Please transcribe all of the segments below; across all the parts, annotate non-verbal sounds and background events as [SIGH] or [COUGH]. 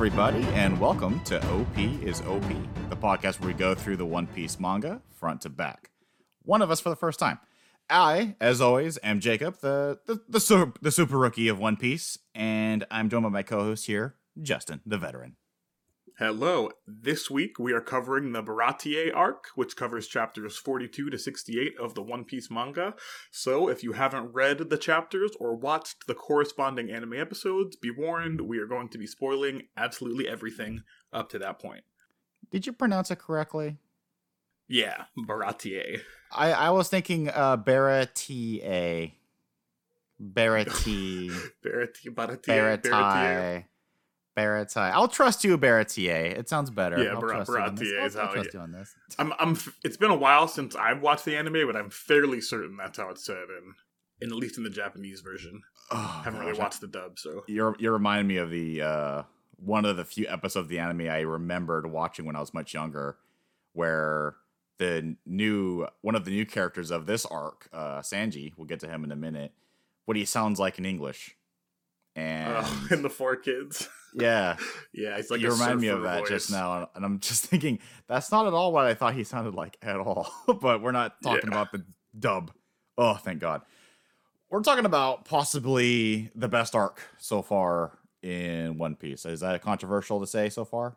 everybody, and welcome to OP is OP, the podcast where we go through the One Piece manga front to back. One of us for the first time. I, as always, am Jacob, the the the, super, the super rookie of One Piece, and I'm joined by my co-host here, Justin, the veteran. Hello. This week we are covering the Baratie arc, which covers chapters 42 to 68 of the One Piece manga. So if you haven't read the chapters or watched the corresponding anime episodes, be warned, we are going to be spoiling absolutely everything up to that point. Did you pronounce it correctly? Yeah, Baratie. I, I was thinking uh Baratie. Baratie. [LAUGHS] Baratie, Baratie, Baratie. Baratie. Baratie. I'll trust you, Baratie. It sounds better. Yeah, I'll Bar- trust you on this. I'll- is I'll how trust you- you on this. [LAUGHS] I'm, I'm, it's been a while since I've watched the anime, but I'm fairly certain that's how it's said, in, in at least in the Japanese version. Oh, haven't gosh, really watched the dub, so You're you're reminding me of the uh one of the few episodes of the anime I remembered watching when I was much younger, where the new one of the new characters of this arc, uh Sanji, we'll get to him in a minute, what he sounds like in English. And uh, [LAUGHS] and the four kids. [LAUGHS] yeah, Yeah, he's like you remind me of that voice. just now, and I'm just [LAUGHS] thinking that's not at all what I thought he sounded like at all. but we're not talking Yeah. about the dub. Oh, thank God. We're talking about possibly the best arc so far in One Piece. Is that controversial to say so far?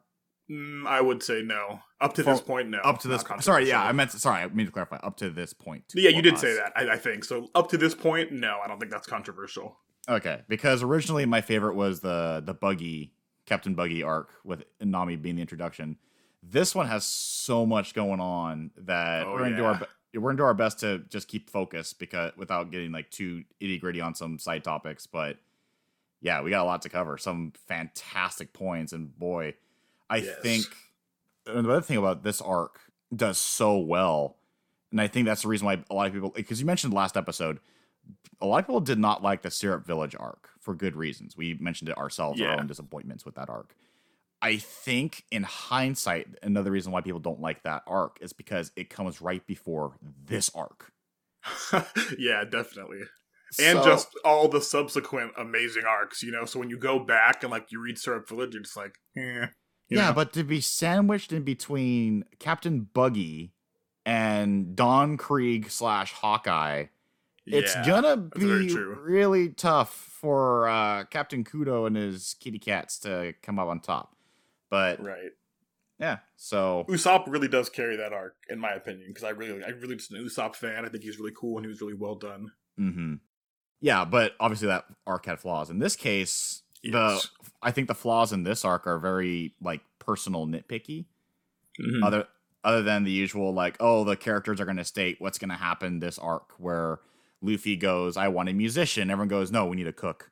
Mm, I would say no. Up to For- this point, no. up to this, Not sorry, yeah. I meant sorry, I mean to clarify. Up to this point, Yeah, you did us. say that. I, I think so. Up to this point, no, I don't think that's controversial. Okay, because originally my favorite was the the Buggy Captain Buggy arc with Nami being the introduction. This one has so much going on that Oh, we're gonna do our we're gonna do our best to just keep focused because without getting like too itty gritty on some side topics. But yeah, we got a lot to cover. Some fantastic points, and boy, I Yes. think and the other thing about this arc does so well, and I think that's the reason why a lot of people because you mentioned last episode a lot of people did not like the Syrup Village arc for good reasons. We mentioned it ourselves, our Yeah. own disappointments with that arc. I think in hindsight, another reason why people don't like that arc is because it comes right before this arc. [LAUGHS] yeah, definitely. And So- just all the subsequent amazing arcs, you know. So when you go back and like you read Syrup Village, you're just like, eh. you yeah, know? but to be sandwiched in between Captain Buggy and Don Krieg slash Hawkeye, it's Yeah, gonna be really tough for uh, Captain Kudo and his kitty cats to come up on top. But right. yeah, so Usopp really does carry that arc, in my opinion, because I really, I really just an Usopp fan. I think he's really cool and he was really well done. hmm Yeah, but obviously that arc had flaws. In this case, Yes. the I think the flaws in this arc are very like personal nitpicky. Mhm. Other other than the usual like, oh, the characters are gonna state what's gonna happen this arc where Luffy goes, I want a musician. Everyone goes, No, we need a cook.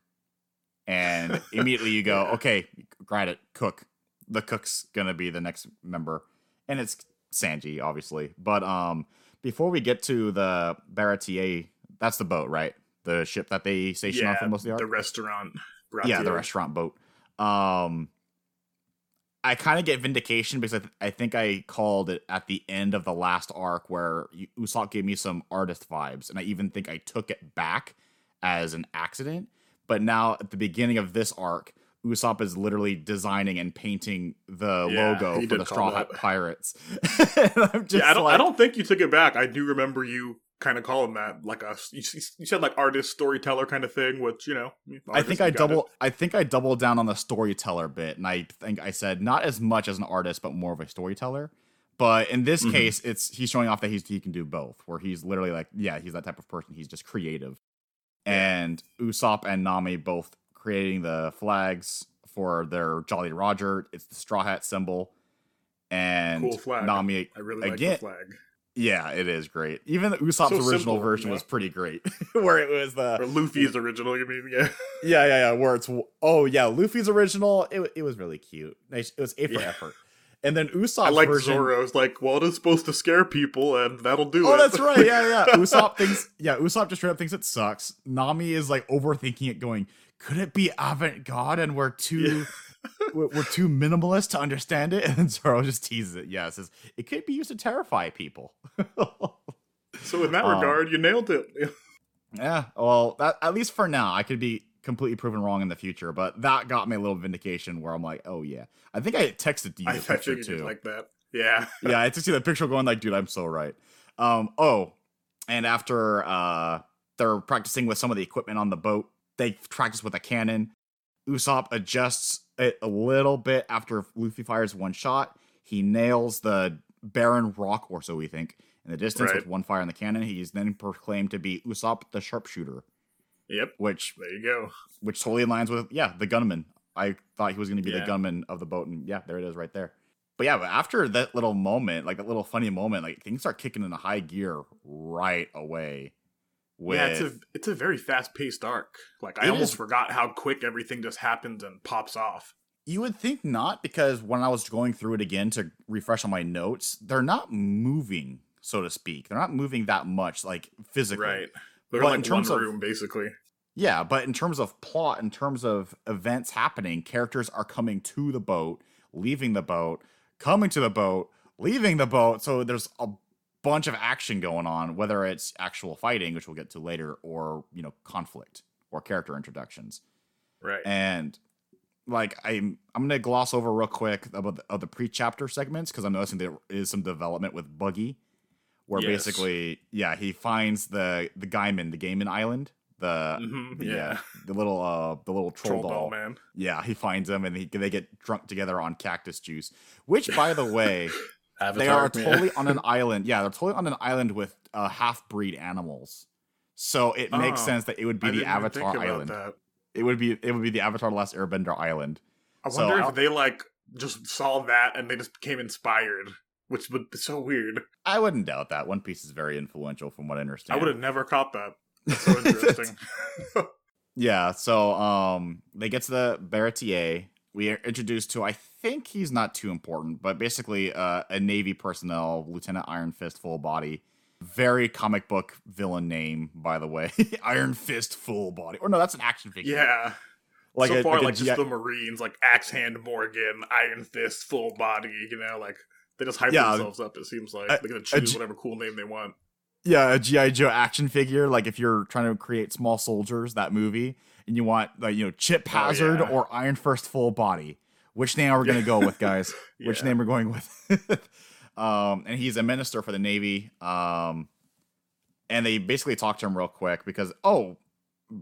And [LAUGHS] immediately you go, Okay, got it, cook. The cook's gonna be the next member. And it's Sanji, obviously. But um before we get to the Baratier, that's the boat, right? The ship that they station on yeah, for most of the arc the restaurant. yeah, the restaurant boat. Um, I kind of get vindication because I, th- I think I called it at the end of the last arc where Usopp gave me some artist vibes, and I even think I took it back as an accident. But now at the beginning of this arc, Usopp is literally designing and painting the Yeah, logo for the Straw Hat. Pirates. [LAUGHS] I'm just yeah, I don't. like, I don't think you took it back. I do remember you kind of calling that like a. You, you said like artist storyteller kind of thing, which you know. I think I double. it. I think I doubled down on the storyteller bit, and I think I said not as much as an artist, but more of a storyteller. But in this Mhm. case, it's he's showing off that he's he can do both. Where he's literally like, yeah, he's that type of person. He's just creative. And Usopp and Nami both creating the flags for their Jolly Roger. It's the straw hat symbol, and Cool flag. Nami. I really like again- the flag. Yeah, it is great. Even Usopp's So original simple, version yeah. was pretty great, [LAUGHS] where it was the Or Luffy's original. You mean yeah? [LAUGHS] yeah, yeah, yeah. Where it's oh yeah, Luffy's original. It, it was really cute. Nice. It was A for Yeah. effort. And then Usopp's I like version. Zoro's like, well, it is supposed to scare people, and that'll do Oh, it. that's right. Yeah, yeah. [LAUGHS] Usopp thinks. Yeah, Usopp just straight up thinks it sucks. Nami is like overthinking it, going, "Could it be avant-garde and we're too, we're, we're too minimalist to understand it?" [LAUGHS] And Zoro just teases it. Yeah, says it could be used to terrify people. [LAUGHS] so in that Um, regard, you nailed it. [LAUGHS] Yeah, well, that at least for now, I could be completely proven wrong in the future. But that got me a little vindication where I'm like, oh yeah. I think I texted you the I, picture figured you'd too. like that. Yeah. yeah, I just see the picture going like, dude, I'm so right. Um, oh, and after uh they're practicing with some of the equipment on the boat, they practice with a cannon. Usopp adjusts it a little bit after Luffy fires one shot. He nails the barren rock, or so we think, in the distance Right. with one fire in the cannon. He's then proclaimed to be Usopp the sharpshooter, Yep. which There you go. which totally aligns with yeah the gunman. I thought he was going to be the gunman of the boat, and yeah, there it is right there. But yeah, but after that little moment, like that little funny moment, like things start kicking into high gear right away. With Yeah, it's a it's a very fast paced arc. Like I It almost is- forgot how quick everything just happens and pops off. you would think not because when I was going through it again to refresh on my notes, they're not moving, so to speak. They're not moving that much, like physically. Right. They're But in in like terms one of- room basically. Yeah, but in terms of plot, in terms of events happening, characters are coming to the boat, leaving the boat, coming to the boat, leaving the boat. So there's a bunch of action going on, whether it's actual fighting, which we'll get to later, or you know, conflict or character introductions. Right. And like I'm I'm gonna gloss over real quick about the, of the pre-chapter segments because I'm noticing there is some development with Buggy, where Yes. basically, yeah, he finds the the Gaimon, the Gaimon Island, the Mhm, yeah. yeah. the little uh the little troll, Troll doll. doll man. Yeah, he finds them and he, they get drunk together on cactus juice. Which, by the way, [LAUGHS] they are [LAUGHS] totally on an [LAUGHS] island. Yeah, they're totally on an island with uh, half breed animals. So it makes Oh, sense that it would be I the didn't even think Avatar about Island. that. It would be it would be the Avatar: The Last Airbender Island. I So wonder I'll- if they like just saw that and they just became inspired, which would be so weird. I wouldn't doubt that. One Piece is very influential, from what I understand. I would have never caught that. [LAUGHS] That's so interesting. Yeah, so um they get to the Baratier. We are introduced to I think he's not too important, but basically uh, a Navy personnel, Lieutenant Iron Fist full body. Very comic book villain name, by the way. [LAUGHS] Iron Fist full body. Or no, that's an action figure. yeah. Like so a- far, like like, just the Marines, like Axe Hand Morgan, Iron Fist, Full Body, you know, like they just hype Yeah. themselves up. It seems like A- they're gonna choose G- whatever cool name they want. Yeah, a GI Joe action figure. Like if you're trying to create Small Soldiers, that movie, and you want like you know Chip Oh, Hazard yeah. or Iron Fist full body. Which name are we gonna go with, guys? [LAUGHS] Which Yeah. name we're going with? [LAUGHS] um, and he's a minister for the Navy. Um, and they basically talk to him real quick because oh,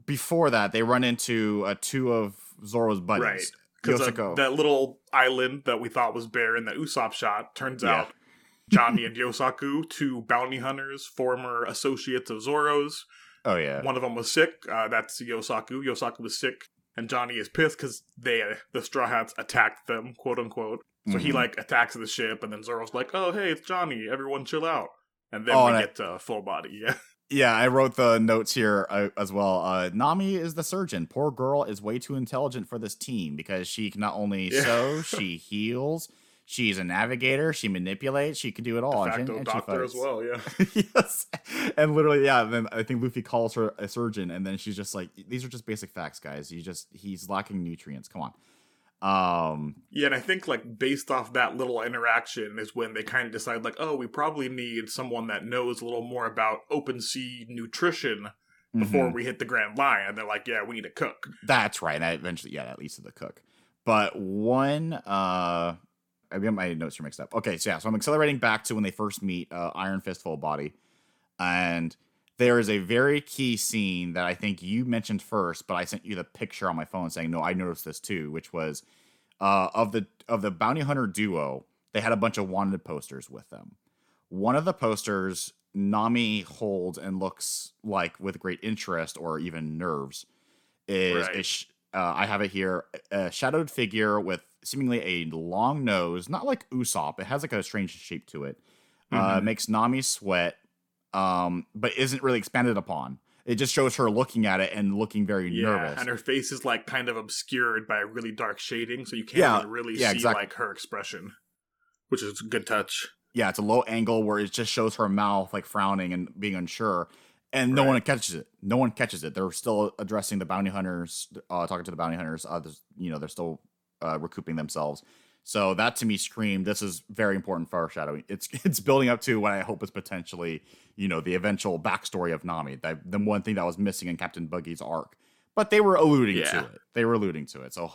before that they run into uh, two of Zoro's buddies. Right. Because Yoshiko. that little island that we thought was barren that Usopp shot turns Yeah. out Johnny and Yosaku, two bounty hunters, former associates of Zoro's. oh yeah. One of them was sick. Uh, that's Yosaku. Yosaku was sick, and Johnny is pissed because they, the Straw Hats, attacked them, quote unquote. So he Mhm. like attacks the ship, and then Zoro's like, "Oh, hey, it's Johnny. Everyone, chill out." And then Oh, we and I- get to full body. Yeah, [LAUGHS] Yeah, I wrote the notes here uh, as well. Uh, Nami is the surgeon. Poor girl is way too intelligent for this team because she can not only Yeah. sew, [LAUGHS] she heals, she's a navigator, she manipulates, she can do it all. de and facto and she doctor as well. Yeah, [LAUGHS] yes, and literally, yeah. Then I think Luffy calls her a surgeon, and then she's just like, "These are just basic facts, guys. You just he's lacking nutrients. Come on." Um, yeah, and I think like based off that little interaction is when they kind of decide like, oh, we probably need someone that knows a little more about open sea nutrition before mhm. we hit the Grand Line. And they're like, yeah, we need a cook. That's right. And that eventually, yeah, that leads to the cook. But one, uh, I get my notes are mixed up. Okay, so yeah, so I'm accelerating back to when they first meet uh, Iron Fist Full Body, and there is a very key scene that I think you mentioned first, but I sent you the picture on my phone saying, "No, I noticed this too," which was uh, of the of the bounty hunter duo. They had a bunch of wanted posters with them. One of the posters, Nami holds and looks like with great interest or even nerves is Right. a sh- uh, I have it here a shadowed figure with seemingly a long nose, not like Usopp. It has like a strange shape to it. Uh, Mhm. makes Nami sweat, um, but isn't really expanded upon. It just shows her looking at it and looking very Yeah, nervous. and her face is like kind of obscured by a really dark shading, so you can't Yeah, really yeah, see exact- like her expression, which is a good touch. yeah, it's a low angle where it just shows her mouth like frowning and being unsure, and no Right. one catches it. No one catches it. They're still addressing the bounty hunters, uh, talking to the bounty hunters. Uh, you know, they're still uh, recouping themselves. So that to me screamed this is very important foreshadowing. It's [LAUGHS] it's building up to what I hope is potentially you know the eventual backstory of Nami. That the one thing that was missing in Captain Buggy's arc. but they were alluding Yeah. to it. They were alluding to it. So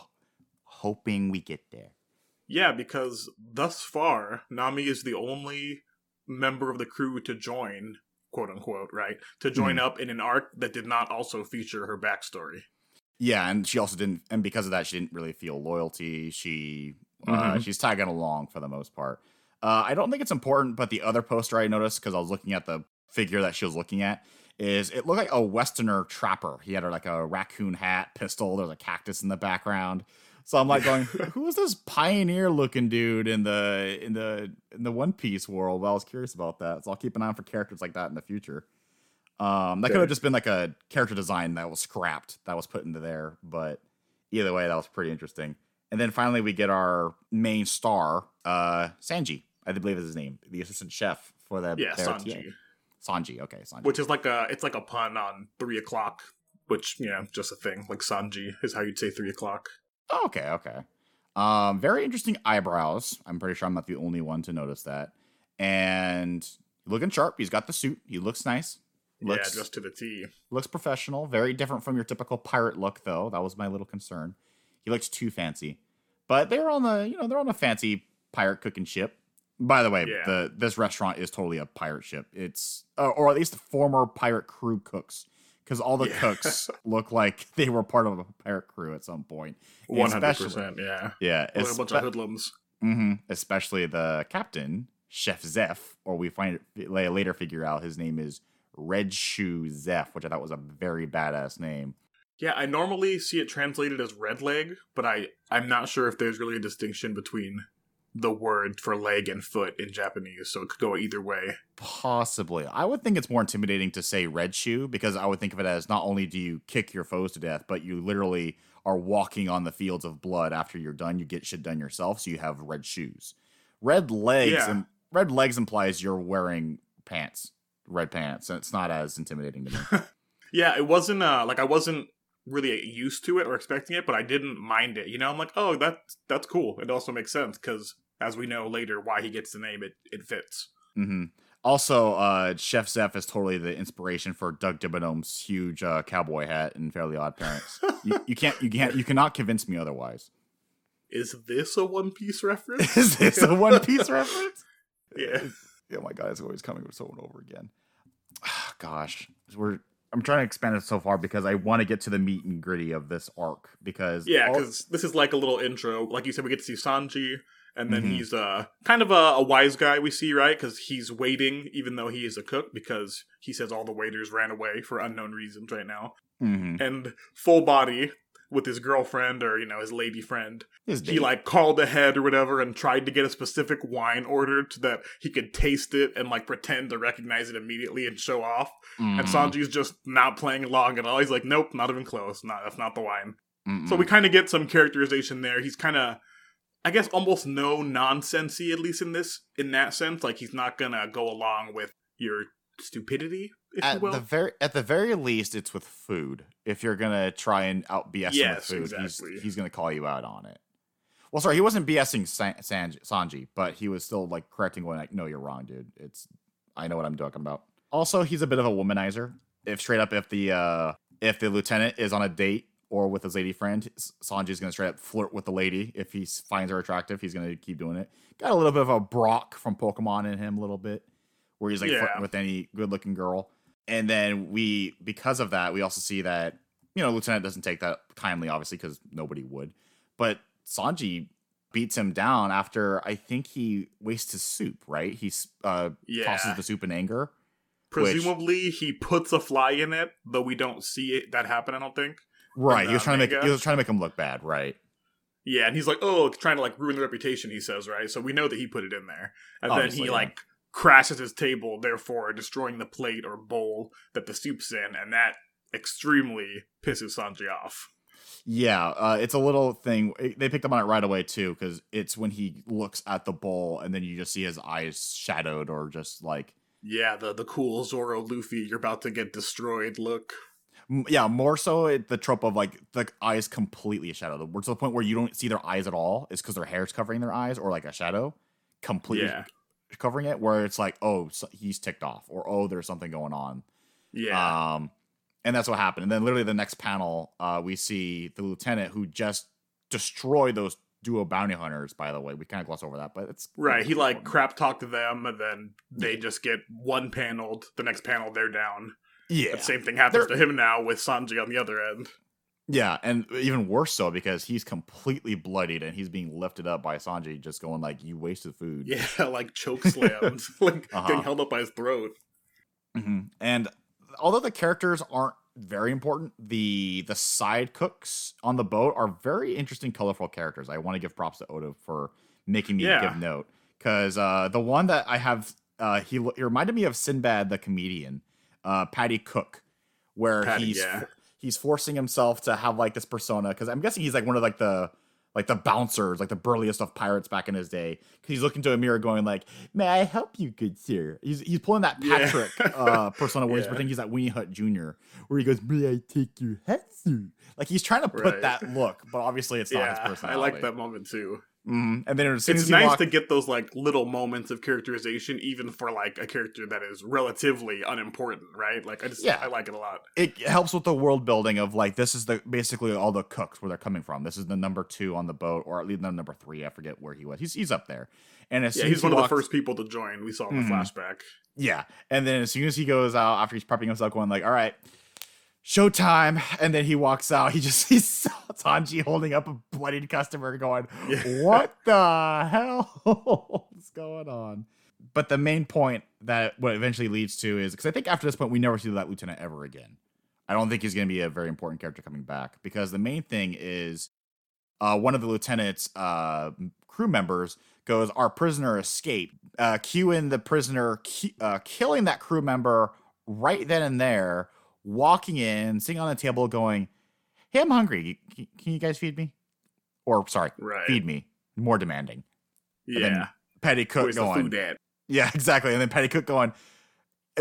hoping we get there. Yeah, because thus far, Nami is the only member of the crew to join, quote unquote, right? To join up in an arc that did not also feature her backstory. Yeah, and she also didn't, and because of that, she didn't really feel loyalty. She uh, Mhm. she's tagging along for the most part. Uh, I don't think it's important, but the other poster I noticed because I was looking at the figure that she was looking at is it looked like a Westerner trapper. He had her like a raccoon hat, pistol. There's a cactus in the background. So I'm like going, who is this pioneer looking dude in the in the in the One Piece world? Well, I was curious about that, so I'll keep an eye on for characters like that in the future. Um, that could have just been like a character design that was scrapped that was put into there, but either way, that was pretty interesting. And then finally, we get our main star, uh, Sanji. I believe is his name, the assistant chef for the Yeah, Sanji. TA. Sanji, okay, Sanji. Which is like a it's like a pun on three o'clock, which, you know, just a thing. Like Sanji is how you'd say three o'clock. Oh, okay, okay. Um, very interesting eyebrows. I'm pretty sure I'm not the only one to notice that. And looking sharp. He's got the suit. He looks nice. Looks yeah, just to the T. looks professional. Very different from your typical pirate look, though. That was my little concern. He looks too fancy. But they're on the, you know, they're on a fancy pirate cooking ship. By the way, Yeah. the this restaurant is totally a pirate ship. It's uh, or at least former pirate crew cooks, because all the Yeah. cooks [LAUGHS] look like they were part of a pirate crew at some point. One hundred percent. yeah. Yeah, Like a bunch of hoodlums. hmm Especially the captain, Chef Zeff, or we find it later figure out his name is Red Shoe Zeff, which I thought was a very badass name. Yeah, I normally see it translated as red leg, but I I'm not sure if there's really a distinction between the word for leg and foot in Japanese, so it could go either way. Possibly. I would think it's more intimidating to say red shoe because I would think of it as not only do you kick your foes to death, but you literally are walking on the fields of blood after you're done. You get shit done yourself, so you have red shoes. Red legs Yeah. and red legs implies you're wearing pants, red pants, and it's not as intimidating to me. [LAUGHS] Yeah, it wasn't uh like I wasn't really used to it or expecting it, but I didn't mind it. You know, I'm like, oh, that's that's cool. It also makes sense because as we know later, why he gets the name, it it fits. hmm Also, uh, Chef Zeff is totally the inspiration for Doug Dimmadome's huge uh, cowboy hat in Fairly Odd Parents. you, [LAUGHS] you can't, you can't, you cannot convince me otherwise. Is this a One Piece reference? [LAUGHS] Is this a One Piece reference? Yeah. Oh my god, it's always coming with over and over again. Gosh, we're. I'm trying to expand it so far because I want to get to the meat and gritty of this arc because Yeah, all- because this is like a little intro. Like you said, we get to see Sanji, and then Mhm. he's uh kind of a, a wise guy. We see right because he's waiting, even though he is a cook, because he says all the waiters ran away for unknown reasons right now. Mhm. And full body with his girlfriend or you know his lady friend, His he like called ahead or whatever and tried to get a specific wine ordered so that he could taste it and like pretend to recognize it immediately and show off. And Mhm. Sanji's just not playing along at all. He's like, nope, not even close. No, that's not the wine. Mhm. So we kind of get some characterization there. He's kind of, I guess, almost no nonsensey, at least in this, in that sense. Like he's not gonna go along with your stupidity, [LAUGHS] at the very at the very least, it's with food. If you're gonna try and out BS him with food, exactly. he's he's gonna call you out on it. Well, sorry, he wasn't BSing San- Sanji, Sanji, but he was still like correcting, going like, "No, you're wrong, dude. It's I know what I'm talking about." Also, he's a bit of a womanizer. If straight up, if the uh if the lieutenant is on a date or with his lady friend, Sanji's gonna straight up flirt with the lady. If he finds her attractive, he's gonna keep doing it. Got a little bit of a Brock from Pokemon in him, a little bit, where he's like Yeah. flirting with any good-looking girl. And then we, because of that, we also see that you know Lieutenant doesn't take that kindly, obviously, because nobody would. But Sanji beats him down after I think he wastes his soup. Right? He uh, Yeah. tosses the soup in anger. Presumably, he puts a fly in it, though we don't see it that happen. I don't think. Right. He was trying to make he was trying to make him look bad. Right. Yeah, and he's like, "Oh, it's trying to like ruin the reputation." He says, right? So we know that he put it in there, and Obviously, then he yeah. like crashes his table, therefore destroying the plate or bowl that the soup's in, and that extremely pisses Sanji off. Yeah, uh, it's a little thing. They picked up on it right away too, because it's when he looks at the bowl and then you just see his eyes shadowed or just like, Yeah, the the cool Zoro Luffy, you're about to get destroyed. Look, yeah, more so it, the trope of like the eyes completely shadowed. We're to the point where you don't see their eyes at all. Is because their hair's covering their eyes or like a shadow completely yeah, covering it. Where it's like, oh, so he's ticked off or oh, there's something going on. yeah, Um, and that's what happened. And then literally the next panel, uh, we see the lieutenant who just destroyed those duo bounty hunters. By the way, we kind of gloss over that, but it's right. He like crap talked to them, and then they just get one paneled. The next panel, they're down. Yeah, the same thing happens They're, to him now with Sanji on the other end. Yeah, and even worse so because he's completely bloodied and he's being lifted up by Sanji, just going like, "You wasted food." Yeah, [LAUGHS] like choke [LAUGHS] slams, [LAUGHS] like uh-huh. getting held up by his throat. Mm-hmm. And although the characters aren't very important, the the side cooks on the boat are very interesting, colorful characters. I want to give props to Oda for making me yeah. give note because uh, the one that I have, uh, he, he reminded me of Sinbad the comedian, uh, Patty Cook, where Patty, he's yeah he's forcing himself to have like this persona because I'm guessing he's like one of like the like the bouncers, like the burliest of pirates back in his day. Because he's looking to a mirror, going like, "May I help you, good sir?" He's he's pulling that Patrick yeah. uh, [LAUGHS] persona where yeah. he's pretending he's that Weenie Hut Jr. where he goes, "May I take your hat, sir?" Like he's trying to put right. that look, but obviously it's not yeah, his personality. I like that moment too. Mm-hmm. And then as it's nice walk- to get those like little moments of characterization, even for like a character that is relatively unimportant, right? Like I just yeah. I like it a lot. It helps with the world building of like this is the basically all the cooks where they're coming from. This is the number two on the boat, or at least the number three. I forget where he was. He's he's up there. And as yeah, he's one walks- of the first people to join. We saw in the mm-hmm. flashback. Yeah, and then as soon as he goes out after he's prepping himself, going like, "All right, showtime and then he walks out. He just [LAUGHS] sees Sanji holding up a bloodied customer going yeah. what the hell [LAUGHS] is going on? But the main point that what eventually leads to is because i think after this point we never see that lieutenant ever again. I don't think he's going to be a very important character coming back because the main thing is uh, one of the lieutenant's uh, crew members goes our prisoner escaped. Uh, cueing the prisoner uh, killing that crew member right then and there walking in, sitting on the table, going, "Hey, I'm hungry. Can you guys feed me?" Or sorry, right. feed me. More demanding. Yeah. Patty Cook Where's going. Yeah, [LAUGHS] exactly. And then Patty Cook going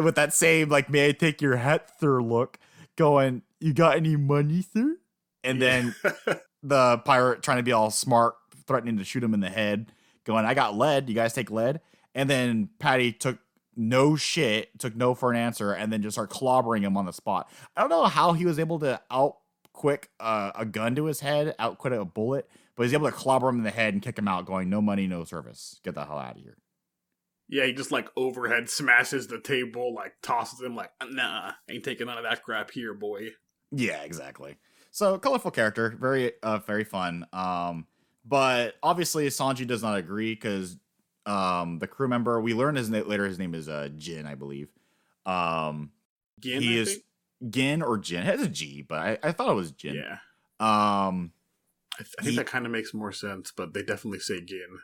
with that same like, "May I take your hat, sir?" Look, going, "You got any money, sir?" And yeah. then [LAUGHS] the pirate trying to be all smart, threatening to shoot him in the head, going, "I got lead. You guys take lead." And then Patty took no shit, took no for an answer, and then just start clobbering him on the spot. I don't know how he was able to out quick uh, a gun to his head, out quick a bullet, but he's able to clobber him in the head and kick him out, going, "No money, no service. Get the hell out of here." Yeah, he just like overhead smashes the table, like tosses him, like, "Nah, ain't taking none of that crap here, boy." Yeah, exactly. So colorful character, very uh, very fun. Um, but obviously Sanji does not agree because um the crew member we learn his name later his name is uh jin i believe um Gin, he I is think? gin or jin it has a g but i, I thought it was jin yeah um i, th- I think he, that kind of makes more sense but they definitely say gin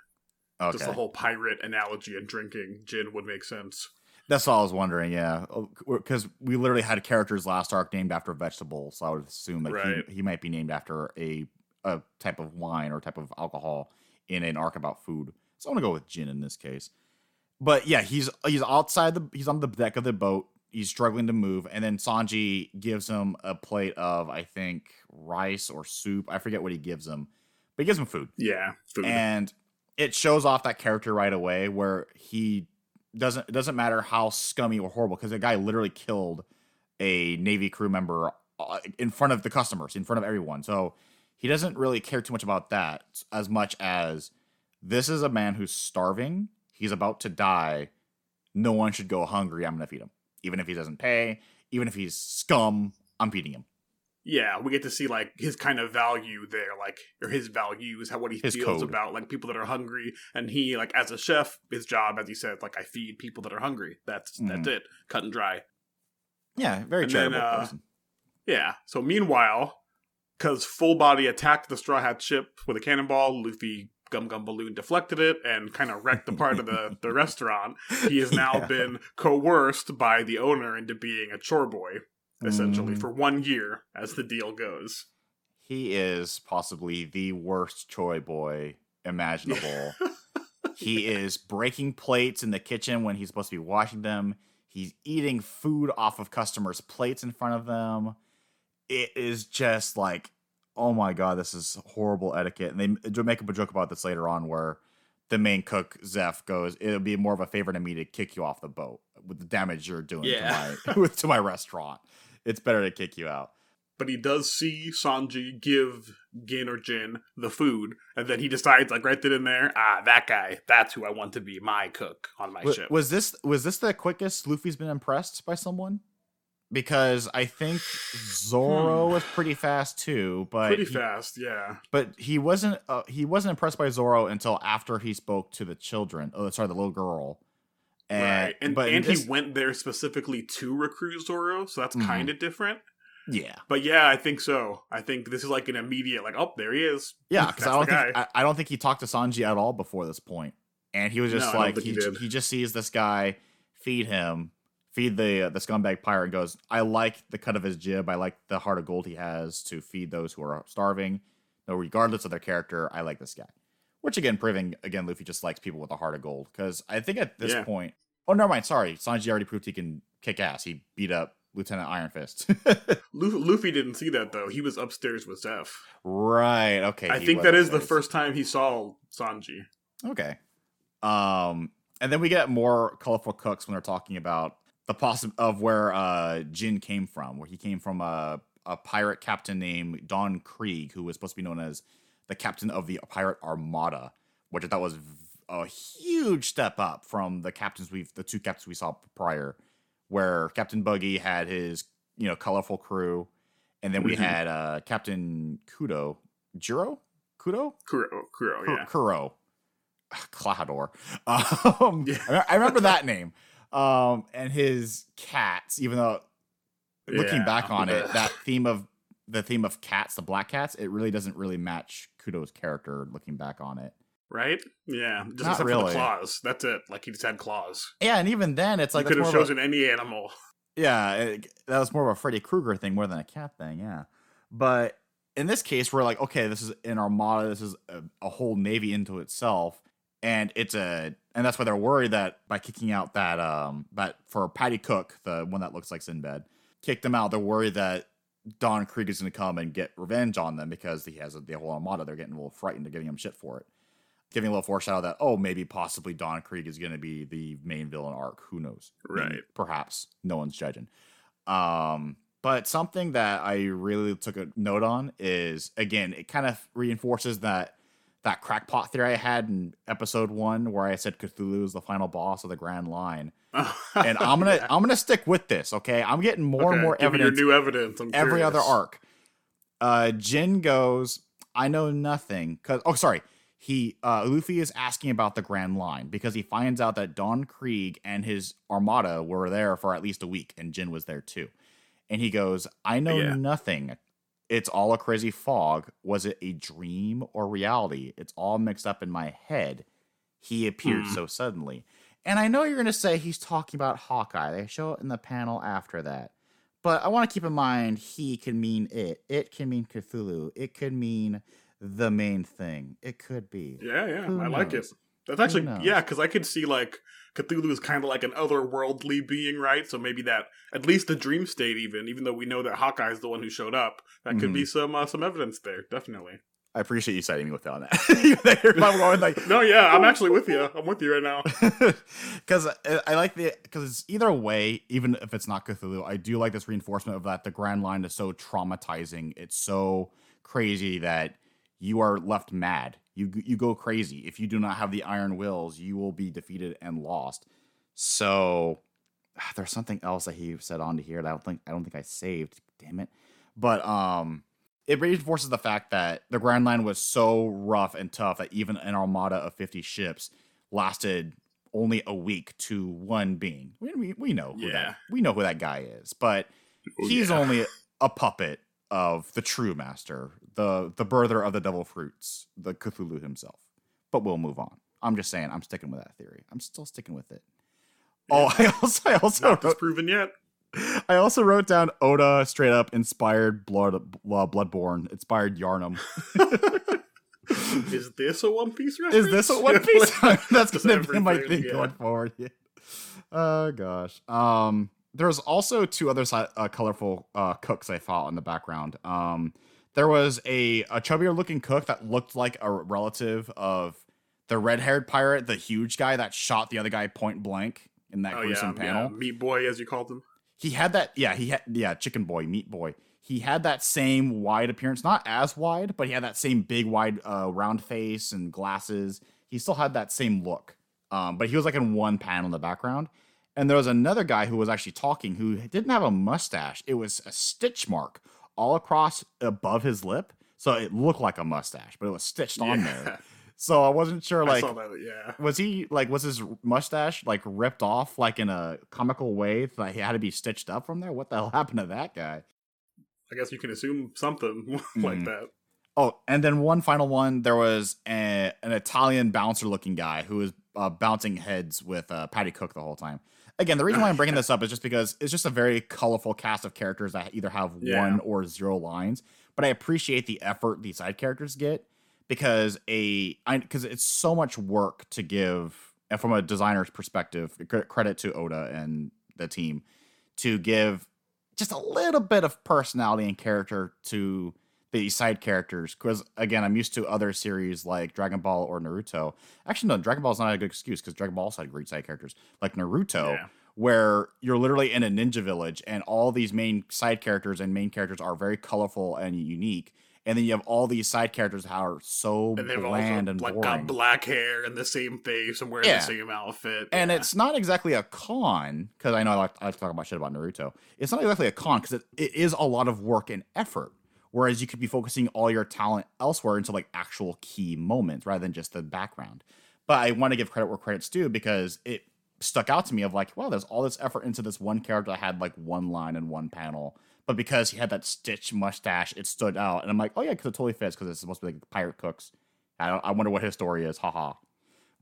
okay. just the whole pirate analogy and drinking gin would make sense that's all I was wondering, yeah, because oh, we literally had characters last arc named after vegetables, so I would assume that right. he, he might be named after a a type of wine or type of alcohol in an arc about food. So I'm gonna go with Jin in this case. But yeah, he's he's outside the he's on the deck of the boat. He's struggling to move, and then Sanji gives him a plate of I think rice or soup. I forget what he gives him, but he gives him food. Yeah, food. And it shows off that character right away, where he doesn't it doesn't matter how scummy or horrible because the guy literally killed a navy crew member uh, in front of the customers, in front of everyone. So he doesn't really care too much about that as much as this is a man who's starving. He's about to die. No one should go hungry. I'm going to feed him. Even if he doesn't pay, even if he's scum, I'm feeding him. Yeah, we get to see like his kind of value there, like or his values, how what he his feels code. about like people that are hungry, and he like as a chef, his job, as he said, like I feed people that are hungry. That's mm-hmm. that's it, cut and dry. Yeah, very and charitable then, uh, person. Yeah. So meanwhile, because Full Body attacked the Straw Hat ship with a cannonball, Luffy Gum Gum Balloon deflected it and kind of wrecked the part of the, [LAUGHS] the restaurant. He has now yeah. been coerced by the owner into being a chore boy, essentially, mm. for one year as the deal goes. He is possibly the worst chore boy imaginable. [LAUGHS] he is breaking plates in the kitchen when he's supposed to be washing them. He's eating food off of customers' plates in front of them. It is just like oh my god, this is horrible etiquette. And they make up a joke about this later on where the main cook Zeff goes, "It'll be more of a favor to me to kick you off the boat with the damage you're doing yeah. to my [LAUGHS] with to my restaurant." it's better to kick you out. But he does see Sanji give Gin or Jin the food, and then he decides, like right then and there, ah, that guy, that's who I want to be my cook on my ship. Was this was this the quickest Luffy's been impressed by someone? Because I think Zoro was pretty fast too, but Pretty he- fast, yeah. but he wasn't uh, he wasn't impressed by Zoro until after he spoke to the children. Oh, sorry, the little girl. And, right. And but and this- he went there specifically to recruit Zoro, so that's Mhm. kind of different. yeah, But yeah, I think so. I think this is like an immediate, like, oh, there he is. [LAUGHS] yeah, because I don't think I, I don't think he talked to Sanji at all before this point, and he was just No, like he, he, he just sees this guy feed him, feed the uh, the scumbag pirate, goes, I like the cut of his jib, I like the heart of gold he has to feed those who are starving, no, regardless of their character, I like this guy. Which again, proving again, Luffy just likes people with a heart of gold. Because I think at this Yeah. point, oh never mind, sorry, Sanji already proved he can kick ass. He beat up Lieutenant Iron Fist. [LAUGHS] Luffy didn't see that though. He was upstairs with Zeff. right. Okay. I think that is the first time he saw Sanji. Okay. Um, and then we get more colorful cooks when they're talking about the possi of where uh Jin came from, where he came from a a pirate captain named Don Krieg, who was supposed to be known as the captain of the pirate armada, which I thought was a huge step up from the captains we've the two captains we saw prior, where Captain Buggy had his you know colorful crew, and then we Mhm. had uh Captain Kudo, Jiro, Kudo, Kuro, Kuro yeah. Kuro. Klahadore. [LAUGHS] Um, Yeah. I remember that name. Um, and his cats, even though looking Yeah. back on it, [LAUGHS] that theme of the theme of cats, the black cats, it really doesn't really match Kudo's character looking back on it. Right? Yeah. Just Not except for the claws. That's it. Like he just had claws. Yeah, and even then, it's like you could have of a- chosen any animal. Yeah, it, that was more of a Freddy Krueger thing more than a cat thing. Yeah, but in this case, we're like, okay, this is an armada. This is a, a whole navy into itself, and it's a, and that's why they're worried that by kicking out that, um, that for Patty Cook, the one that looks like Sinbad, kicked them out. They're worried that Don Krieg is going to come and get revenge on them because he has a, the whole armada. They're getting a little frightened. They're giving him shit for it. Giving a little foreshadow that, oh, maybe possibly Don Krieg is going to be the main villain arc. Who knows? Maybe, Right. perhaps. No one's judging. Um, but something that I really took a note on is again, it kind of reinforces that that crackpot theory I had in episode one where I said Cthulhu is the final boss of the Grand Line. [LAUGHS] And I'm gonna Yeah. I'm gonna stick with this, okay? I'm getting more and more evidence new evidence. I'm every other arc. Uh Jin goes, I know nothing. Cause oh sorry. He uh Luffy is asking about the Grand Line because he finds out that Don Krieg and his armada were there for at least a week, and Jin was there too. And he goes, I know Yeah. nothing. It's all a crazy fog. Was it a dream or reality? It's all mixed up in my head. He appeared Hmm. so suddenly. And I know you're going to say he's talking about Hawkeye. They show it in the panel after that. But I want to keep in mind he can mean it. It can mean Cthulhu. It could mean the main thing. It could be. Yeah, yeah. Who I like it. That's actually yeah, because I could see like Cthulhu is kind of like an otherworldly being, right? So maybe that at least the dream state, even even though we know that Hawkeye is the one who showed up, that could Mm-hmm. be some uh, some evidence there, definitely. I appreciate you citing me with on that. [LAUGHS] You're going like, [LAUGHS] No, yeah, I'm actually with you. I'm with you right now. [LAUGHS] because I like the because it's either way, even if it's not Cthulhu, I do like this reinforcement of that the Grand Line is so traumatizing. It's so crazy that you are left mad. You you go crazy if you do not have the iron wills. You will be defeated and lost. So there's something else that he said on to here that I don't think I don't think I saved. Damn it! But um, it reinforces the fact that the Grand Line was so rough and tough that even an armada of 50 ships lasted only a week to one being. We, we, we know who Yeah. that we know who that guy is, but Oh, he's yeah. only [LAUGHS] a puppet of the true master, the the birther of the devil fruits, the Cthulhu himself. But we'll move on. I'm just saying, I'm sticking with that theory. I'm still sticking with it. Oh, [LAUGHS] I also I also Not wrote, disproven yet. I also wrote down Oda straight up inspired blood uh, Bloodborne, inspired Yharnam. [LAUGHS] Is this a One Piece reference? Is this a One [LAUGHS] Piece? [LAUGHS] That's gonna be my thing yeah. going forward. Yeah. Oh gosh. Um, there's also two other si- uh, colorful uh, cooks I fought in the background. Um, there was a a chubbier looking cook that looked like a relative of the red haired pirate, the huge guy that shot the other guy point blank in that Oh gruesome yeah, panel. Meat Boy, as you called him. He had that. Yeah, he had yeah, chicken boy, meat boy. He had that same wide appearance, not as wide, but he had that same big, wide, uh, round face and glasses. He still had that same look, um, but he was like in one panel in the background. And there was another guy who was actually talking who didn't have a mustache. It was a stitch mark all across above his lip, so it looked like a mustache, but it was stitched on there. [LAUGHS] So I wasn't sure, like, that, yeah. was he like was his mustache like ripped off like in a comical way that he had to be stitched up from there? What the hell [LAUGHS] happened to that guy? I guess you can assume something [LAUGHS] like Mhm. that. Oh, and then one final one. There was a, an Italian bouncer looking guy who was uh, bouncing heads with uh, Patty Cook the whole time. Again, the reason why I'm bringing [LAUGHS] this up is just because it's just a very colorful cast of characters that either have Yeah. one or zero lines. But I appreciate the effort these side characters get because a because it's so much work to give, and from a designer's perspective, credit to Oda and the team to give just a little bit of personality and character to the side characters because again i'm used to other series like dragon ball or naruto actually no dragon ball is not a good excuse because dragon ball also had great side characters like naruto Yeah. where you're literally in a ninja village and all these main side characters and main characters are very colorful and unique and then you have all these side characters that are so And bland and like boring got black hair and the same face and wearing Yeah. the same outfit. and Yeah. it's not exactly a con because I know I like, I like to talk about shit about Naruto. It's not exactly a con because it, it is a lot of work and effort. Whereas you could be focusing all your talent elsewhere into like actual key moments rather than just the background. But I want to give credit where credit's due because it stuck out to me of like, wow, there's all this effort into this one character that had like one line and one panel. But because he had that stitch mustache, it stood out. And I'm like, oh yeah, because it totally fits because it's supposed to be like Pirate Cooks. I don't, I wonder what his story is. Haha.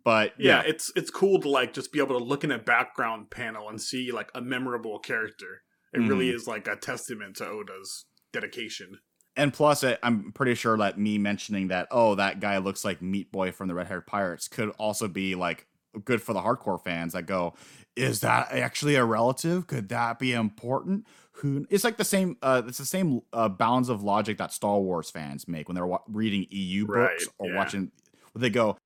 But yeah, yeah, it's it's cool to like just be able to look in a background panel and see like a memorable character. It really Mhm. is like a testament to Oda's dedication. and plus it, i'm pretty sure that me mentioning that oh that guy looks like meat boy from the red haired pirates could also be like good for the hardcore fans that go is that actually a relative could that be important who it's like the same uh it's the same uh, bounds of logic that star wars fans make when they're wa- reading eu Right, books or yeah. watching they go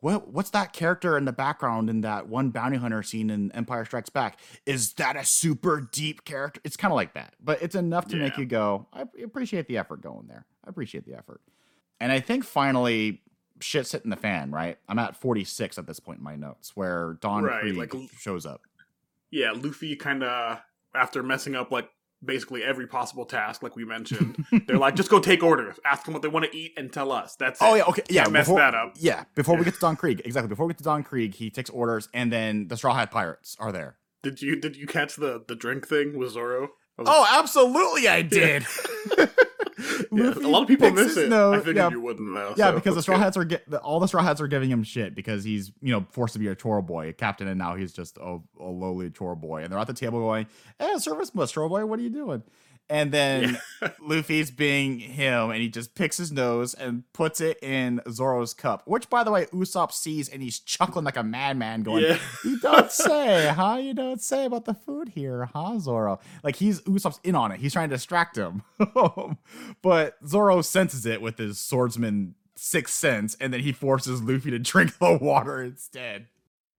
what what's that character in the background in that one bounty hunter scene in Empire Strikes Back? Is that a super deep character? It's kind of like that, but it's enough to make you go. I appreciate the effort going there. I appreciate the effort, and I think finally shit's hitting the fan. Right, I'm at 46 at this point in my notes where Don Right, Krieg like- shows up. Yeah, Luffy kind of after messing up like basically every possible task, like we mentioned, they're like, just go take orders, ask them what they want to eat, and tell us. That's oh, it. Oh yeah, okay, yeah. Can't mess before, that up. Yeah, before we get to Don Krieg, exactly. Before we get to Don Krieg, he takes orders, and then the Straw Hat Pirates are there. Did you did you catch the the drink thing with Zoro? Was- Oh, absolutely, I did. Yeah, [LAUGHS] A lot of people miss it. nose- I figured yeah, you wouldn't though. Yeah, so because the straw hats are get the, all the straw hats are giving him shit because he's you know forced to be a chore boy, a captain, and now he's just a, a lowly chore boy. And they're at the table going, "Hey, service bus, chore boy, what are you doing?" And then [LAUGHS] Luffy's being him, and he just picks his nose and puts it in Zoro's cup. Which, by the way, Usopp sees, and he's chuckling like a madman, going, Yeah. "You don't [LAUGHS] say, huh? You don't say about the food here, huh, Zoro?" Like he's Usopp's in on it. He's trying to distract him, [LAUGHS] but Zoro senses it with his swordsman sixth sense, and then he forces Luffy to drink the water instead.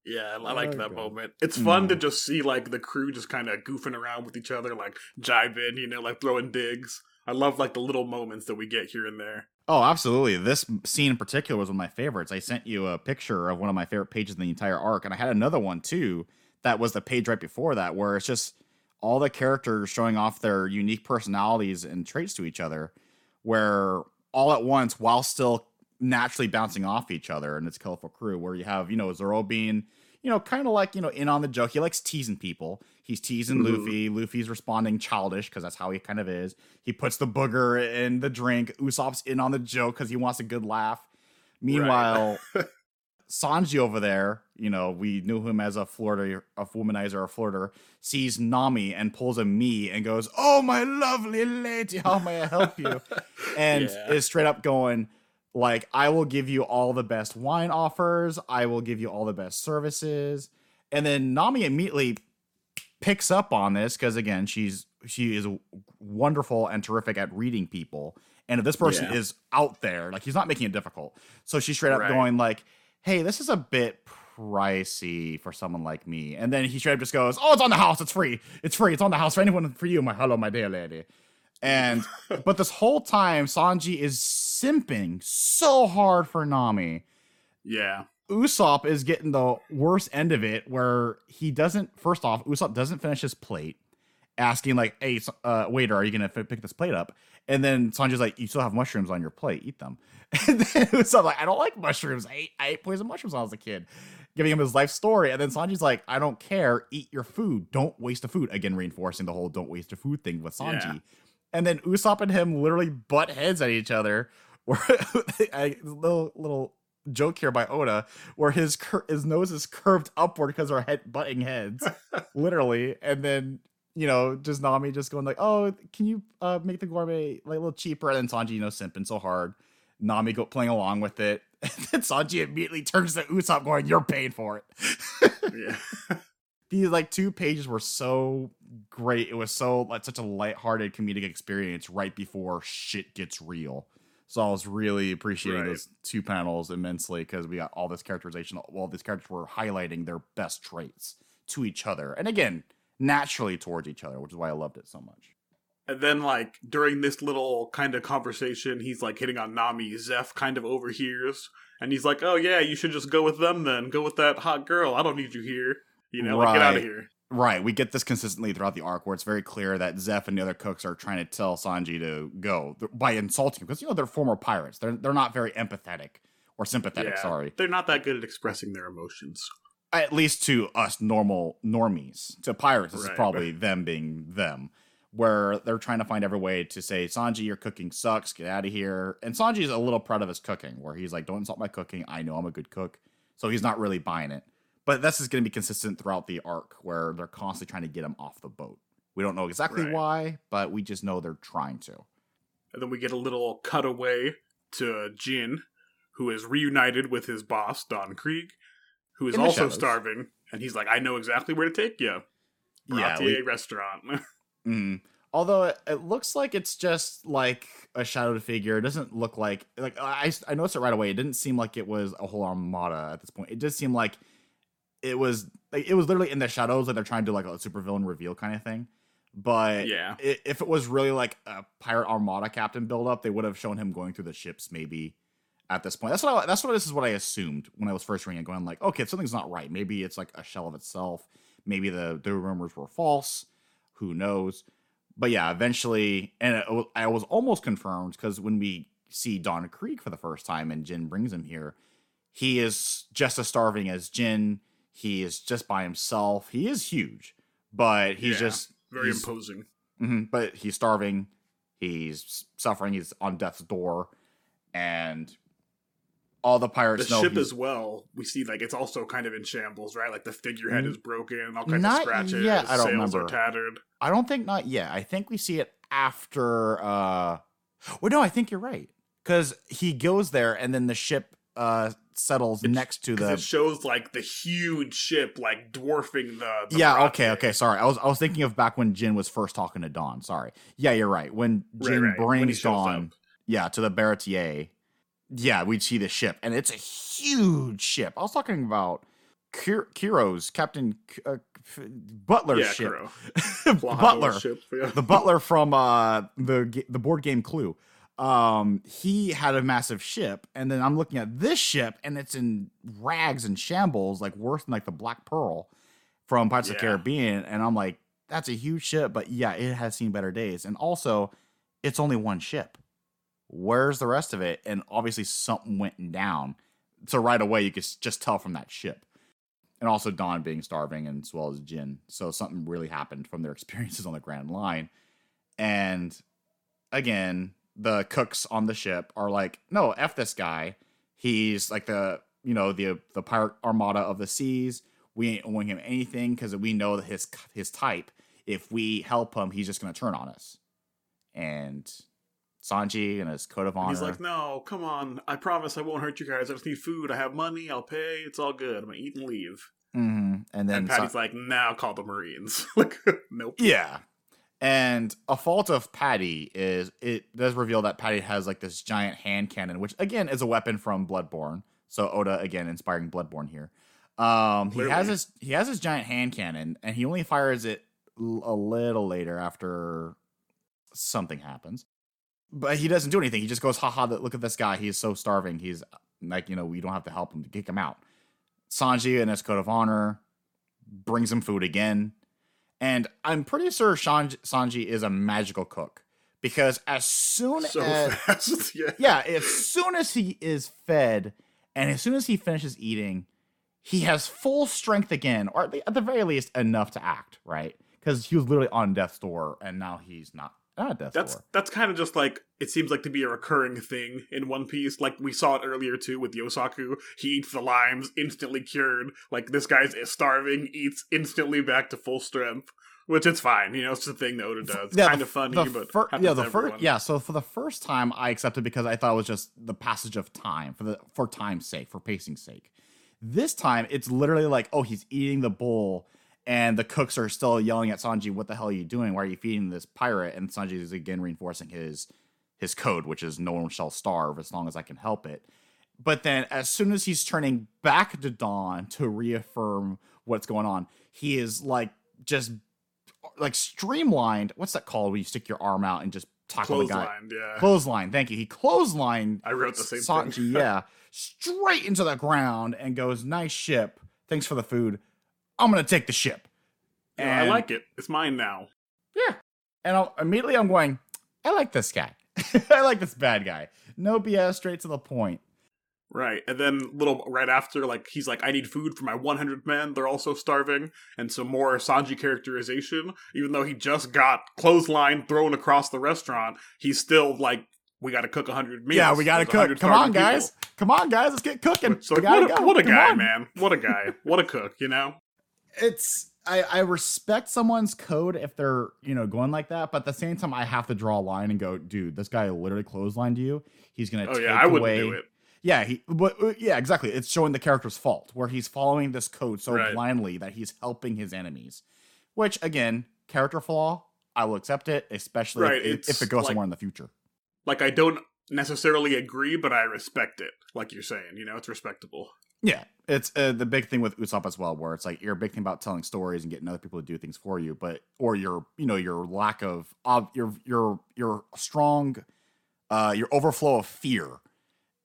Yeah, I like Oh, that God. moment. It's fun Mm. to just see like the crew just kind of goofing around with each other, like jibing, you know, like throwing digs. I love like the little moments that we get here and there. Oh, absolutely. This scene in particular was one of my favorites. I sent you a picture of one of my favorite pages in the entire arc, and I had another one too that was the page right before that, where it's just all the characters showing off their unique personalities and traits to each other, where all at once, while still naturally bouncing off each other and its colorful crew, where you have, you know, Zoro being, you know, kind of like, you know, in on the joke. He likes teasing people. He's teasing Mhm. Luffy. Luffy's responding childish because that's how he kind of is. He puts the booger in the drink. Usopp's in on the joke because he wants a good laugh. Meanwhile, [LAUGHS] Sanji over there, you know, we knew him as a flirter, a womanizer, a flirter, sees Nami and pulls a me and goes, "Oh my lovely lady, how may I help you?" [LAUGHS] and Yeah. is straight up going, like, "I will give you all the best wine offers. I will give you all the best services." And then Nami immediately picks up on this because again, she's she is wonderful and terrific at reading people. And if this person Yeah. is out there, like he's not making it difficult. So she's straight up Right. going like, "Hey, this is a bit pricey for someone like me. And then he straight up just goes, "Oh, it's on the house. It's free. It's free. It's on the house for anyone for you, my hello, my dear lady." And [LAUGHS] but this whole time, Sanji is simping so hard for Nami. Yeah. Usopp is getting the worst end of it, where he doesn't. First off, Usopp doesn't finish his plate, asking like, "Hey, uh, waiter, are you gonna f- pick this plate up?" And then Sanji's like, "You still have mushrooms on your plate. Eat them." [LAUGHS] And then Usopp like, "I don't like mushrooms. I ate, I ate poison mushrooms when I was a kid." Giving him his life story, and then Sanji's like, "I don't care. Eat your food. Don't waste the food." Again, reinforcing the whole "don't waste your food" thing with Sanji. Yeah. And then Usopp and him literally butt heads at each other. Where [LAUGHS] I, little little joke here by Oda, where his cur- his nose is curved upward because they're head butting heads, [LAUGHS] literally, and then you know just Nami just going like, "Oh, can you uh, make the gourmet like a little cheaper?" And then Sanji, you know, simping so hard, Nami go playing along with it, [LAUGHS] and then Sanji immediately turns to Usopp, going, "You're paying for it." Yeah. These like two pages were so great. It was so like such a lighthearted comedic experience right before shit gets real. So I was really appreciating Right. those two panels immensely because we got all this characterization. All these characters were highlighting their best traits to each other, and again, naturally towards each other, which is why I loved it so much. And then, like, during this little kind of conversation, he's like hitting on Nami. Zeff kind of overhears. And he's like, oh, yeah, you should just go with them then. Go with that hot girl. I don't need you here. You know, like, get out of here. Right, we get this consistently throughout the arc, where it's very clear that Zeff and the other cooks are trying to tell Sanji to go by insulting him because you know they're former pirates. They're they're not very empathetic or sympathetic. Yeah. Sorry, They're not that good at expressing their emotions. at least to us normal normies. To pirates, this Right. is probably them being them, where they're trying to find every way to say, Sanji, your cooking sucks, get out of here. And Sanji's a little proud of his cooking, where he's like, don't insult my cooking. I know I'm a good cook. So he's not really buying it. But this is going to be consistent throughout the arc, where they're constantly trying to get him off the boat. We don't know exactly Right. why, but we just know they're trying to. And then we get a little cutaway to Gin, who is reunited with his boss, Don Krieg, who is also shadows. starving. And he's like, I know exactly where to take you. Yeah, Baratie we- restaurant. [LAUGHS] Mm. Although it, it looks like it's just like a shadowed figure. It doesn't look like like I I noticed it right away. It didn't seem like it was a whole armada at this point. It just seem like it was like it was literally in the shadows, like they're trying to do like a supervillain reveal kind of thing. But yeah. i- if it was really like a pirate armada captain buildup, they would have shown him going through the ships maybe at this point. That's what I, that's what this is what I assumed when I was first reading it, going like, okay, something's not right. Maybe it's like a shell of itself. Maybe the the rumors were false. Who knows? But yeah, eventually, and it, I was almost confirmed because when we see Don Krieg for the first time and Gin brings him here, he is just as starving as Gin. He is just by himself. He is huge, but he's Yeah. just Very he's- imposing. Mhm, But he's starving. He's suffering. He's on death's door, and all the pirates The ship as well, we see like it's also kind of in shambles, right? Like the figurehead is broken and all kinds Not of scratches. yet, I don't sails remember. are tattered. I don't think not yet. I think we see it after. uh Well, no, I think you're right because he goes there, and then the ship uh settles It's- next to the. it shows like the huge ship like dwarfing the, the yeah. Baratie. Okay. Okay. Sorry. I was I was thinking of back when Gin was first talking to Don. Sorry. Yeah, you're right. When Gin right, when he brings shows Don, yeah, to the Baratie, yeah, we'd see the ship, and it's a huge ship. I was talking about Kir- Kuro's Captain uh, Butler's Yeah, ship. [LAUGHS] Butler, ship. Yeah. the Butler from uh the the board game Clue. Um, he had a massive ship, and then I'm looking at this ship, and it's in rags and shambles, like worse than like the Black Pearl from Pirates of the Caribbean, and I'm like, that's a huge ship, but yeah, it has seen better days, and also, it's only one ship. Where's the rest of it? And obviously, something went down. So right away, you could just tell from that ship and also Don being starving and as well as Gin. So something really happened from their [LAUGHS] experiences on the Grand Line. And again, the cooks on the ship are like, no, F this guy. He's like the you know, the the pirate armada of the seas. We ain't owing him anything because we know that his his type. If we help him, he's just gonna turn on us. And Sanji and his code of honor. And he's like, no, come on. I promise I won't hurt you guys. I just need food. I have money. I'll pay. It's all good. I'm to eat and leave. Mhm. and then And San- Patty's like, now call the Marines. [LAUGHS] like, [LAUGHS] nope. Yeah. And a fault of Patty is it does reveal that Patty has like this giant hand cannon, which again is a weapon from Bloodborne. So Oda again inspiring Bloodborne here. Um, he has his he has his giant hand cannon, and he only fires it l- a little later after something happens. But he doesn't do anything. He just goes, "Haha! Look at this guy. He's so starving. He's like, you know, we don't have to help him to kick him out." Sanji, and his code of honor, brings him food again, and I'm pretty sure Shan- Sanji is a magical cook because as soon So as [LAUGHS] fast. yeah. yeah, as soon as he is fed and as soon as he finishes eating, he has full strength again, or at the, at the very least enough to act, right? Because he was literally on death's door and now he's not Ah, not at death's That's that's kind of just like it seems like to be a recurring thing in One Piece. Like we saw it earlier too with Yosaku. He eats the limes, instantly cured. Like this guy's starving, eats instantly back to full strength, which it's fine. You know, it's the thing that Oda does. Yeah, kind of funny, but fir- yeah, the first yeah. So for the first time, I accepted because I thought it was just the passage of time for the for time's sake, for pacing's sake. This time, it's literally like, oh, he's eating the bowl, and the cooks are still yelling at Sanji, "What the hell are you doing? Why are you feeding this pirate?" And Sanji is again reinforcing his his code, which is "No one shall starve as long as I can help it." But then, as soon as he's turning back to Don to reaffirm what's going on, he is like just like streamlined. What's that called? When you stick your arm out and just tackle the guy. Clothesline, yeah. Clothesline. Thank you. He clotheslined I wrote the same Sanji, thing. [LAUGHS] yeah, straight into the ground and goes, "Nice ship. Thanks for the food. I'm gonna take the ship." Yeah, I like it. It's mine now. Yeah, and I'll, immediately I'm going, "I like this guy. [LAUGHS] I like this bad guy. No BS, straight to the point." Right. And then little right after, like he's like, I need food for my 100 men. They're also starving. And some more Sanji characterization. Even though he just got clothesline thrown across the restaurant, he's still like, we got to cook 100 meals. yeah, we gotta cook. Come on, guys. people. Come on, guys. Let's get cooking. So We like, gotta what, a, go. what a Come guy, on. man. What a guy. [LAUGHS] What a cook, you know? It's I, I respect someone's code if they're you know going like that, but at the same time I have to draw a line and go, dude, this guy literally clotheslined you. He's gonna Oh, take yeah, I wouldn't away. do it. Yeah, he but uh, yeah, exactly. It's showing the character's fault where he's following this code so Right. blindly that he's helping his enemies. Which again, character flaw. I will accept it, especially Right, if, if it goes like- somewhere in the future. Like, I don't necessarily agree, but I respect it. Like you're saying, you know, it's respectable. Yeah, it's uh, the big thing with Usopp as well, where it's like you're a big thing about telling stories and getting other people to do things for you, but or your you know your lack of of your your your strong uh your overflow of fear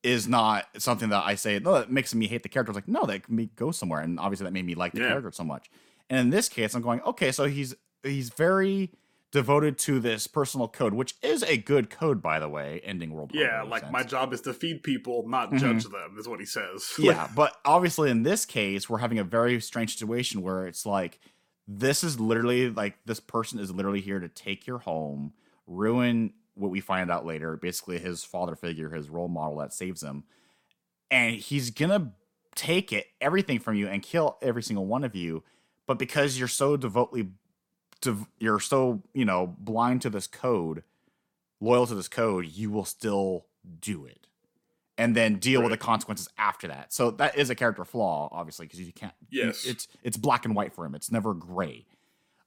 is not something that I say no that makes me hate the character. It's like no, that can me go somewhere, and obviously that made me like the Yeah. character so much. And in this case, I'm going okay, so he's he's very devoted to this personal code, which is a good code by the way. Ending world. War Yeah, like sense. my job is to feed people, not Mhm. judge them, is what he says. [LAUGHS] yeah, but obviously in this case, we're having a very strange situation where it's like this is literally like this person is literally here to take your home, ruin what we find out later, basically his father figure, his role model that saves him. And he's gonna take it, everything from you, and kill every single one of you. But because you're so devotedly, you're so you know blind to this code, loyal to this code, you will still do it and then deal with the consequences after that. So that is a character flaw, obviously, because you can't. Yes. it's it's black and white for him. It's never gray.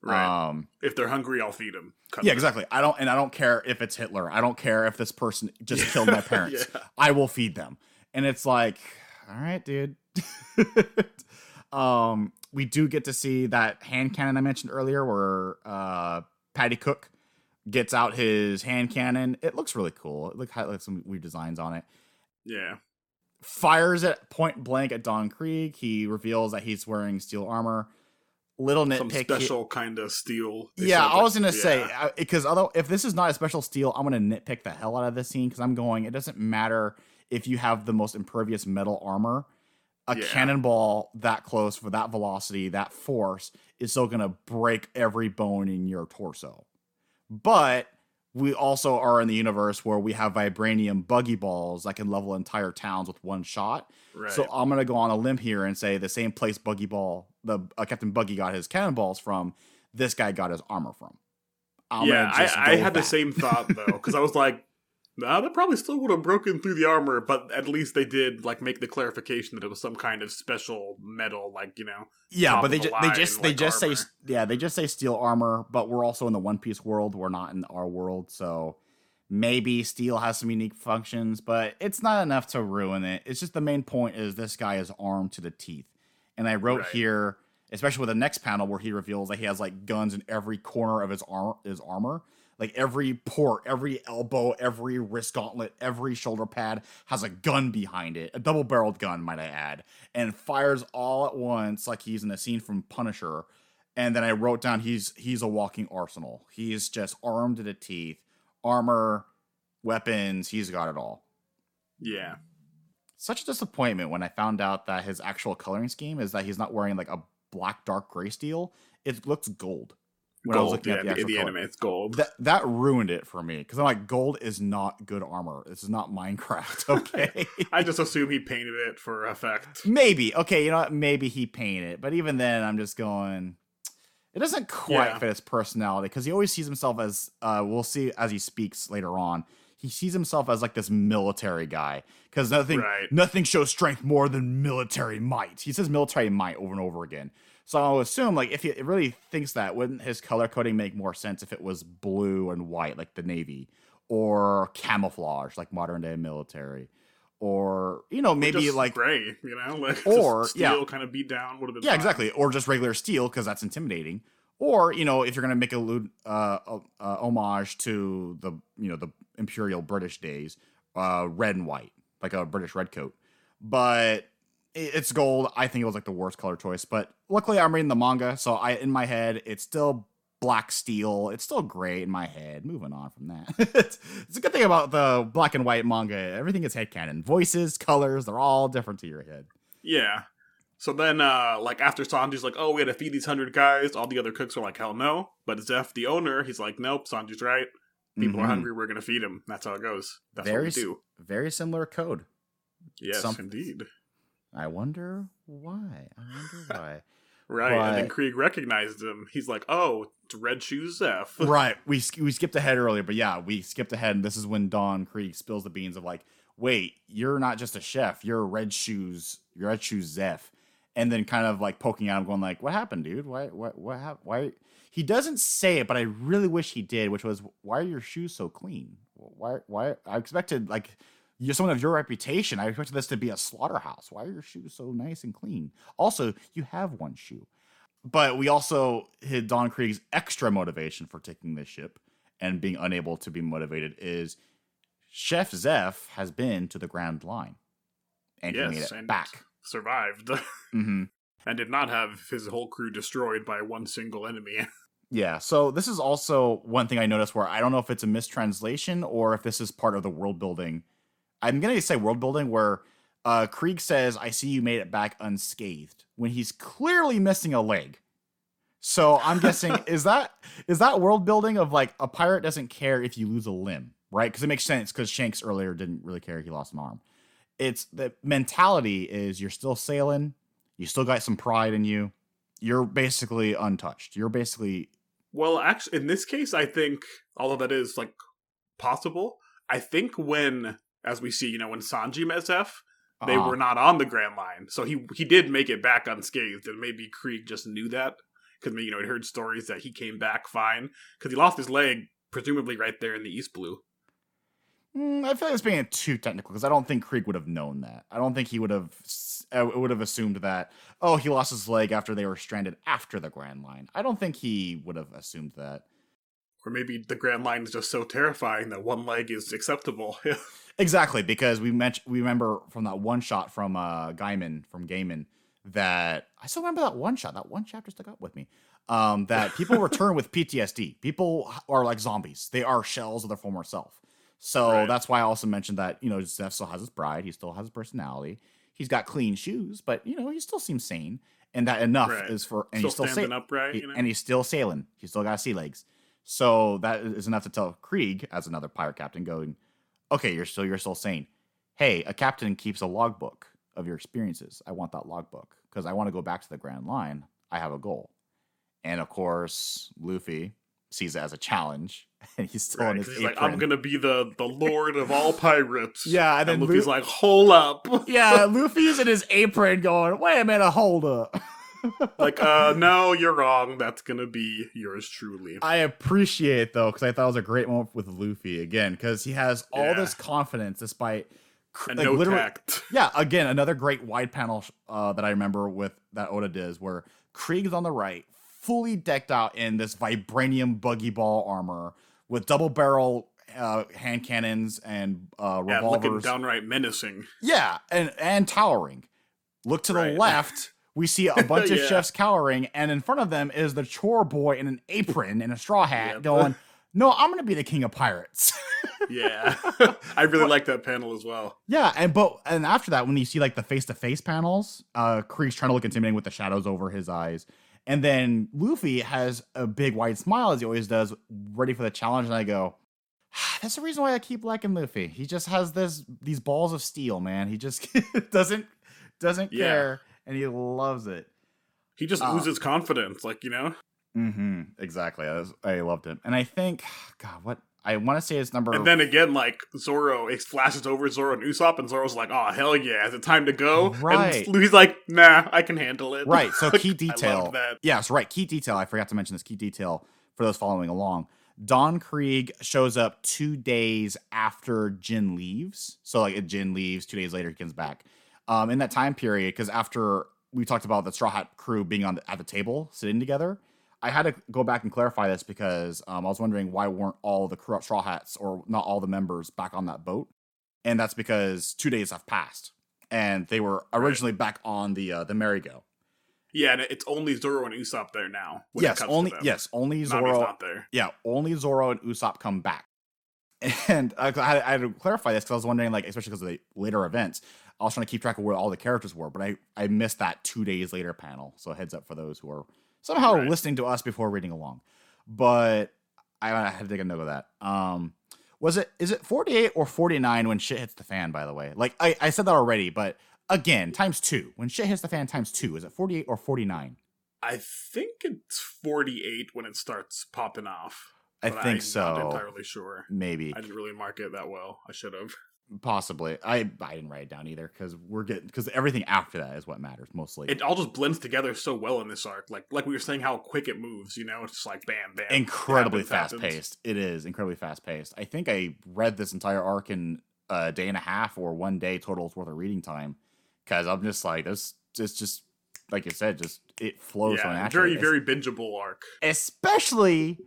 right. Um, if they're hungry, I'll feed them. Yeah, exactly. I don't, and I don't care if it's Hitler. I don't care if this person just Yeah. killed my [LAUGHS] parents. Yeah. I will feed them. And it's like, all right, dude. [LAUGHS] um, we do get to see that hand cannon I mentioned earlier, where uh, Patty Cook gets out his hand cannon. It looks really cool. It looks like some weird designs on it. Yeah. fires it point blank at Don Krieg. He reveals that he's wearing steel armor. Little Some nitpick. he- special kind of steel. Yeah, I was gonna say because although if this is not a special steel, I'm gonna nitpick the hell out of this scene because I'm going. It doesn't matter if you have the most impervious metal armor. A Yeah. cannonball that close for that velocity, that force is still gonna break every bone in your torso. But we also are in the universe where we have vibranium buggy balls that can level entire towns with one shot. Right. So I'm gonna go on a limb here and say the same place Buggy Ball, the uh, Captain Buggy got his cannonballs from, this guy got his armor from. I'm yeah, I, I had with the same thought though, because I was like, nah, they probably still would have broken through the armor, but at least they did like make the clarification that it was some kind of special metal, like you know. Yeah, but they just they just they like, just armor. say yeah they just say steel armor, but we're also in the One Piece world. We're not in our world, so maybe steel has some unique functions, but it's not enough to ruin it. It's just the main point is this guy is armed to the teeth, And I wrote Right. here, especially with the next panel where he reveals that he has like guns in every corner of his armor, his armor. Like every port, every elbow, every wrist gauntlet, every shoulder pad has a gun behind it, a double barreled gun, might I add, and fires all at once like he's in a scene from Punisher. And then I wrote down he's he's a walking arsenal. He's just armed to the teeth, armor, weapons. He's got it all Yeah. such a disappointment when I found out that his actual coloring scheme is that he's not wearing like a black dark gray steel. It looks gold. When I was looking Yeah, at the the, the anime, it's gold. That that ruined it for me because I'm like, gold is not good armor. This is not Minecraft. [LAUGHS] Okay, I just assume he painted it for effect. maybe okay. You know what? Maybe he painted it, but even then, I'm just going. It doesn't quite Yeah. fit his personality because he always sees himself as. Uh, we'll see as he speaks later on. He sees himself as like this military guy because nothing, Right. nothing shows strength more than military might. He says military might over and over again. So I'll assume like if he really thinks that, wouldn't his color coding make more sense if it was blue and white like the navy, or camouflage like modern day military, or you know maybe Just like gray, you know, [LAUGHS] like Or, steel yeah. kind of beat down. Would have been yeah, fine. exactly. Or just regular steel because that's intimidating. Or you know, if you're gonna make a uh, uh, uh, homage to the you know the imperial British days, uh, red and white, like a British red coat. But it's gold. I think it was like the worst color choice. But luckily, I'm reading the manga, so I in my head it's still black steel. It's still gray in my head. Moving on from that, [LAUGHS] it's, it's a good thing about the black and white manga. Everything is headcanon. Voices, colors, they're all different to your head. Yeah. So then, uh, like after Sanji's like, "Oh, we had to feed these hundred guys," all the other cooks are like, "Hell no!" But Zeff, the owner, he's like, "Nope, Sanji's right. People Mhm. are hungry. We're gonna feed them. That's how it goes. That's Very what we do." Very similar code. Yes, some- indeed. I wonder why. I wonder [LAUGHS] why. Right, and then Krieg recognized him. He's like, "Oh, it's Red Shoes Zeff." [LAUGHS] right. We we skipped ahead earlier, but yeah, we skipped ahead, and this is when Don Krieg spills the beans of like, wait, you're not just a chef, you're Red Shoes, you're Red Shoes Zeff, and then kind of like poking at him, going like, what happened, dude? Why, what, what? Why? He doesn't say it, but I really wish he did, which was, why are your shoes so clean? Why, why? I expected like. You're someone of your reputation. I expected this to be a slaughterhouse. Why are your shoes so nice and clean? Also, you have one shoe. But we also hit Don Krieg's extra motivation for taking this ship and being unable to be motivated is Chef Zeff has been to the Grand Line. And he made it back. survived [LAUGHS] hmm and did not have his whole crew destroyed by one single enemy. [LAUGHS] Yeah. So this is also one thing I noticed where I don't know if it's a mistranslation or if this is part of the world building. I'm gonna say world building where uh, Krieg says, "I see you made it back unscathed," when he's clearly missing a leg. So I'm guessing [LAUGHS] is that is that world building of like a pirate doesn't care if you lose a limb, right? Because it makes sense because Shanks earlier didn't really care he lost an arm. It's the mentality is you're still sailing, you still got some pride in you. You're basically untouched. You're basically Well, actually, in this case, I think although that is like possible, I think when, as we see, you know, when Sanji met Zeff, they uh, were not on the Grand Line, so he he did make it back unscathed, and maybe Krieg just knew that because you know he heard stories that he came back fine because he lost his leg, presumably right there in the East Blue. Mm, I feel like it's being too technical because I don't think Krieg would have known that. I don't think he would have uh, would have assumed that. Oh, he lost his leg after they were stranded after the Grand Line. I don't think he would have assumed that. Or maybe the Grand Line is just so terrifying that one leg is acceptable. [LAUGHS] Exactly because we mentioned we remember from that one shot from uh Gaimon from Gaimon that I still remember that one shot. That one chapter stuck up with me. Um, that people [LAUGHS] return with PTSD. People are like zombies. They are shells of their former self. So Right. that's why I also mentioned that you know Zeff still has his pride. He still has his personality. He's got clean shoes, but you know he still seems sane, and that enough Right. is for and still he's still standing sa- upright, he- you know. and he's still sailing. He's still got sea legs. So that is enough to tell Krieg, as another pirate captain, going, okay, you're still you're still sane. Hey, a captain keeps a logbook of your experiences. I want that logbook because I want to go back to the Grand Line. I have a goal, and of course, Luffy sees it as a challenge, [LAUGHS] and he's still Right, on his he's apron. like, I'm gonna be the the lord of all pirates. [LAUGHS] Yeah, and and then Luffy's Lu- like, hold up. yeah, [LAUGHS] Luffy's in his apron, going, "Wait a minute, hold up." Like, uh, no, you're wrong. That's gonna be yours truly. I appreciate though because I thought it was a great moment with Luffy again because he has all Yeah. this confidence despite and like, no literally- tact. [LAUGHS] Yeah, again, another great wide panel uh, that I remember with that Oda does, where Krieg's on the right, fully decked out in this vibranium buggy ball armor with double barrel uh, hand cannons and uh, Yeah, looking downright menacing. Yeah, and and towering. Look to the Right. left. We see a [LAUGHS] bunch of chefs cowering, and in front of them is the chore boy in an apron and a straw hat, Yep. going, "No, I'm gonna be the king of pirates." [LAUGHS] Yeah, [LAUGHS] I really like that panel as well. Yeah, and but and after that, when you see like the face to face panels, uh Krieg's trying to look intimidating with the shadows over his eyes. And then Luffy has a big wide smile as he always does, ready for the challenge. And I go, "Ah, that's the reason why I keep liking Luffy. He just has this these balls of steel, man. He just doesn't doesn't Yeah. care and he loves it. He just Uh, oozes confidence, like you know. Mm-hmm. Exactly. I, was, I loved it. And I think, [SIGHS] God, what I want to say is number And then again, like Zoro, it flashes over Zoro and Usopp, and Zoro's like, "Oh hell yeah, is it time to go?" Right. [LAUGHS] And Luffy's like, "Nah, I can handle it." Right. So [LAUGHS] key detail. Yes, right. Key detail. I forgot to mention this key detail for those following along. Don Krieg shows up two days after Gin leaves. So like Gin leaves, two days later he comes back. Um, in that time period, because after we talked about the Straw Hat crew being on the, at the table sitting together, I had to go back and clarify this because um, I was wondering why weren't all the crew, Straw Hats or not all the members back on that boat, and that's because two days have passed and they were Right. originally back on the uh, the merry-go. Yeah, and it's only Zoro and Usopp there now. yes, only yes, only Zoro. not there. Yeah, only Zoro and Usopp come back. [LAUGHS] And I, I, I had to clarify this because I was wondering, like, especially because of the later events, I was trying to keep track of where all the characters were, but I, I missed that two days later panel. So heads up for those who are somehow Right. listening to us before reading along. But I, I had to take a note of that. Um, was it is it 48 or 49 when shit hits the fan, by the way? Like I, I said that already, but again, times two. When shit hits the fan times two, is it 48 or 49? I think it's 48 when it starts popping off. I think I'm so. Not entirely sure. Maybe. I didn't really mark it that well. I should have. Possibly. I I didn't write it down either because we're getting because everything after that is what matters mostly. It all just blends together so well in this arc. Like like we were saying, how quick it moves. You know, it's just like bam, bam. incredibly fast paced. It is incredibly fast paced. I think I read this entire arc in a day and a half or one day total's worth of reading time because I'm just like this. Just just like you said, just it flows so Yeah, naturally. very very bingeable arc. especially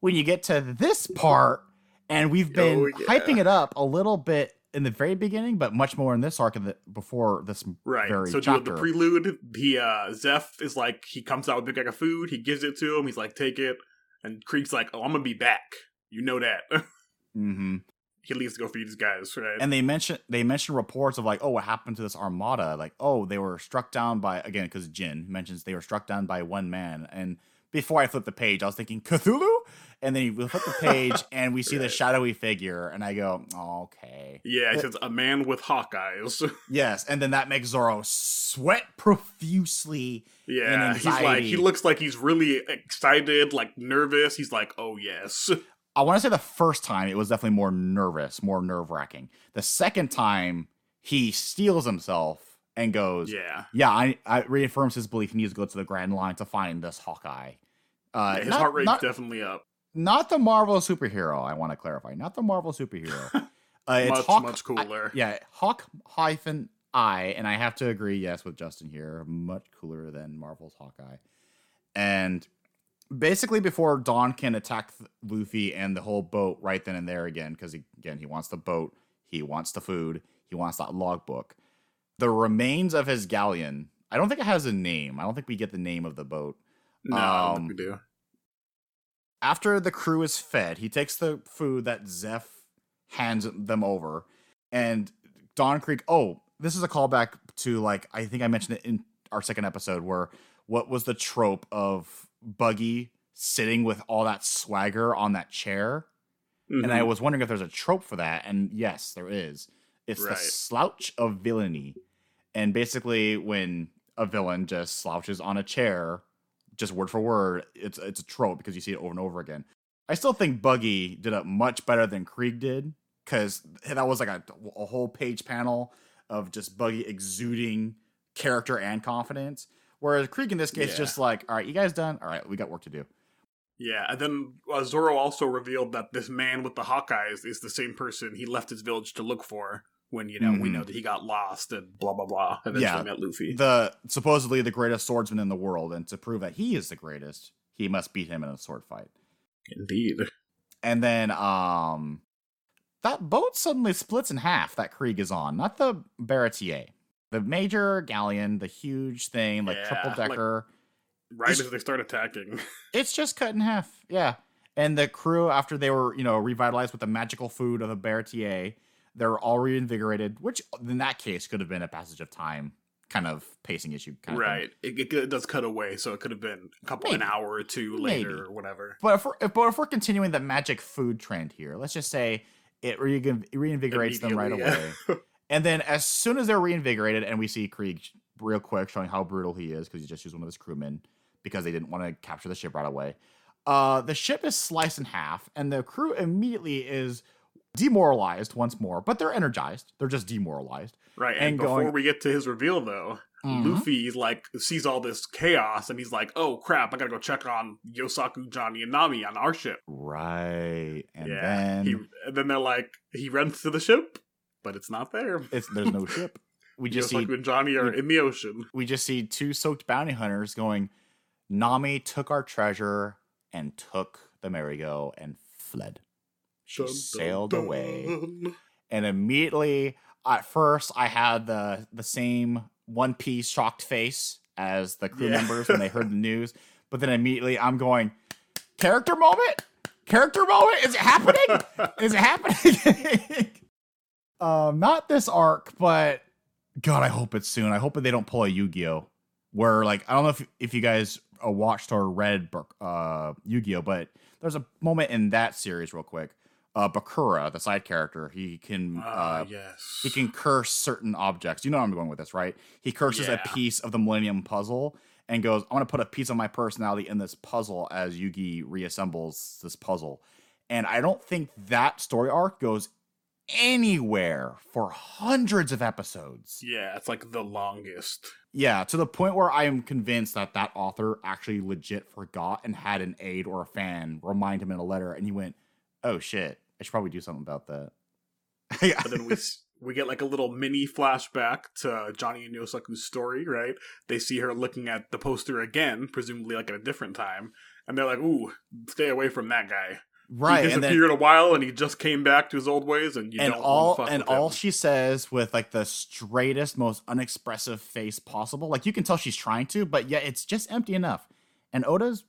when you get to this part and we've oh, been Oh, yeah. hyping it up a little bit in the very beginning, but much more in this arc of the, before this Right. very so chapter. the prelude, the uh Zeff is like he comes out with a big bag of food, he gives it to him, he's like, take it. And Krieg's like, Oh, I'm gonna be back. You know that. [LAUGHS] mm-hmm. he leaves to go feed his guys, right? and they mention they mention reports of like oh what happened to this armada like oh they were struck down by again because gin mentions they were struck down by one man and before i flipped the page i was thinking cthulhu and then you flip the page [LAUGHS] and we see the shadowy figure and i go oh, okay yeah, it's says a man with hawk eyes. [LAUGHS] yes and then that makes zoro sweat profusely yeah. He's like he looks like he's really excited, like nervous. He's like, Oh yes. [LAUGHS] I want to say the first time it was definitely more nervous, more nerve wracking. The second time he steals himself and goes, Yeah. yeah, I, I reaffirms his belief he needs to go to the Grand Line to find this Hawkeye. Uh, Yeah, his not, heart rate's not, definitely up. Not the Marvel superhero. I want to clarify, not the Marvel superhero. [LAUGHS] Uh, it's much, Hawk, much cooler. yeah, Hawk hyphen I, and I have to agree, yes, with Justin here, much cooler than Marvel's Hawkeye. And basically, before Don can attack Luffy and the whole boat right then and there again, because again, he wants the boat, he wants the food, he wants that logbook. The remains of his galleon. I don't think it has a name. I don't think we get the name of the boat. No, I don't think Um, we do. After the crew is fed, he takes the food that Zeff hands them over, and Don Krieg. Oh, this is a callback to like I think I mentioned it in our second episode where what was the trope of Buggy sitting with all that swagger on that chair, and I Mhm. was wondering if there's a trope for that, and yes, there is. It's the slouch of villainy, and basically when a villain just slouches on a chair, just word for word, it's it's a trope because you see it over and over again. I still think Buggy did it much better than Krieg did because that was like a, a whole page panel of just Buggy exuding character and confidence. Whereas Krieg in this case, Yeah. just like, all right, you guys done? All right, we got work to do. Yeah, and then uh, Zoro also revealed that this man with the Hawkeyes is the same person he left his village to look for when you know we Mhm. know that he got lost and blah blah blah. [LAUGHS] Eventually Yeah. met Luffy. the supposedly the greatest swordsman in the world, and to prove that he is the greatest, he must beat him in a sword fight. Indeed. And then um that boat suddenly splits in half that Krieg is on, not the Baratie. The major galleon, the huge thing, like Yeah, triple like- decker, Right It's- as they start attacking. [LAUGHS] it's just cut in half. Yeah. And the crew, after they were, you know, revitalized with the magical food of the Baratie, they're all reinvigorated, which in that case could have been a passage of time kind of pacing issue. Kind of right. It, it, it does cut away, so it could have been a couple an hour or two later Maybe. or whatever. But if we're if, but if we're continuing the magic food trend here, let's just say it re- reinvigorates them right Immediately, away. [LAUGHS] and then as soon as they're reinvigorated, and we see Krieg real quick showing how brutal he is because he just used one of his crewmen because they didn't want to capture the ship right away. Uh, the ship is sliced in half, and the crew immediately is demoralized once more, but they're energized. They're just demoralized. Right, and, And before going- we get to his reveal, though, Mhm. Luffy like sees all this chaos, and he's like, "Oh crap! I gotta go check on Yosaku, Johnny, and Nami on our ship." Right, and yeah, then he, and then they're like, he runs to the ship, but it's not there. it's there's no ship. [LAUGHS] We just see and Johnny are we- in the ocean. we just see two soaked bounty hunters going, Nami took our treasure and took the merry-go and fled. She sailed away. And immediately, at first, I had the the same One Piece shocked face as the crew Yeah. members when they heard the news. But then immediately, I'm going, character moment, character moment. Is it happening? Is it happening? [LAUGHS] um, not this arc, but God, I hope it's soon. I hope they don't pull a Yu-Gi-Oh. Where like I don't know if if you guys uh, watched or read uh, Yu-Gi-Oh, but there's a moment in that series, real quick. Uh, Bakura, the side character, he can Ah, uh, yes. he can curse certain objects. You know where I'm going with this, right? He curses Yeah. a piece of the Millennium Puzzle and goes, "I want to put a piece of my personality in this puzzle." As Yugi reassembles this puzzle, and I don't think that story arc goes anywhere for hundreds of episodes. Yeah, it's like the longest. Yeah, to the point where I am convinced that that author actually legit forgot and had an aide or a fan remind him in a letter, and he went, "Oh shit, I should probably do something about that." Yeah. But then we [LAUGHS] we get like a little mini flashback to Johnny and Yosaku's story, right? They see her looking at the poster again, presumably like at a different time, and they're like, "Ooh, stay away from that guy." right, he and then disappeared a while, and he just came back to his old ways, and you and don't all and all him. she says with like the straightest, most unexpressive face possible. Like you can tell she's trying to, but yet it's just empty enough. And Oda's,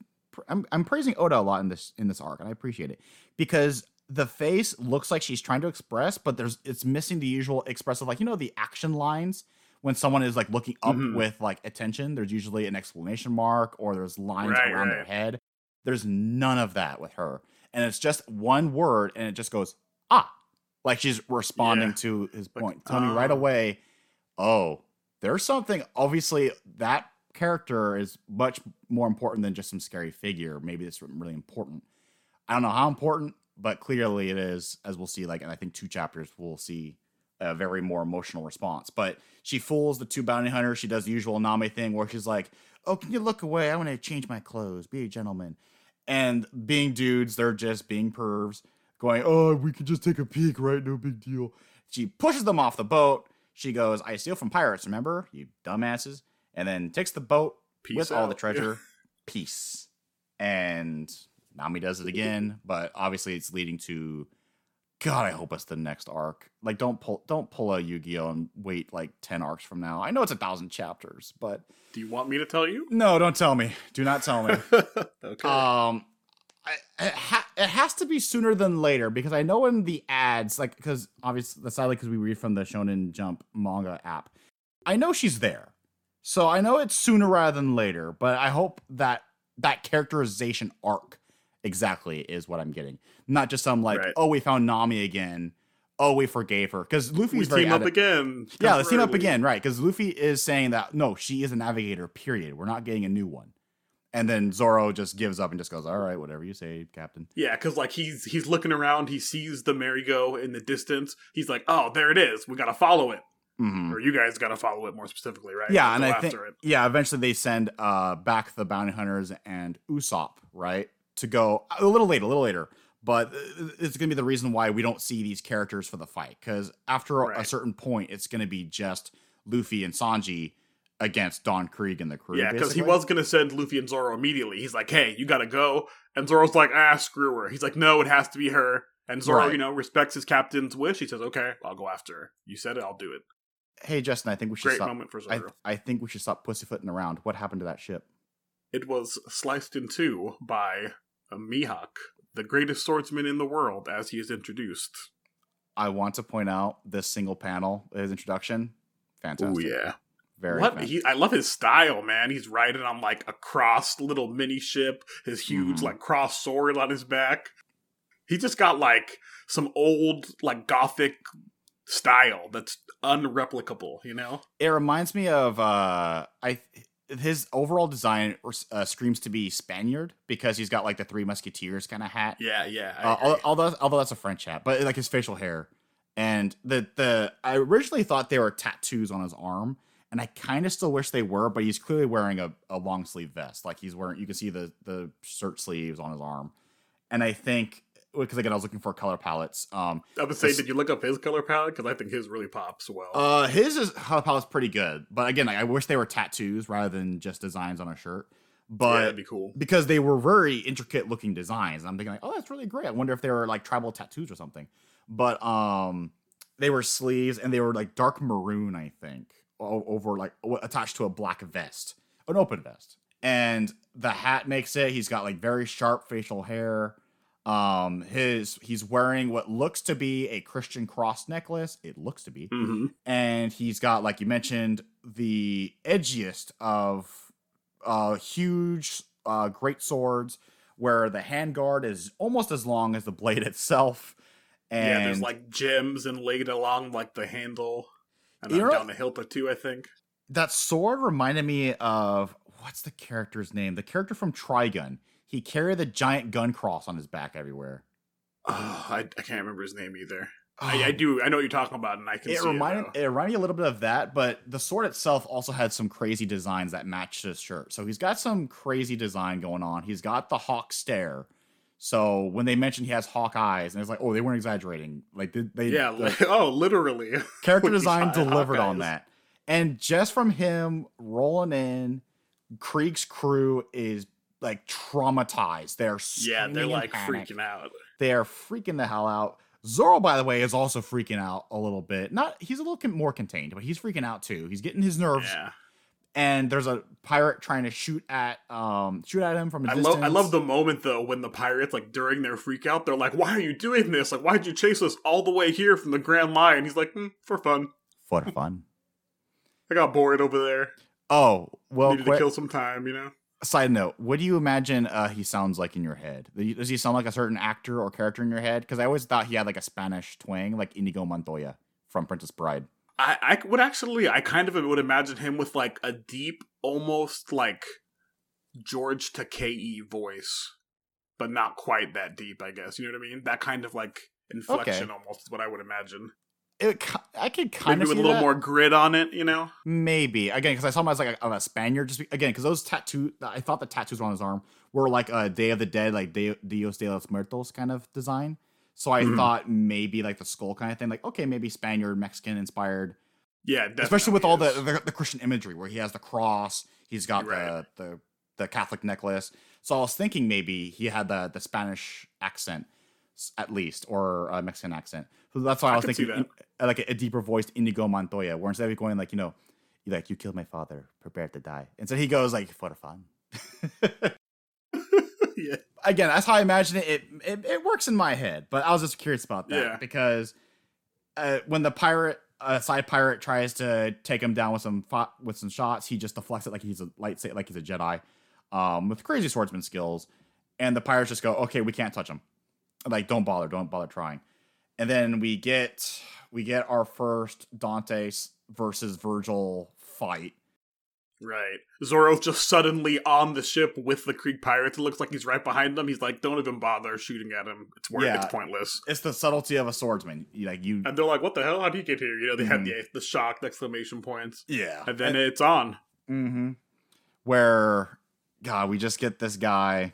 I'm, I'm praising Oda a lot in this in this arc, and I appreciate it because the face looks like she's trying to express, but there's it's missing the usual expressive, like you know the action lines when someone is like looking up Mhm. with like attention. There's usually an exclamation mark or there's lines Right, around their head. There's none of that with her, and it's just one word, and it just goes ah, like she's responding Yeah. to his Like, point, telling me right ah. away, oh, there's something. Obviously, that character is much more important than just some scary figure. Maybe it's really important. I don't know how important, but clearly it is, as we'll see. Like, and I think two chapters we'll see a very more emotional response. But she fools the two bounty hunters. She does the usual Nami thing where she's like, "Oh, can you look away? I want to change my clothes. Be a gentleman." And being dudes, they're just being pervs, going, "Oh, we can just take a peek, right? No big deal." She pushes them off the boat. She goes, "I steal from pirates, remember, you dumbasses?" And then takes the boat Peace with all the out. [LAUGHS] treasure. Peace. And Nami does it again, but obviously it's leading to God, I hope it's the next arc. Like don't pull don't pull a Yu-Gi-Oh and wait like 10 arcs from now. I know it's a thousand chapters, but Do you want me to tell you? no, don't tell me. Do not tell me. [LAUGHS] okay. Um, I, it, ha- it has to be sooner than later because I know in the ads, like, because obviously, that's sadly because we read from the Shonen Jump manga app. I know she's there, so I know it's sooner rather than later. But I hope that that characterization arc exactly is what I'm getting, not just some like, Right. oh, we found Nami again. Oh, we forgave her because Luffy's we very team up again. yeah, let's team up again, right? Because Luffy is saying that no, she is a navigator. Period. We're not getting a new one. And then Zoro just gives up and just goes, "All right, whatever you say, Captain." Yeah, because like he's he's looking around, he sees the merry-go in the distance. He's like, "Oh, there it is. We gotta follow it." Mhm. Or you guys gotta follow it more specifically, right? Yeah, and I think yeah, eventually they send uh back the bounty hunters and Usopp right to go a little later, a little later. but uh, it's going to be the reason why we don't see these characters for the fight because after a- a certain point, it's going to be just Luffy and Sanji against Don Krieg and the crew. Yeah, because he was gonna send Luffy and Zoro immediately. He's like, "Hey, you gotta go," and Zoro's like, "Ah, screw her." He's like, "No, it has to be her." And Zoro, Right. you know, respects his captain's wish. He says, "Okay, I'll go after her. You said it, I'll do it." Hey, Justin, I think we should Great stop. moment for I, Zoro. I think we should stop pussyfooting around. What happened to that ship? It was sliced in two by a Mihawk, the greatest swordsman in the world, as he is introduced. I want to point out this single panel, his introduction. Fantastic. Oh yeah. Very What he, I love his style, man. He's riding on like a crossed little mini ship, his huge Mhm. like cross sword on his back. He just got like some old like gothic style that's unreplicable, you know? It reminds me of uh I his overall design uh, screams to be Spaniard because he's got like the three musketeers kind of hat. Yeah, yeah. Uh, although although that's a French hat, but like his facial hair and the the I originally thought they were tattoos on his arm, and I kind of still wish they were, but he's clearly wearing a, a long sleeve vest. Like he's wearing, you can see the the shirt sleeves on his arm, and I think because again I was looking for color palettes. Um, I would say, did you look up his color palette? Because I think his really pops well. uh, his is color palette's pretty good, but again, like, I wish they were tattoos rather than just designs on a shirt. yeah, But that'd be cool. because they were very intricate looking designs. And I'm thinking like, oh, that's really great. I wonder if they were like tribal tattoos or something. But um, they were sleeves and they were like dark maroon, I think, over like attached to a black vest, an open vest. And the hat makes it. He's got like very sharp facial hair. Um, his he's wearing what looks to be a Christian cross necklace. It looks to be hmm and he's got like you mentioned the edgiest of uh huge uh great swords where the handguard is almost as long as the blade [LAUGHS] itself and yeah, there's like gems and laid along like the handle and You then know- down the hilt too. I think. that sword reminded me of what's the character's name the character from trigun he carried the giant gun cross on his back everywhere Oh, [SIGHS] I, I can't remember his name either. I, I oh. do. I know what you're talking about, and I can it see reminded it. it reminded me a little bit of that, but the sword itself also had some crazy designs that matched his shirt. So he's got some crazy design going on. He's got the hawk stare. So when they mentioned he has hawk eyes, and it's like, oh, they weren't exaggerating. Like they, they Yeah. the [LAUGHS] oh, literally. [LAUGHS] character design delivered on eyes. that. And just from him rolling in, Krieg's crew is like traumatized. They're Yeah, they're like freaking out. They are freaking the hell out. Zoro, by the way, is also freaking out a little bit. Not he's a little con- more contained, but he's freaking out too. He's getting his nerves. Yeah. And there's a pirate trying to shoot at um shoot at him from a I distance. love I love the moment though when the pirates like during their freak out they're like why are you doing this like why did you chase us all the way here from the Grand Line he's like "Hmm, for fun for fun. [LAUGHS] I got bored over there Oh well. needed quick- to kill some time you know side note: What do you imagine uh, he sounds like in your head? Does he sound like a certain actor or character in your head? Because I always thought he had like a Spanish twang, like Inigo Montoya from Princess Bride. I I would actually I kind of would imagine him with like a deep almost like George Takei voice but not quite that deep I guess you know what I mean that kind of like inflection almost is what I would imagine It, I could kind of maybe of with a little that. more grit on it you know Maybe again because I saw him as like a, a Spaniard. Just be- again because those tattoo, I thought the tattoos on his arm were like a Day of the Dead, like De- Dios de los Muertos kind of design. So I Mhm. thought maybe like the skull kind of thing, like okay, maybe Spaniard, Mexican inspired, yeah especially with all the, the the Christian imagery where he has the cross, he's got Right. the the the Catholic necklace. So I was thinking maybe he had the the Spanish accent at least or a Mexican accent. So that's why I, I was thinking in- like a, a deeper voiced Inigo Montoya, where instead of going like you know, like you killed my father, prepare to die. And so he goes like for fun. [LAUGHS] yeah Again, that's how I imagine it. It, it. it works in my head, but I was just curious about that Yeah. because uh, when the pirate, uh, side pirate, tries to take him down with some fo- with some shots, he just deflects it like he's a lightsaber, like he's a Jedi, um, with crazy swordsman skills. And the pirates just go, "Okay, we can't touch him. Like, don't bother, don't bother trying." And then we get we get our first Dante versus Virgil fight. Right. Zoro's just suddenly on the ship with the Krieg pirates. It looks like he's right behind them. He's like, don't even bother shooting at him. It's worth Yeah. it's pointless. It's the subtlety of a swordsman. Like you, And they're like, what the hell? How'd he get here? You know, they had Mhm. the the shocked exclamation points. yeah. And then it's on. Mm-hmm. Where, God, we just get this guy,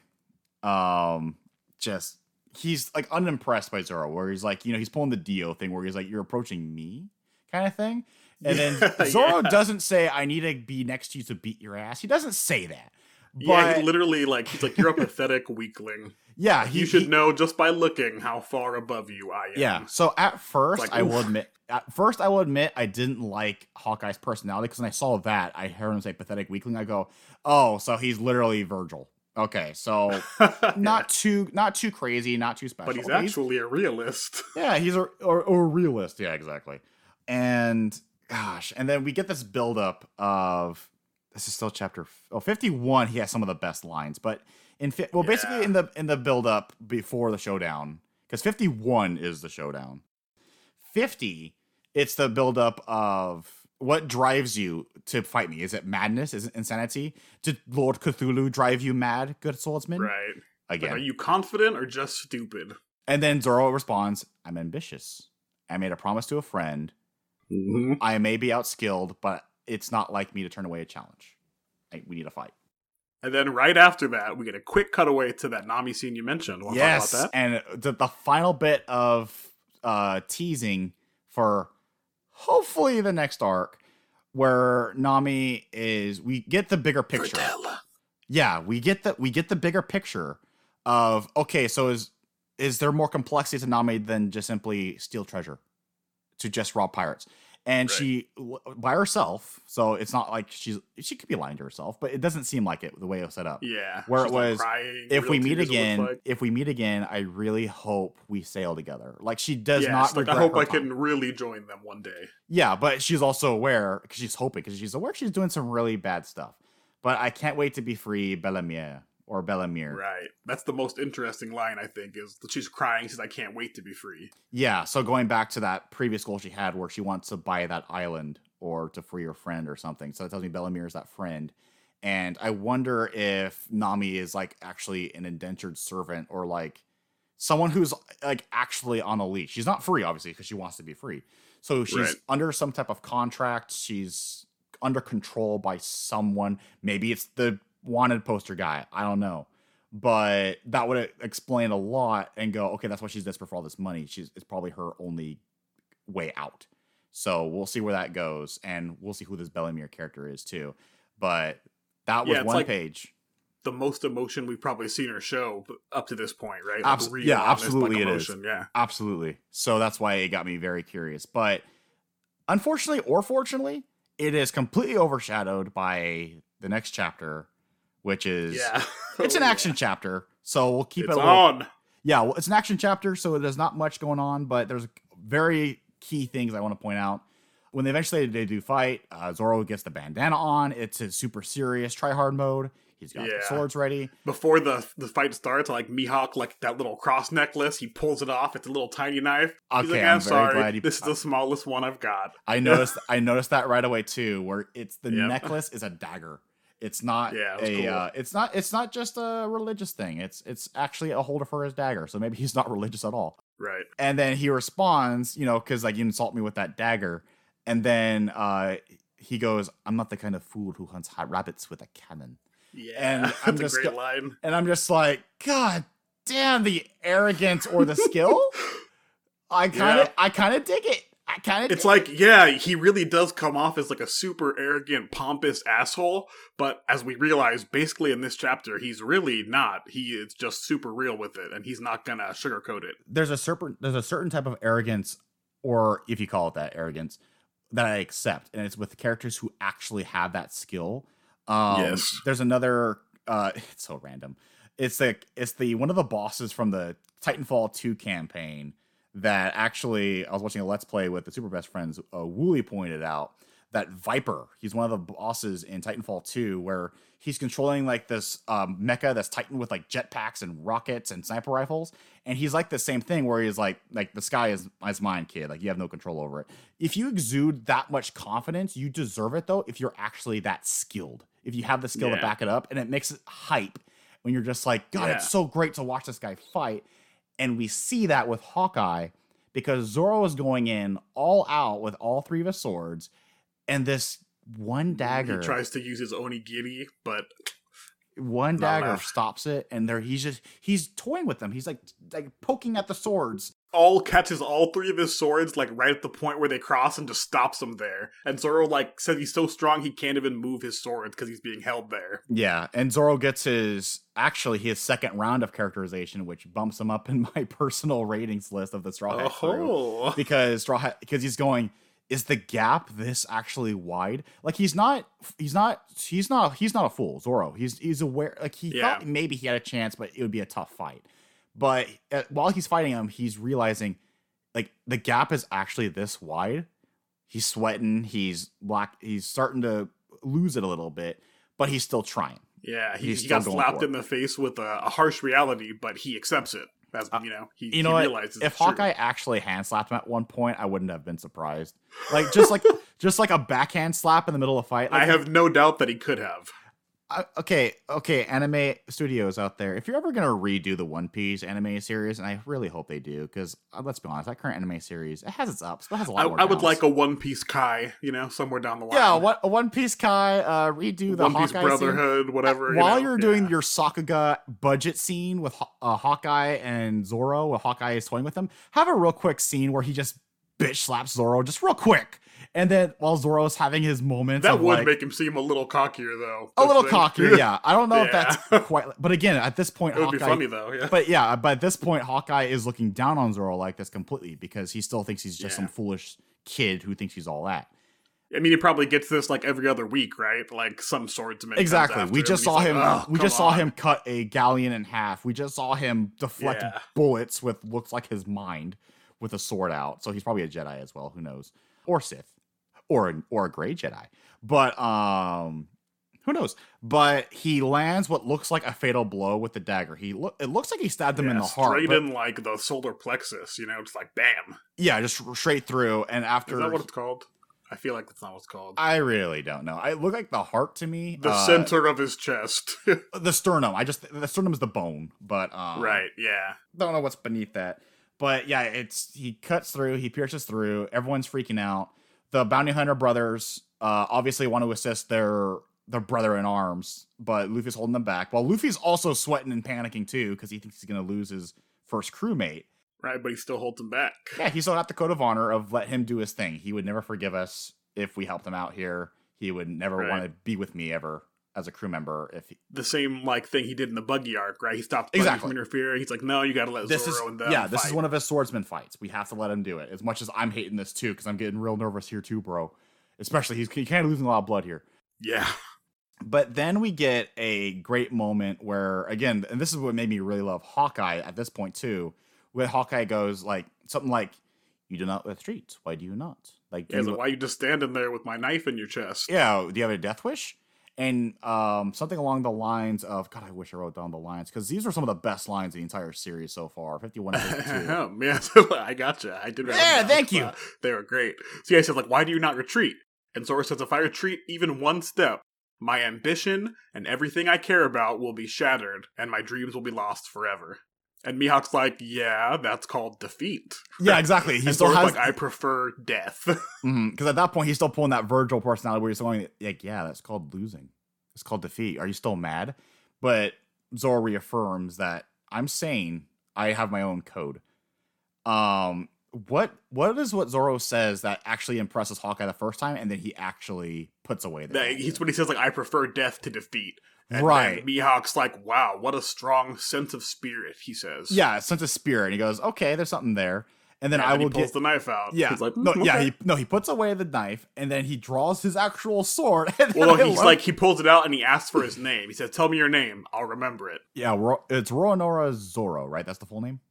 um, just he's like unimpressed by Zoro, where he's like, you know, he's pulling the Dio thing, where he's like, "You're approaching me," kind of thing. And then Zoro [LAUGHS] yeah. doesn't say, "I need to be next to you to beat your ass." He doesn't say that. But yeah, he literally like he's like you're a pathetic weakling. [LAUGHS] yeah, he you should he- know just by looking how far above you I am. Yeah. So at first, like, I will admit, at first I will admit I didn't like Hawkeye's personality because when I saw that, I heard him say "pathetic weakling." I go, "Oh, so he's literally Virgil." Okay, so [LAUGHS] not too not too crazy, not too special. but he's actually a realist. [LAUGHS] yeah, he's a or, or a realist. Yeah, exactly. And gosh, and then we get this buildup of this is still chapter oh, 51. He has some of the best lines, but in fi- well, basically in the in the buildup before the showdown, because 51 is the showdown. 50, it's the buildup of what drives you to fight me. Is it madness? Is it insanity? Did Lord Cthulhu drive you mad, good swordsman? right. Like, Again, are you confident or just stupid? and then Zoro responds, I'm ambitious. I made a promise to a friend. Mm-hmm. I may be outskilled, but it's not like me to turn away a challenge. Like, we need a fight. And then right after that, we get a quick cutaway to that Nami scene you mentioned. Yes. talk about that? And the, the final bit of uh, teasing for hopefully the next arc where Nami is we get the bigger picture. Verdella. Yeah, we get the we get the bigger picture of okay, so is is there more complexity to Nami than just simply steal treasure to just rob pirates? And Right. she by herself, so it's not like she's she could be lying to herself, but it doesn't seem like it the way it was set up. Yeah. Where it she's, like, was, crying, If we meet tears, it looks again, like. if we meet again, I really hope we sail together. Like she does Yes, not. like I hope I time. can really join them one day. Yeah, but she's also aware because she's hoping because she's aware she's doing some really bad stuff. But I can't wait to be free, Bellamere or Bellamere. Right. That's the most interesting line I think is that she's crying. She says, "I can't wait to be free." Yeah, so going back to that previous goal she had where she wants to buy that island or to free her friend or something. So that tells me Bellamere is that friend. And I wonder if Nami is like actually an indentured servant or like someone who's like actually on a leash. She's not free, obviously, because she wants to be free. So she's Right. under some type of contract. She's under control by someone. Maybe it's the wanted poster guy. I don't know. But that would explain a lot and go, okay, that's why she's desperate for all this money. She's it's probably her only way out. So we'll see where that goes, and we'll see who this Bellamere character is too. But that was Yeah, one like- page. The most emotion we've probably seen her show up to this point, right? Abs- real yeah, absolutely it is. Yeah. Absolutely. So that's why it got me very curious. But unfortunately or fortunately, it is completely overshadowed by the next chapter, which is Yeah. [LAUGHS] it's an Oh, action chapter. So we'll keep It's it little, on. yeah, well, it's an action chapter, so there's not much going on, but there's very key things I want to point out. When they eventually they do fight, uh, Zoro gets the bandana on. It's his super serious try hard mode. He's got Yeah. the swords ready. Before the the fight starts, like Mihawk, like that little cross necklace, he pulls it off. It's a little tiny knife. He's Okay, like, I'm I'm, sorry. This is the smallest one I've got. I [LAUGHS] noticed I noticed that right away too, where it's the Yep. necklace is a dagger. It's not Yeah, it a cool. uh, it's not it's not just a religious thing. It's it's actually a holder for his dagger. So maybe [LAUGHS] he's not religious at all. Right. And then he responds, you know, because like you insult me with that dagger. And then uh he goes, I'm not the kind of fool who hunts hot rabbits with a cannon. Yeah. And [LAUGHS] That's I'm a just great line. And I'm just like, God damn the arrogance or the skill. [LAUGHS] I kind of Yeah. I kind of dig it. I kind of It's like, yeah, he really does come off as like a super arrogant, pompous asshole. But as we realize, basically in this chapter, he's really not. He is just super real with it, and he's not gonna sugarcoat it. there's a certain there's a certain type of arrogance, or if you call it that arrogance, that I accept, and it's with characters who actually have that skill. Um, Yes. There's another. Uh, [LAUGHS] it's so random. It's like it's the one of the bosses from the Titanfall 2 campaign that actually I was watching a Let's Play with the Super Best Friends. Uh, Woolie pointed out that Viper. He's one of the bosses in Titanfall 2 where he's controlling like this um, mecha that's Titan with like jetpacks and rockets and sniper rifles, and he's like the same thing where he's like like the sky is is mine, kid. Like you have no control over it. If you exude that much confidence, you deserve it though. If you're actually that skilled, if you have the skill to back it up, and it makes it hype when you're just like, God, it's so great to watch this guy fight. And we see that with Hawkeye because Zoro is going in all out with all three of his swords, and this one dagger. He tries to use his onigiri, but One dagger enough. stops it, and there he's just he's toying with them. He's like like poking at the swords. All catches all three of his swords like right at the point where they cross and just stops them there. And Zoro like says he's so strong he can't even move his swords because he's being held there. Yeah, and Zoro gets his actually his second round of characterization, which bumps him up [LAUGHS] in my personal ratings list of the Straw Hat crew. Oh, because Straw Hat because he's going. Is the gap this actually wide? Like he's not. He's not. He's not. He's not a fool. Zoro. He's he's aware. Like he Yeah. thought maybe he had a chance, but it would be a tough fight. But uh, while he's fighting him, he's realizing like the gap is actually this wide. He's sweating. He's black. He's starting to lose it a little bit, but he's still trying. yeah, he, He's he got slapped in the face with a, a harsh reality, but he accepts it. As Uh, you know, he, you know he realizes If it's true. Hawkeye actually hand slapped him at one point, I wouldn't have been surprised. Like just like [LAUGHS] just like a backhand slap in the middle of a fight. Like, I have no doubt that he could have. I- okay, okay, anime studios out there. If you're ever gonna redo the One Piece anime series, and I really hope they do, because uh, let's be honest, that current anime series it has its ups, but it has a lot I. I would like a One Piece Kai, you know, somewhere down the line. yeah, what a One Piece Kai uh, redo the One Piece Hawkeye scene. Brotherhood, whatever. you While know, you're doing yeah. your Sakuga budget scene with uh, Hawkeye and Zoro, where Hawkeye is toying with him, have a real quick scene where he just bitch slaps Zoro, just real quick, and then while Zoro's having his moments, that would like, make him seem a little cockier, though. a little it. cockier. Yeah, I don't know if [LAUGHS] that's quite. But again, at this point, it would Hawkeye, be funny though. Yeah. but yeah, but at this point, Hawkeye is looking down on Zoro like this completely because he still thinks he's just Yeah. some foolish kid who thinks he's all that. I mean, he probably gets this like every other week, right? Like some swordsman. Exactly. We just saw him. like, "Oh, we just saw him cut a galleon in half. We just saw him deflect Yeah. bullets with looks like his mind with a sword out. So he's probably a Jedi as well. Who knows? Or Sith, or an, or a gray Jedi. But um, who knows? But he lands what looks like a fatal blow with the dagger. He look. It looks like he stabbed him in Yeah, the heart. straight in like the solar plexus. You know, it's like bam. yeah, just straight through. And after Is that what it's called? I feel like that's not what it's called. I really don't know. I look like the heart to me. the uh, center of his chest. [LAUGHS] the sternum. I just the sternum is the bone, but um, right. Yeah. don't know what's beneath that. But yeah, it's he cuts through, he pierces through. Everyone's freaking out. The bounty hunter brothers uh, obviously want to assist their their brother in arms, but Luffy's holding them back. While Luffy's also sweating and panicking too because he thinks he's gonna lose his first crewmate. Right, but he still holds him back. Yeah, he's still got the code of honor of let him do his thing. He would never forgive us if we helped him out here. He would never Right. want to be with me ever as a crew member if he, The same like thing he did in the buggy arc, right? He stopped Exactly. from interfering. He's like, no, you got to let this Zoro is yeah this is one of his swordsman fights we have to let him do it as much as i'm hating this too because i'm getting real nervous here too bro especially he's he kind of losing a lot of blood here Yeah. but then we get a great moment where again and this is what made me really love hawkeye at this point too where hawkeye goes like something like you do not retreat why do you not like, Yeah, you- like, why you just standing there with my knife in your chest? yeah do you have a death wish and um, something along the lines of god i wish i wrote down the lines because these are some of the best lines in the entire series so far 51 and [LAUGHS] 52 yeah, [LAUGHS] I gotcha. I did. Yeah, thank you. They were great. So yeah, says like, "Why do you not retreat?" And Zoro says, "If I retreat even one step, my ambition and everything I care about will be shattered, and my dreams will be lost forever." And Mihawk's like, "Yeah, that's called defeat." yeah exactly [LAUGHS] he still has like, "I prefer death." [LAUGHS] because at that point he's still pulling that Vergil personality where he's going like, yeah, that's called losing. It's called defeat. Are you still mad? But Zoro reaffirms that I'm sane. I have my own code. Um, what what is what Zoro says that actually impresses Hawkeye the first time, and then he actually puts away the that, he's when he says like, "I prefer death to defeat." And Right. Mihawk's like, "Wow, what a strong sense of spirit," he says. yeah, sense of spirit. And he goes, okay, there's something there, and then And I then will he pulls get. the knife out. yeah, He's like, no, "Mm, yeah, he no, he puts away the knife, and then he draws his actual sword. [LAUGHS] And Well, I he's love- like he pulls it out and he asks for his name. He says, "Tell me your name. I'll remember it." yeah, it's Roanora Zoro, right? That's the full name.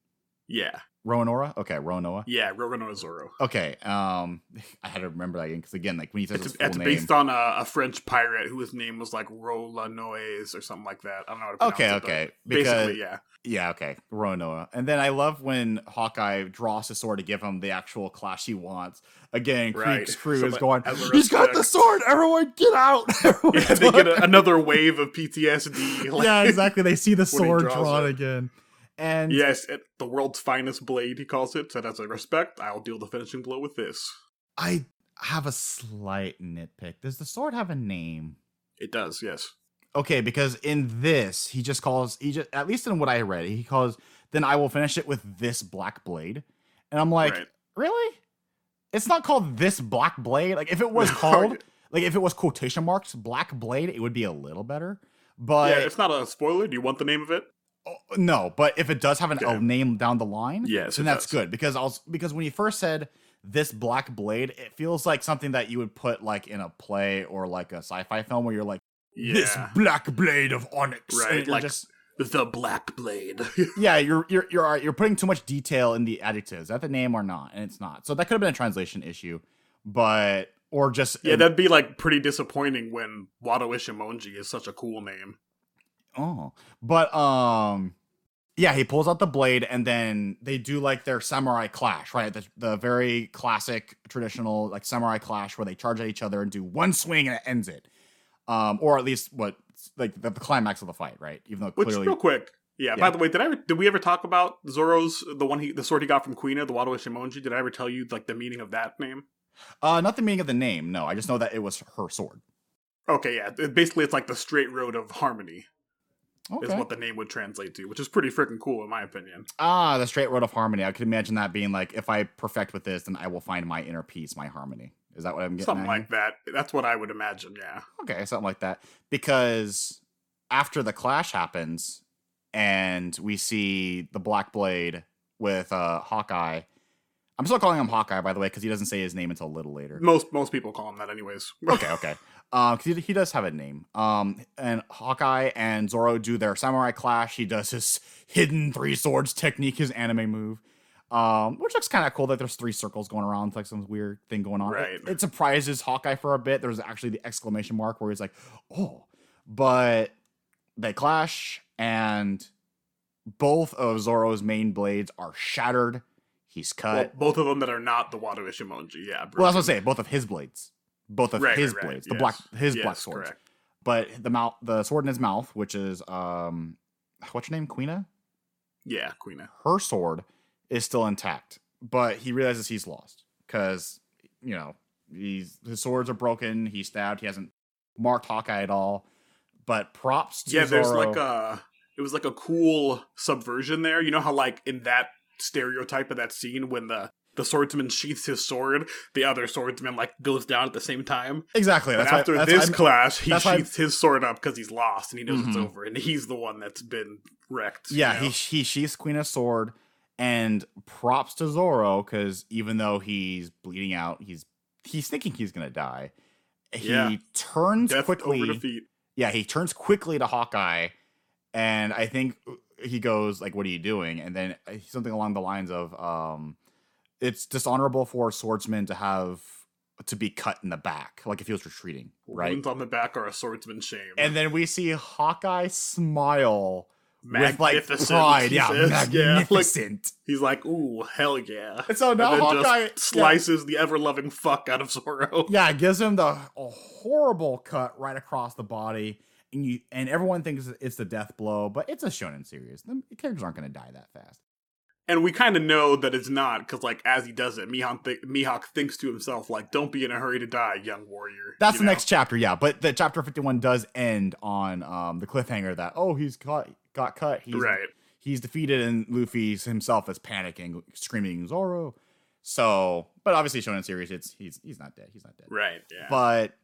Yeah, Roanora? Okay, Roanoa. yeah, Roronoa Zoro. Okay, um, [LAUGHS] I had to remember that again because again, like when he says It's, his full it's name. based on a, a French pirate whose name was like Rolanoes or something like that. I don't know how to pronounce okay, it. okay, because Basically, yeah. yeah, okay, Roanoa. And then I love when Hawkeye draws his sword to give him the actual clash he wants. Again, Right. Krieg's crew So, is like, going. He's got the sword. Everyone, get out! [LAUGHS] Everyone Yeah, they get a, [LAUGHS] another wave of PTSD. like- yeah, exactly. They see the sword drawn it. again, and Yes, it, the world's finest blade, he calls it. Said, as a respect, I'll deal the finishing blow with this. I have a slight nitpick. Does the sword have a name? It does, yes. okay because in this he just calls he just at least in what I read he calls then I will finish it with this black blade, and I'm like, Right. really? It's not called this black blade. Like if it was [LAUGHS] called like if it was quotation marks black blade, it would be a little better. But yeah, it's not a spoiler. Do you want the name of it? No, but if it does have an, Okay. a name down the line, Yes, then that's does. good because I was because when you first said this black blade, it feels like something that you would put like in a play or like a sci-fi film where you're like this black blade of onyx, Right, like- just The Black Blade. [LAUGHS] yeah, you're you're you're uh, you're putting too much detail in the adjectives. Is that the name or not? And it's not. So that could have been a translation issue, but or just yeah, that'd be like pretty disappointing when Wado Ichimonji is such a cool name. Oh, but um, yeah, he pulls out the blade, and then they do like their samurai clash, right? The, the very classic traditional like samurai clash where they charge at each other and do one swing and it ends it, um, or at least what like the, the climax of the fight, right? Even though Which, clearly, real quick, yeah, Yeah. By the way, did I ever, did we ever talk about Zoro's the one he the sword he got from Kuina, the Wado Ichimonji? Did I ever tell you like the meaning of that name? uh, not the meaning of the name. No, I just know that it was her sword. Okay, yeah. it- basically, it's like the straight road of harmony is what the name would translate to, which is pretty freaking cool in my opinion. Ah, the straight road of harmony. I could imagine that being like, if I perfect with this, then I will find my inner peace, my harmony. Is that what I'm getting? Something at here? like that. That's what I would imagine. Yeah. Okay, something like that. Because after the clash happens and we see the Black Blade with uh Hawkeye. I'm still calling him Hawkeye, by the way, because he doesn't say his name until a little later. Most most people call him that, anyways. okay, okay. [LAUGHS] Um, 'cause he, he does have a name. Um, and Hawkeye and Zoro do their samurai clash. He does his [LAUGHS] hidden three swords technique, his anime move. Um, which looks kind of cool that there's three circles going around. It's like some weird thing going on. It- Right. It, surprises Hawkeye for a bit. There's actually the exclamation mark where he's like, oh. But they clash, and both of Zoro's main blades are shattered. He's cut. Well, both of them that are not the Wado Ichimonji. Yeah. Well, that's what I'm saying. Both of his blades, both of Right, his right, right. blades, the Yes. black, his Yes, black swords. correct. But the mouth, the sword in his mouth, which is um, what's your name, Kuina? Yeah, Kuina. Her sword is still intact, but he realizes he's lost because you know he's his swords are broken. He's stabbed. He hasn't marked Hawkeye at all. But props to Yeah, there's like a it was like a cool subversion there. You know how like in that stereotype of that scene when the the swordsman sheaths his sword, the other swordsman like goes down at the same time. exactly. That's why- after that's this clash, he why- sheaths his sword up because he's lost and he knows it's Mhm. over, and he's the one that's been wrecked. you Yeah, know? he he sheaths of sword, and props to Zoro because even though he's bleeding out, he's he's thinking he's gonna die. He Yeah. turns death quickly. yeah, he turns quickly to Hawkeye, and I think he goes like, "What are you doing?" And then uh, something along the lines of, um, "It's dishonorable for a swordsman to have to be cut in the back, like if he was retreating, right?" Wounds on the back are a swordsman's shame. And then we see Hawkeye smile with like Magnificent, pride, yeah, says. Yeah, like, magnificent. he's like, "Ooh, hell yeah!" And so now and Hawkeye slices the ever loving fuck out of Zoro. [LAUGHS] yeah, it gives him the a horrible cut right across the body, and you and everyone thinks it's the death blow, but it's a shonen series. The characters aren't going to die that fast. And we kind of know that it's not because, like, as he does it, Mihawk, th- Mihawk thinks to himself, like, "Don't be in a hurry to die, young warrior." That's the know? next chapter, yeah. But the chapter fifty one does end on um the cliffhanger that oh he's got got cut, he's right. he's defeated, and luffy himself is panicking, screaming Zoro. So, but obviously shonen series, it's he's he's not dead, he's not dead. Right. Yeah. but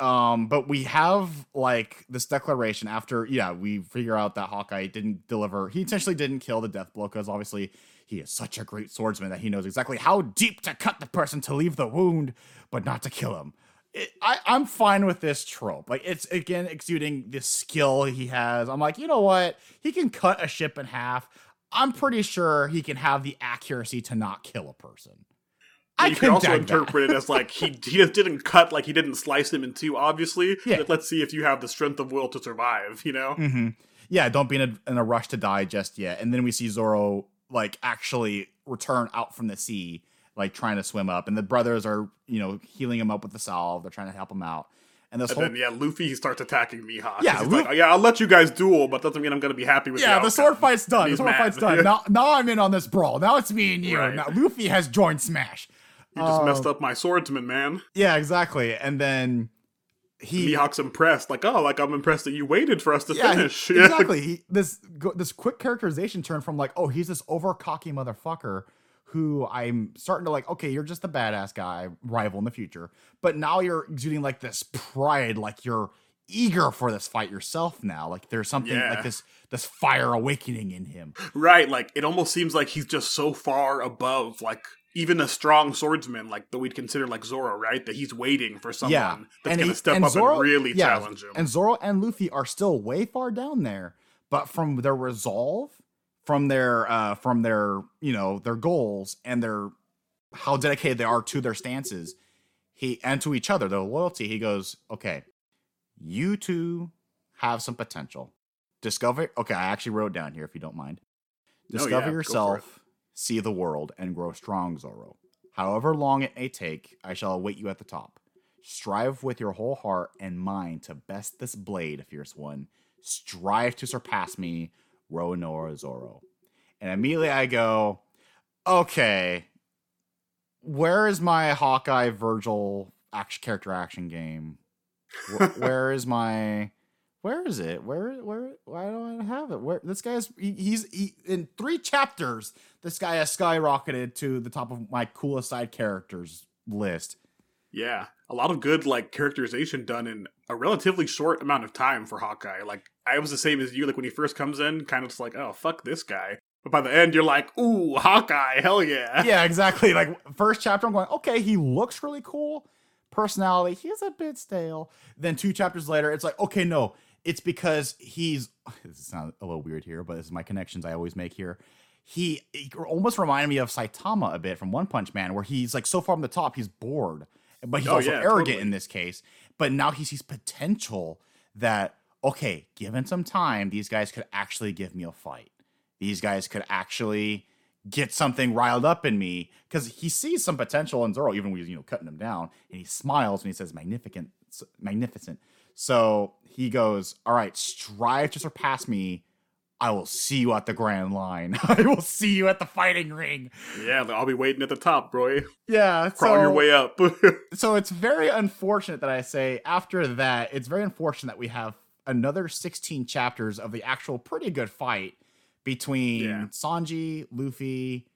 um but we have like this declaration after yeah we figure out that hawkeye didn't deliver he intentionally didn't kill the death blow because obviously he is such a great swordsman that he knows exactly how deep to cut the person to leave the wound but not to kill him. It, I, i'm fine with this trope. Like it's again exuding the skill he has. I'm like you know what? He can cut a ship in half. I'm pretty sure he can have the accuracy to not kill a person you can also dig that. interpret it as like he he just didn't cut, like he didn't slice him in two. Obviously, Yeah. But let's see if you have the strength of will to survive. You know. hmm Yeah, don't be in a, in a rush to die just yet. And then we see Zoro like actually return out from the sea, like trying to swim up, and the brothers are you know healing him up with the salve. They're trying to help him out. And this And whole then yeah, Luffy starts attacking Mihawk. Yeah, he's like, oh, yeah, I'll let you guys duel, but doesn't mean I'm gonna be happy with. yeah, the sword fight's done. The sword mad. fight's done. [LAUGHS] Now, now I'm in on this brawl. Now it's me and you. Right. Now Luffy has joined Smash. You just Uh, messed up my swordsman, man. Yeah, exactly. And then he Mihawk's impressed, like, oh, like I'm impressed that you waited for us to yeah, he- finish. [LAUGHS] exactly. He, this this quick characterization turn from like, oh, he's this over cocky motherfucker who I'm starting to like. Okay, you're just a badass guy, rival in the future, but now you're exuding like this pride, like you're eager for this fight yourself now. Like there's something Yeah. like this this fire awakening in him. Right, like it almost seems like he's just so far above, like even a strong swordsman, like that we'd consider like Zoro, right? That he's waiting for someone Yeah, that's and gonna he- step up Zoro- and really yeah, challenge him. And Zoro and Luffy are still way far down there, but from their resolve, from their uh from their, you know, their goals and their how dedicated they are to their stances, he and to each other, their loyalty, he goes, "Okay, you two have some potential. Discover Okay, I actually wrote down here if you don't mind. No, Discover yeah, go for it. yourself, see the world and grow strong, Zoro. However long it may take, I shall await you at the top. Strive with your whole heart and mind to best this blade, fierce one. Strive to surpass me, Roanoa Zoro. And immediately I go, okay, where is my Hawkeye Vergil action character action game? Wh- [LAUGHS] where is my where is it? Where where why don't I have it? Where this guy's he, he's he, in three chapters. This guy has skyrocketed to the top of my coolest side characters list. yeah, a lot of good like characterization done in a relatively short amount of time for Hawkeye. Like I was the same as you. Like when he first comes in, kind of just like, oh fuck this guy. But by the end, you're like, ooh, Hawkeye, hell yeah. yeah, [LAUGHS] exactly. Like first chapter, I'm going, okay, he looks really cool. Personality, he's a bit stale. Then two chapters later, it's like, okay, no, it's because he's. [LAUGHS] This sounds a little weird here, but this is my connections I always make here. He, he almost reminded me of Saitama a bit from One Punch Man, where he's like so far on the top, he's bored, but he's Oh, also yeah, arrogant totally. in this case. But now he sees potential that okay, given some time, these guys could actually give me a fight. These guys could actually get something riled up in me because he sees some potential in Zoro, even when he's you know cutting him down, and he smiles when he says magnificent, magnificent. So he goes, "All right, strive to surpass me. I will see you at the grand line. [LAUGHS] I will see you at the fighting ring." Yeah, I'll be waiting at the top, bro. Yeah, Crawl so, your way up. [LAUGHS] So it's very unfortunate that I say after that, it's very unfortunate that we have another 16 chapters of the actual pretty good fight between Yeah. Sanji, Luffy,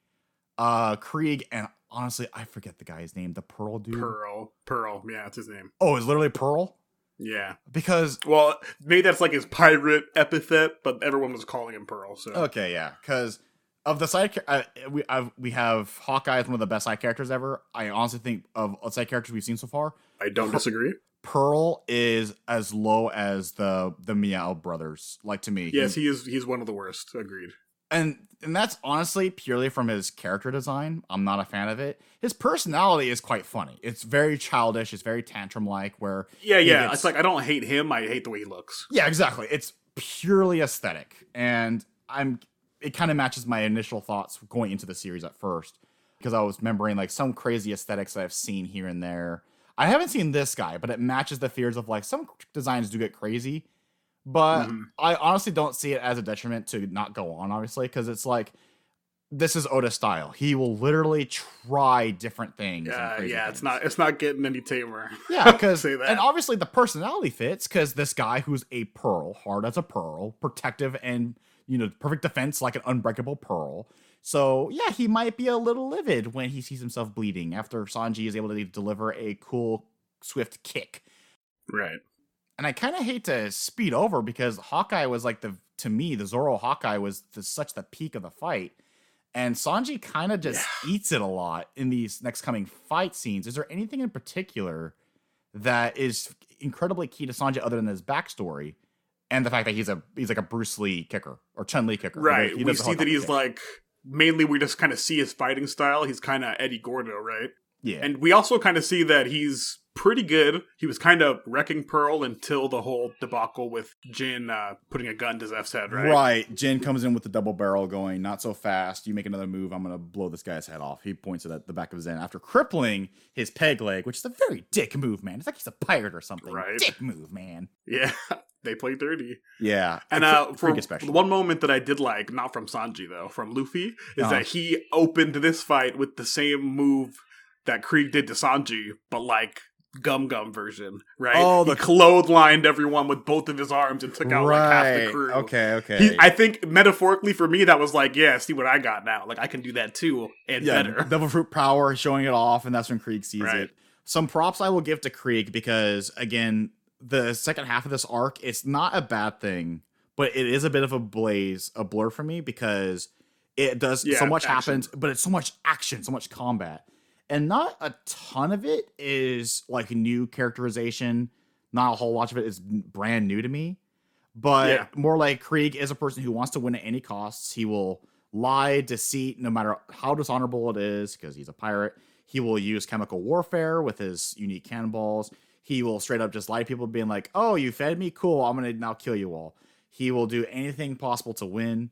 uh, Krieg, and honestly, I forget the guy's name, the Pearl dude. Pearl. Pearl. Yeah, that's his name. Oh, it's literally Pearl? Yeah. Because Well, maybe that's like his pirate epithet, but everyone was calling him Pearl. So Okay, yeah, because of the side, uh, we I've, we have Hawkeye as one of the best side characters ever. I honestly think of side characters we've seen so far, I don't disagree. Pearl is as low as the the Meow brothers. Like to me, Yes, he is. He's one of the worst. Agreed. And and that's honestly purely from his character design. I'm not a fan of it. His personality is quite funny. It's very childish. It's very tantrum like. Where Yeah, yeah. gets- It's like I don't hate him. I hate the way he looks. yeah, exactly. It's purely aesthetic, and I'm. It kind of matches my initial thoughts going into the series at first, because I was remembering like some crazy aesthetics that I've seen here and there. I haven't seen this guy, but it matches the fears of like some designs do get crazy, but Mhm. I honestly don't see it as a detriment to not go on, obviously, because it's like this is Oda style. He will literally try different things. and Yeah, yeah. It's not. It's not getting any tamer. Yeah, [LAUGHS] because and obviously the personality fits because this guy who's a pearl, hard as a pearl, protective and you know perfect defense like an unbreakable pearl. So yeah, he might be a little livid when he sees himself bleeding after Sanji is able to deliver a cool swift kick. Right. And I kind of hate to speed over because Hawkeye was like the to me the Zoro Hawkeye was the, such the peak of the fight. And Sanji kind of just eats it a lot in these next coming fight scenes. Is there anything in particular that is incredibly key to Sanji other than his backstory and the fact that he's a he's like a Bruce Lee kicker or Chun Li kicker? Right. We see that he's kick. like mainly we just kind of see his fighting style. He's kind of Eddie Gordo, right? Yeah, And we also kind of see that he's pretty good. He was kind of wrecking Pearl until the whole debacle with Gin uh, putting a gun to Zeff's head, right? Right. Gin comes in with the double barrel going, not so fast. You make another move, I'm going to blow this guy's head off. He points it at the back of his end after crippling his peg leg, which is a very dick move, man. It's like he's a pirate or something. Right. Dick move, man. Yeah. [LAUGHS] they play dirty. Yeah. And uh, for Freak especially. the one moment that I did like, not from Sanji though, from Luffy, is Uh-huh. that he opened this fight with the same move that Krieg did to Sanji, but like Gum Gum version, right? Oh, the he clotheslined everyone with both of his arms and took out like half the crew. Okay, okay. He, I think metaphorically for me, that was like, yeah, see what I got now. Like I can do that too, and yeah, better. Devil Fruit power, showing it off, and that's when Krieg sees Right. it. Some props I will give to Krieg because again, the second half of this arc, it's not a bad thing, but it is a bit of a blaze, a blur for me because it does Yeah, so much action. happens, but it's so much action, so much combat, and not a ton of it is like new characterization. Not a whole lot of it is brand new to me, but Yeah. more like Krieg is a person who wants to win at any costs. He will lie, deceit, no matter how dishonorable it is, because he's a pirate. He will use chemical warfare with his unique cannonballs. He will straight up just lie to people, being like, "Oh, you fed me, cool. I'm gonna now kill you all." He will do anything possible to win.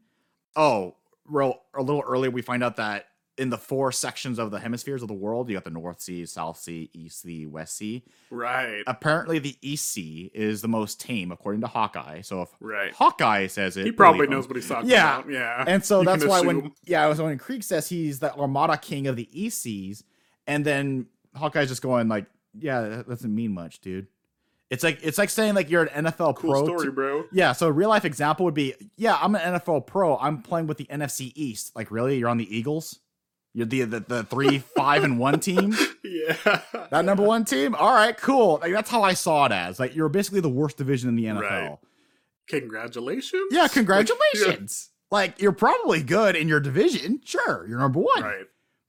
Oh, real a little earlier, we find out that in the four sections of the hemispheres of the world, you got the North Sea, South Sea, East Sea, West Sea. right, Apparently, the East Sea is the most tame, according to Hawkeye. So if right. Hawkeye says it, He probably him. knows what he's talking Yeah. about. Yeah, And so You that's why when assume. yeah, so when Krieg says he's the Armada King of the East Seas, and then Hawkeye's just going like, yeah, that doesn't mean much, dude. It's like it's like saying like you're an NFL cool pro. story, to- bro. yeah, so a real life example would be, yeah, I'm an NFL pro. I'm playing with the NFC East. Like, really? You're on the Eagles? You're the the, the three, five, and one team? [LAUGHS] Yeah, That number one team? All right, cool. Like that's how I saw it as. Like you're basically the worst division in the NFL. Right. Congratulations. Yeah, [LAUGHS] congratulations. Like you're probably good in your division. Sure, you're number one. right.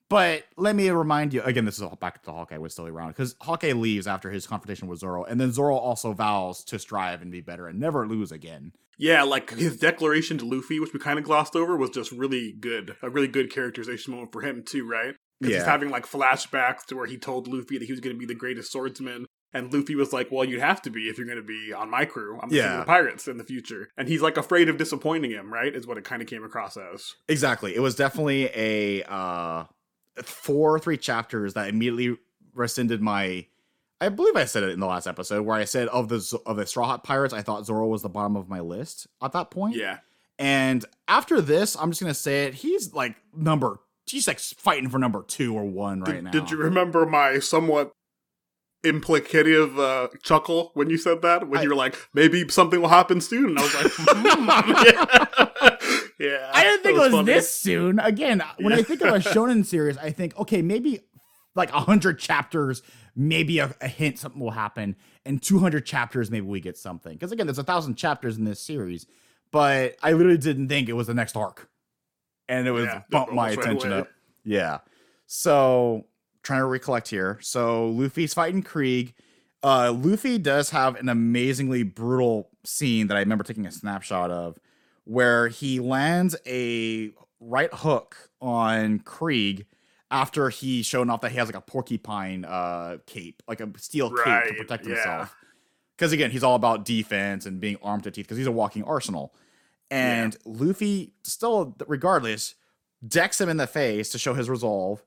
But let me remind you again. This is all back to Hawkeye was still around because Hawkeye leaves after his confrontation with Zoro, and then Zoro also vows to strive and be better and never lose again. Yeah, like his declaration to Luffy, which we kind of glossed over, was just really good. A really good characterization moment for him too, right? Because he's having like flashbacks to where he told Luffy that he was going to be the greatest swordsman, and Luffy was like, "Well, you'd have to be if you're going to be on my crew. I'm the Yeah. the pirates in the future." And he's like afraid of disappointing him, right? Is what it kind of came across as. Exactly. It was definitely a uh four or three chapters that immediately rescinded my I believe I said it in the last episode where I said of the of the Straw Hat Pirates, I thought Zoro was the bottom of my list at that point. Yeah, And after this, I'm just gonna say it. He's like number. He's like fighting for number two or one right did, now. did you remember my somewhat implicative uh, chuckle when you said that? When I- you were like, "Maybe something will happen soon," and I was like, [LAUGHS] hmm. "Yeah, [LAUGHS] yeah." I didn't think it was funny. this soon. Again, when I think of a [LAUGHS] shonen series, I think okay, maybe like hundred chapters, maybe a, a hint something will happen, and two hundred chapters, maybe we get something. Because again, there's a thousand chapters in this series, but I literally didn't think it was the next arc, and it was Yeah, bumped my right attention away. up. Yeah. So trying to recollect here. So Luffy's fighting Krieg. Uh, Luffy does have an amazingly brutal scene that I remember taking a snapshot of, where he lands a right hook on Krieg after he's shown off that he has like a porcupine uh cape, like a steel cape to protect yeah. himself. Because again, he's all about defense and being armed to teeth because he's a walking arsenal. And Luffy, still regardless, decks him in the face to show his resolve.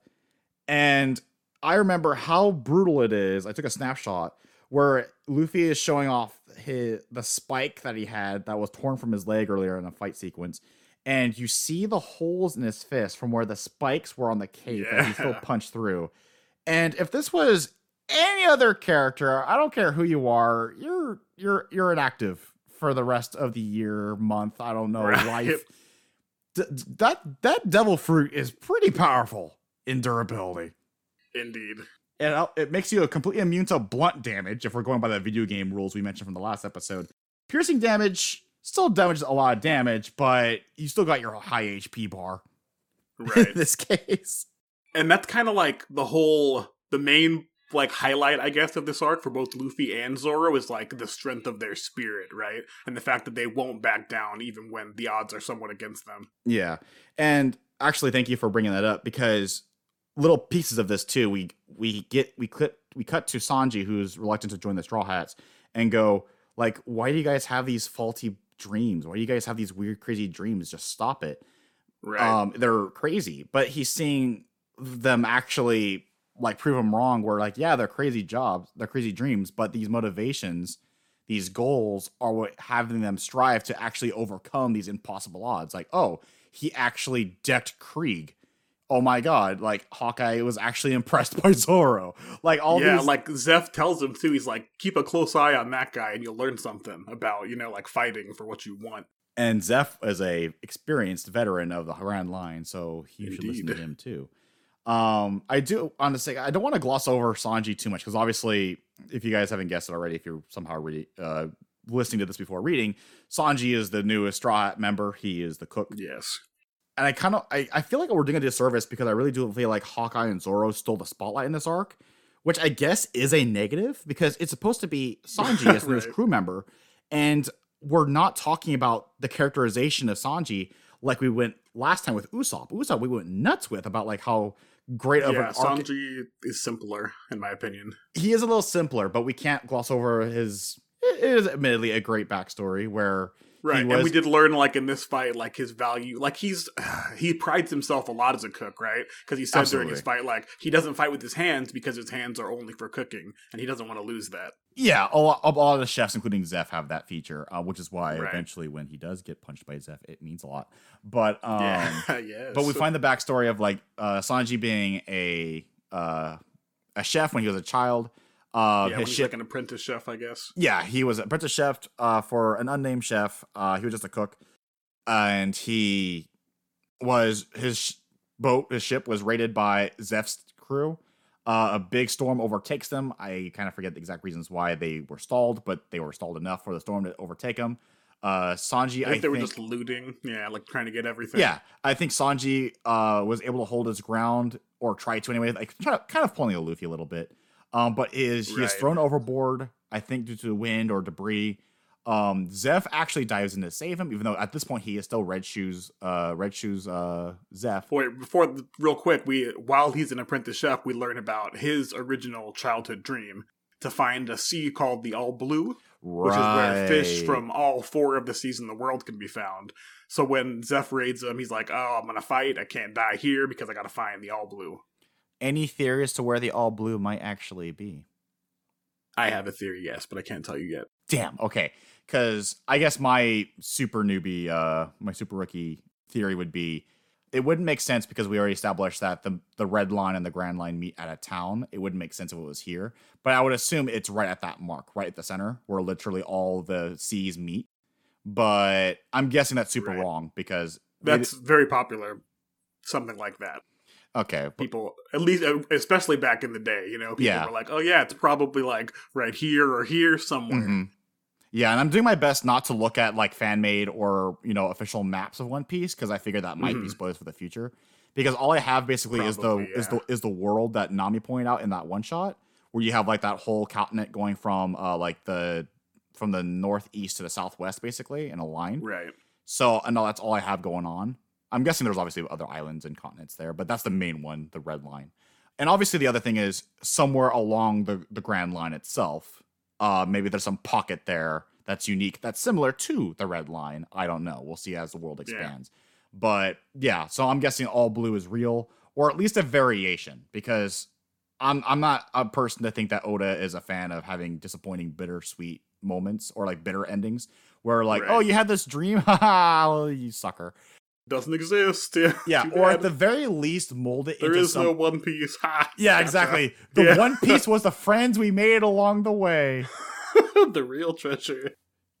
And I remember how brutal it is. I took a snapshot where Luffy is showing off his the spike that he had that was torn from his leg earlier in a fight sequence. And you see the holes in his fist from where the spikes were on the cape that he still [LAUGHS] punched through. And if this was any other character, I don't care who you are, you're you're you're inactive for the rest of the year, month, I don't know, Right. life. D- that that devil fruit is pretty powerful in durability. Indeed. And it- it makes you completely immune to blunt damage if we're going by the video game rules we mentioned from the last episode. Piercing damage still damages a lot of damage, but you still got your high HP bar [LAUGHS] Right. in this case. and that's kind of like the whole the main like highlight i guess of this arc for both luffy and zoro is like the strength of their spirit right and the fact that they won't back down even when the odds are somewhat against them Yeah. And actually thank you for bringing that up because little pieces of this too we we get we clip we cut to Sanji who's reluctant to join the Straw Hats and go like why do you guys have these faulty dreams? Why do you guys have these weird crazy dreams? Just stop it. right Um they're crazy, but he's seeing them actually like prove him wrong where like yeah, they're crazy jobs, they're crazy dreams, but these motivations these goals are what having them strive to actually overcome these impossible odds. Like, oh, he actually decked Krieg oh my god, like Hawkeye was actually [LAUGHS] impressed by Zoro. Like all yeah, these, like Zeff tells him too. He's like, keep a close eye on that guy, and you'll learn something about you know like fighting for what you want. and Zeff is a experienced veteran of the Grand Line, so he should listen to him too. Um, I do say I don't want to gloss over Sanji too much because obviously, if you guys haven't guessed it already, if you're somehow re- uh, listening to this before reading, Sanji is the newest Straw Hat member. He is the cook Yes. And I kind of I, I feel like we're doing a disservice because I really do feel like Hawkeye and Zoro stole the spotlight in this arc, which I guess is a negative because it's supposed to be Sanji [LAUGHS] as the newest crew member, and we're not talking about the characterization of Sanji like we went last time with Usopp. Usopp we went nuts with about like how great of yeah, an arc Sanji is simpler in my opinion. he is a little simpler, but we can't gloss over his. It is admittedly a great backstory where Right, and we did learn like in this fight, like his value, like he's [SIGHS] he prides himself a lot as a cook, right? Because he said during his fight, like he doesn't fight with his hands because his hands are only for cooking, and he doesn't want to lose that. Yeah, a lot, a lot of the chefs, including Zeff, have that feature, uh, which is why Right. eventually, when he does get punched by Zeff, it means a lot. But [LAUGHS] um, yeah, [LAUGHS] yes. but we find the backstory of like uh, Sanji being a uh, a chef when he was a child. Uh, yeah, his ship, like an apprentice chef, I guess. yeah, he was an apprentice chef uh, for an unnamed chef. Uh, he was just a cook, and he was his sh- boat, his ship was raided by Zeff's crew. Uh, a big storm overtakes them. I kind of forget the exact reasons why they were stalled, but they were stalled enough for the storm to overtake them. Uh, Sanji, I I, think they were just looting, yeah, like trying to get everything. yeah, I think Sanji uh, was able to hold his ground or try to anyway, like try, kind of pulling a Luffy a little bit. Um, but is he is thrown overboard? I think due to the wind or debris. Um, Zeff actually dives in to save him, even though at this point he is still Red Shoes. Uh, Red Shoes. Uh, Zeff. Wait, before real quick, we while he's an apprentice chef, we learn about his original childhood dream to find a sea called the All Blue, which is where fish from all four of the seas in the world can be found. So when Zeff raids him, he's like, "Oh, I'm gonna fight. I can't die here because I gotta find the All Blue." Any theory as to where the All Blue might actually be? I have a theory, yes, but I can't tell you yet. Damn. Okay. Because I guess my super newbie, uh, my super rookie theory would be it wouldn't make sense because we already established that the the red line and the grand line meet at a town. It wouldn't make sense if it was here. But I would assume it's right at that mark, right at the center, where literally all the seas meet. But I'm guessing that's super Right. wrong because That's very popular. Something like that. Okay. People, at least, uh, especially back in the day, you know, people Yeah. were like, "Oh yeah, it's probably like right here or here somewhere." Mhm. Yeah, and I'm doing my best not to look at like fan made or you know official maps of One Piece because I figure that might be Mhm. spoilers for the future. Because all I have basically is the Probably, is the is the world that Nami pointed out in that one shot, where you have like that whole continent going from uh like the from the northeast to the southwest basically in a line. Right. So I know that's all I have going on. I'm guessing there's obviously other islands and continents there, but that's the main one, the red line. And obviously the other thing is somewhere along the, the grand line itself, uh, maybe there's some pocket there that's unique, that's similar to the red line. I don't know. We'll see as the world Yeah. expands. But yeah, so I'm guessing all blue is real, or at least a variation, because I'm I'm not a person to think that Oda is a fan of having disappointing, bittersweet moments or like bitter endings where like, Right. oh, you had this dream, [LAUGHS] haha, well, you sucker. Doesn't exist. [LAUGHS] Yeah. Yeah, or bad. at the very least, mold it there into is some. no One Piece. [LAUGHS] Ha. yeah, exactly. The Yeah. One [LAUGHS] Piece was the friends we made along the way. the real treasure.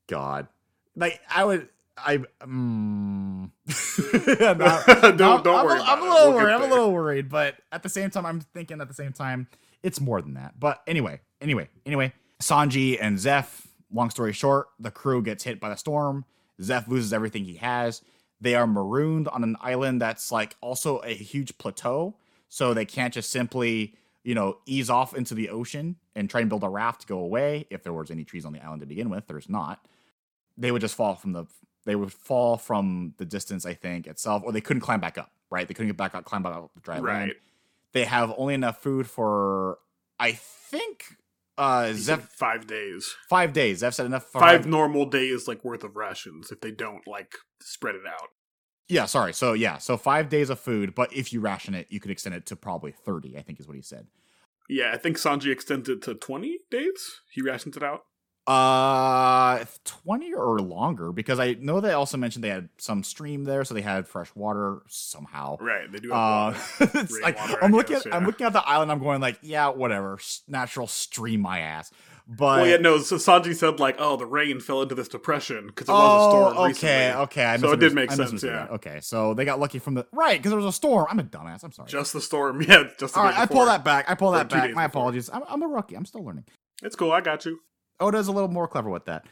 God, like I would, I. Mm. Don't- I'm, don't I'm, worry a- I'm a it. little We'll worried. I'm a little worried, but at the same time, I'm thinking at the same time, it's more than that. But anyway, anyway, anyway, Sanji and Zeff. Long story short, the crew gets hit by the storm. Zeff loses everything he has. They are marooned on an island that's like also a huge plateau, so they can't just simply, you know, ease off into the ocean and try and build a raft to go away. If there was any trees on the island to begin with, there's not. They would just fall from the they would fall from the distance, I think, itself, or they couldn't climb back up, right? They couldn't get back up, climb back up the dry land. Right. They have only enough food for, I think, uh, He said Zeff, five days. five days. Zeff said enough Five normal days, like worth of rations, if they don't like spread it out. Yeah, sorry. So yeah, so five days of food, but if you ration it, you could extend it to probably thirty. I think is what he said. Yeah, I think Sanji extended it to twenty days. He rations it out. Uh, twenty or longer because I know they also mentioned they had some stream there, so they had fresh water somehow. Right, they do Uh, have water. [LAUGHS] it's like Rainwater, I I'm looking guess, at I'm looking at the island. I'm going like, yeah, whatever, natural stream my ass. But well, yeah, no. So Sanji said like, "Oh, the rain fell into this depression because it was a storm oh, okay, recently." okay. I So it did make I sense, yeah. Okay, so they got lucky from the right because there was a storm. I'm a dumbass. I'm sorry. Just the storm, [LAUGHS] yeah. Just the All day I pull that back. I pull that back. My before. apologies. I'm, I'm a rookie. I'm still learning. It's cool. I got you. Oh, Oda's a little more clever with that.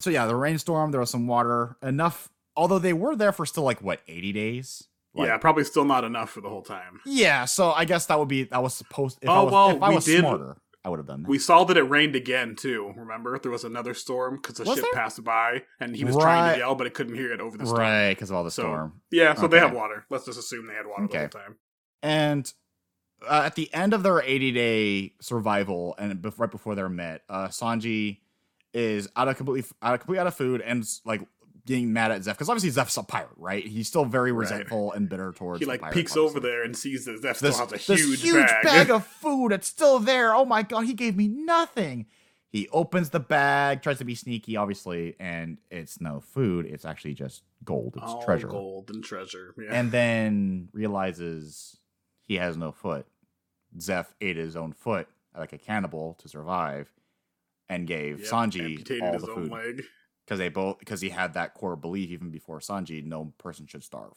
So yeah, the rainstorm. There was some water. Enough. Although they were there for still like what 80 days. Like, yeah, probably still not enough for the whole time. Yeah. So I guess that would be that was supposed. If oh, I Oh, was, well, if I we was did- smarter, I would have done that. We saw that it rained again too. Remember, there was another storm because the Was ship there? passed by, and he was trying to yell, but it couldn't hear it over the storm. right because of all the So- storm. Yeah, so they Okay. have water. Let's just assume they had water Okay. the whole time. And uh, at the end of their 80 day survival, and right before they're met, uh, Sanji is out of completely out of completely out of food and like getting mad at Zeff because obviously Zeff's a pirate, right? He's still very Right. resentful and bitter towards. He like pirate, peeks over there and sees that Zeff still This, has a this huge, bag. [LAUGHS] of food that's still there. Oh my god, he gave me nothing. He opens the bag, tries to be sneaky, obviously, and it's no food. It's actually just gold. It's All treasure. gold and treasure. Yeah. and then realizes he has no foot. Zeff ate his own foot like a cannibal to survive, and gave Yep, Sanji all the food because they both because he had that core belief even before Sanji, no person should starve,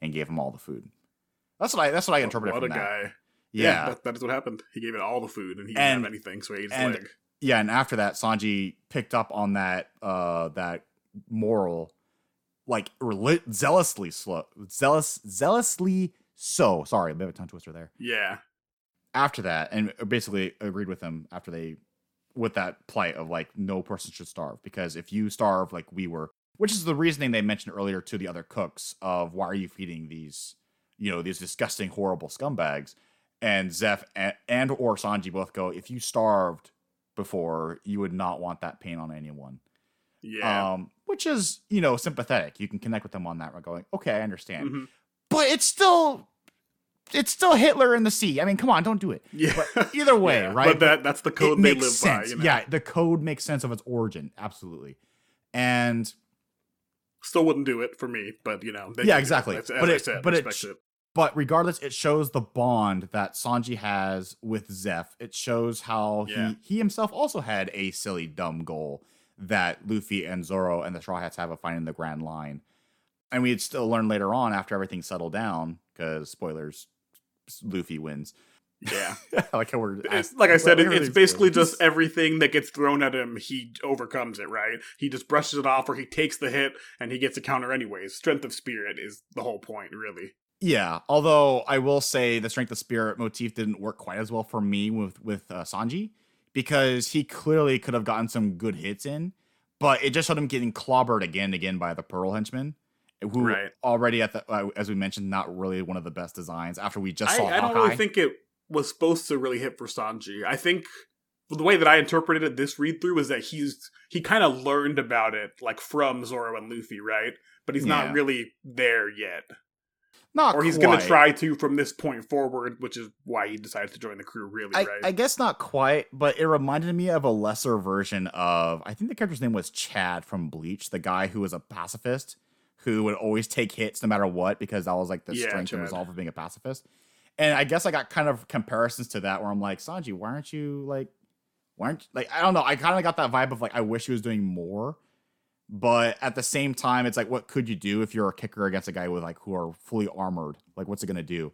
and gave him all the food. That's what I that's what I interpreted what from a that. guy. Yeah, that, that is what happened. He gave it all the food, and he didn't And- have anything, so he ate his and- leg. yeah, and after that, Sanji picked up on that uh that moral, like rel- zealously slow, zealous, zealously so. Sorry, a bit of a tongue twister there. Yeah, after that and basically agreed with him after they with that plight of like no person should starve because if you starve like we were which is the reasoning they mentioned earlier to the other cooks of why are you feeding these you know these disgusting horrible scumbags and Zeff and, and or Sanji both go if you starved before you would not want that pain on anyone yeah. um which is you know sympathetic you can connect with them on that We're going okay I understand Mhm. But it's still it's still Hitler in the sea I mean come on don't do it Yeah. either way, Yeah, right? But that that's the code it they live sense. by. You know? Yeah, the code makes sense of its origin, absolutely. And Still wouldn't do it for me, but you know. Yeah, it. exactly. As, But it- said, but it it. but regardless, it shows the bond that Sanji has with Zeff. It shows how Yeah. he he himself also had a silly, dumb goal that Luffy and Zoro and the Straw Hats have of finding the Grand Line. And we'd still learn later on after everything settled down, because spoilers, Luffy wins. Yeah. [LAUGHS] Like how we're It's, like I said, it, it's basically just everything that gets thrown at him, he overcomes it, right? He just brushes it off or he takes the hit and he gets a counter anyways. Strength of spirit is the whole point, really. Yeah, although I will say the strength of spirit motif didn't work quite as well for me with with uh, Sanji because he clearly could have gotten some good hits in, but it just showed him getting clobbered again and again by the Pearl henchmen, who Right. already at the uh, as we mentioned not really one of the best designs after we just I, saw I don't really think it was supposed to really hit for Sanji. I think the way that I interpreted it this read through is that he's he kind of learned about it like from Zoro and Luffy, right? But he's Yeah. not really there yet. not or he's going to try to from this point forward, which is why he decided to join the crew. Really, I, right? I guess not quite, but it reminded me of a lesser version of I think the character's name was Chad from Bleach, the guy who was a pacifist who would always take hits no matter what because that was like the Yeah, strength and resolve of being a pacifist. And I guess I got kind of comparisons to that where I'm like, Sanji, why aren't you like why aren't like I don't know, I kind of got that vibe of like I wish he was doing more. But at the same time, it's like, what could you do if you're a kicker against a guy with like who are fully armored? Like, what's it gonna do?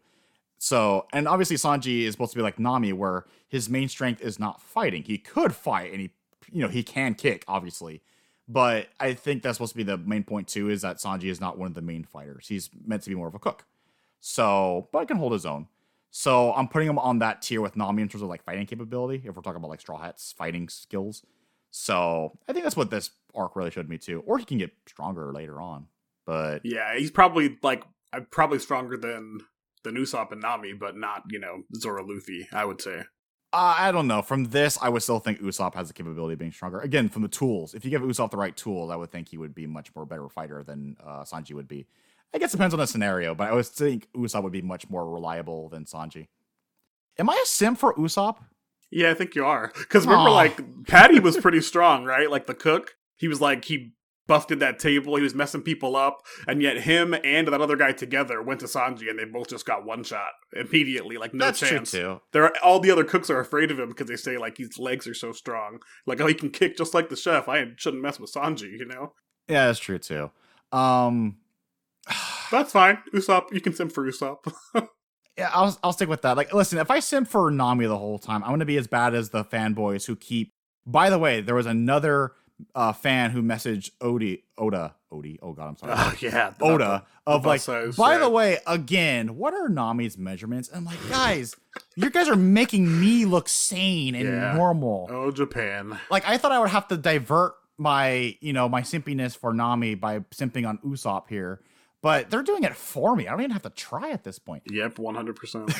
So, and obviously Sanji is supposed to be like Nami, where his main strength is not fighting. He could fight, and he, you know, he can kick, obviously. But I think that's supposed to be the main point too, is that Sanji is not one of the main fighters. He's meant to be more of a cook. So, but he can hold his own. So I'm putting him on that tier with Nami in terms of like fighting capability. If we're talking about like Straw Hat's fighting skills, so I think that's what this arc really showed me too. Or he can get stronger later on. But yeah, he's probably like I'm probably stronger than than Usopp and Nami, but not you know Zoro Luffy. I would say. Uh, I don't know. From this, I would still think Usopp has the capability of being stronger. Again, from the tools. If you give Usopp the right tools, I would think he would be much more better fighter than uh, Sanji would be. I guess it depends on the scenario, but I would think Usopp would be much more reliable than Sanji. Am I a sim for Usopp? Yeah, I think you are. Because remember, Aw. like Patty was pretty [LAUGHS] strong, right? Like the cook, he was like he buffed that table, he was messing people up, and yet him and that other guy together went to Sanji, and they both just got one shot immediately, like no That's chance. true too. There, are, all the other cooks are afraid of him because they say like his legs are so strong. Like, oh, he can kick just like the chef. I shouldn't mess with Sanji, you know. Yeah, that's true too. Um, [SIGHS] That's fine. Usopp, you can sim for Usopp. [LAUGHS] yeah, I'll I'll stick with that. Like, listen, if I simp for Nami the whole time, I'm gonna be as bad as the fanboys who keep. By the way, there was another uh, fan who messaged Odie, Oda, Odie. Oh God, I'm sorry. oh yeah, the- Oda of the like. By the way, again, what are Nami's measurements? And I'm like, guys, you guys are making me look sane and Yeah. normal. Oh, Japan. Like I thought I would have to divert my, you know, my simpiness for Nami by simping on Usopp here, but they're doing it for me. I don't even have to try at this point. Yep, one hundred percent.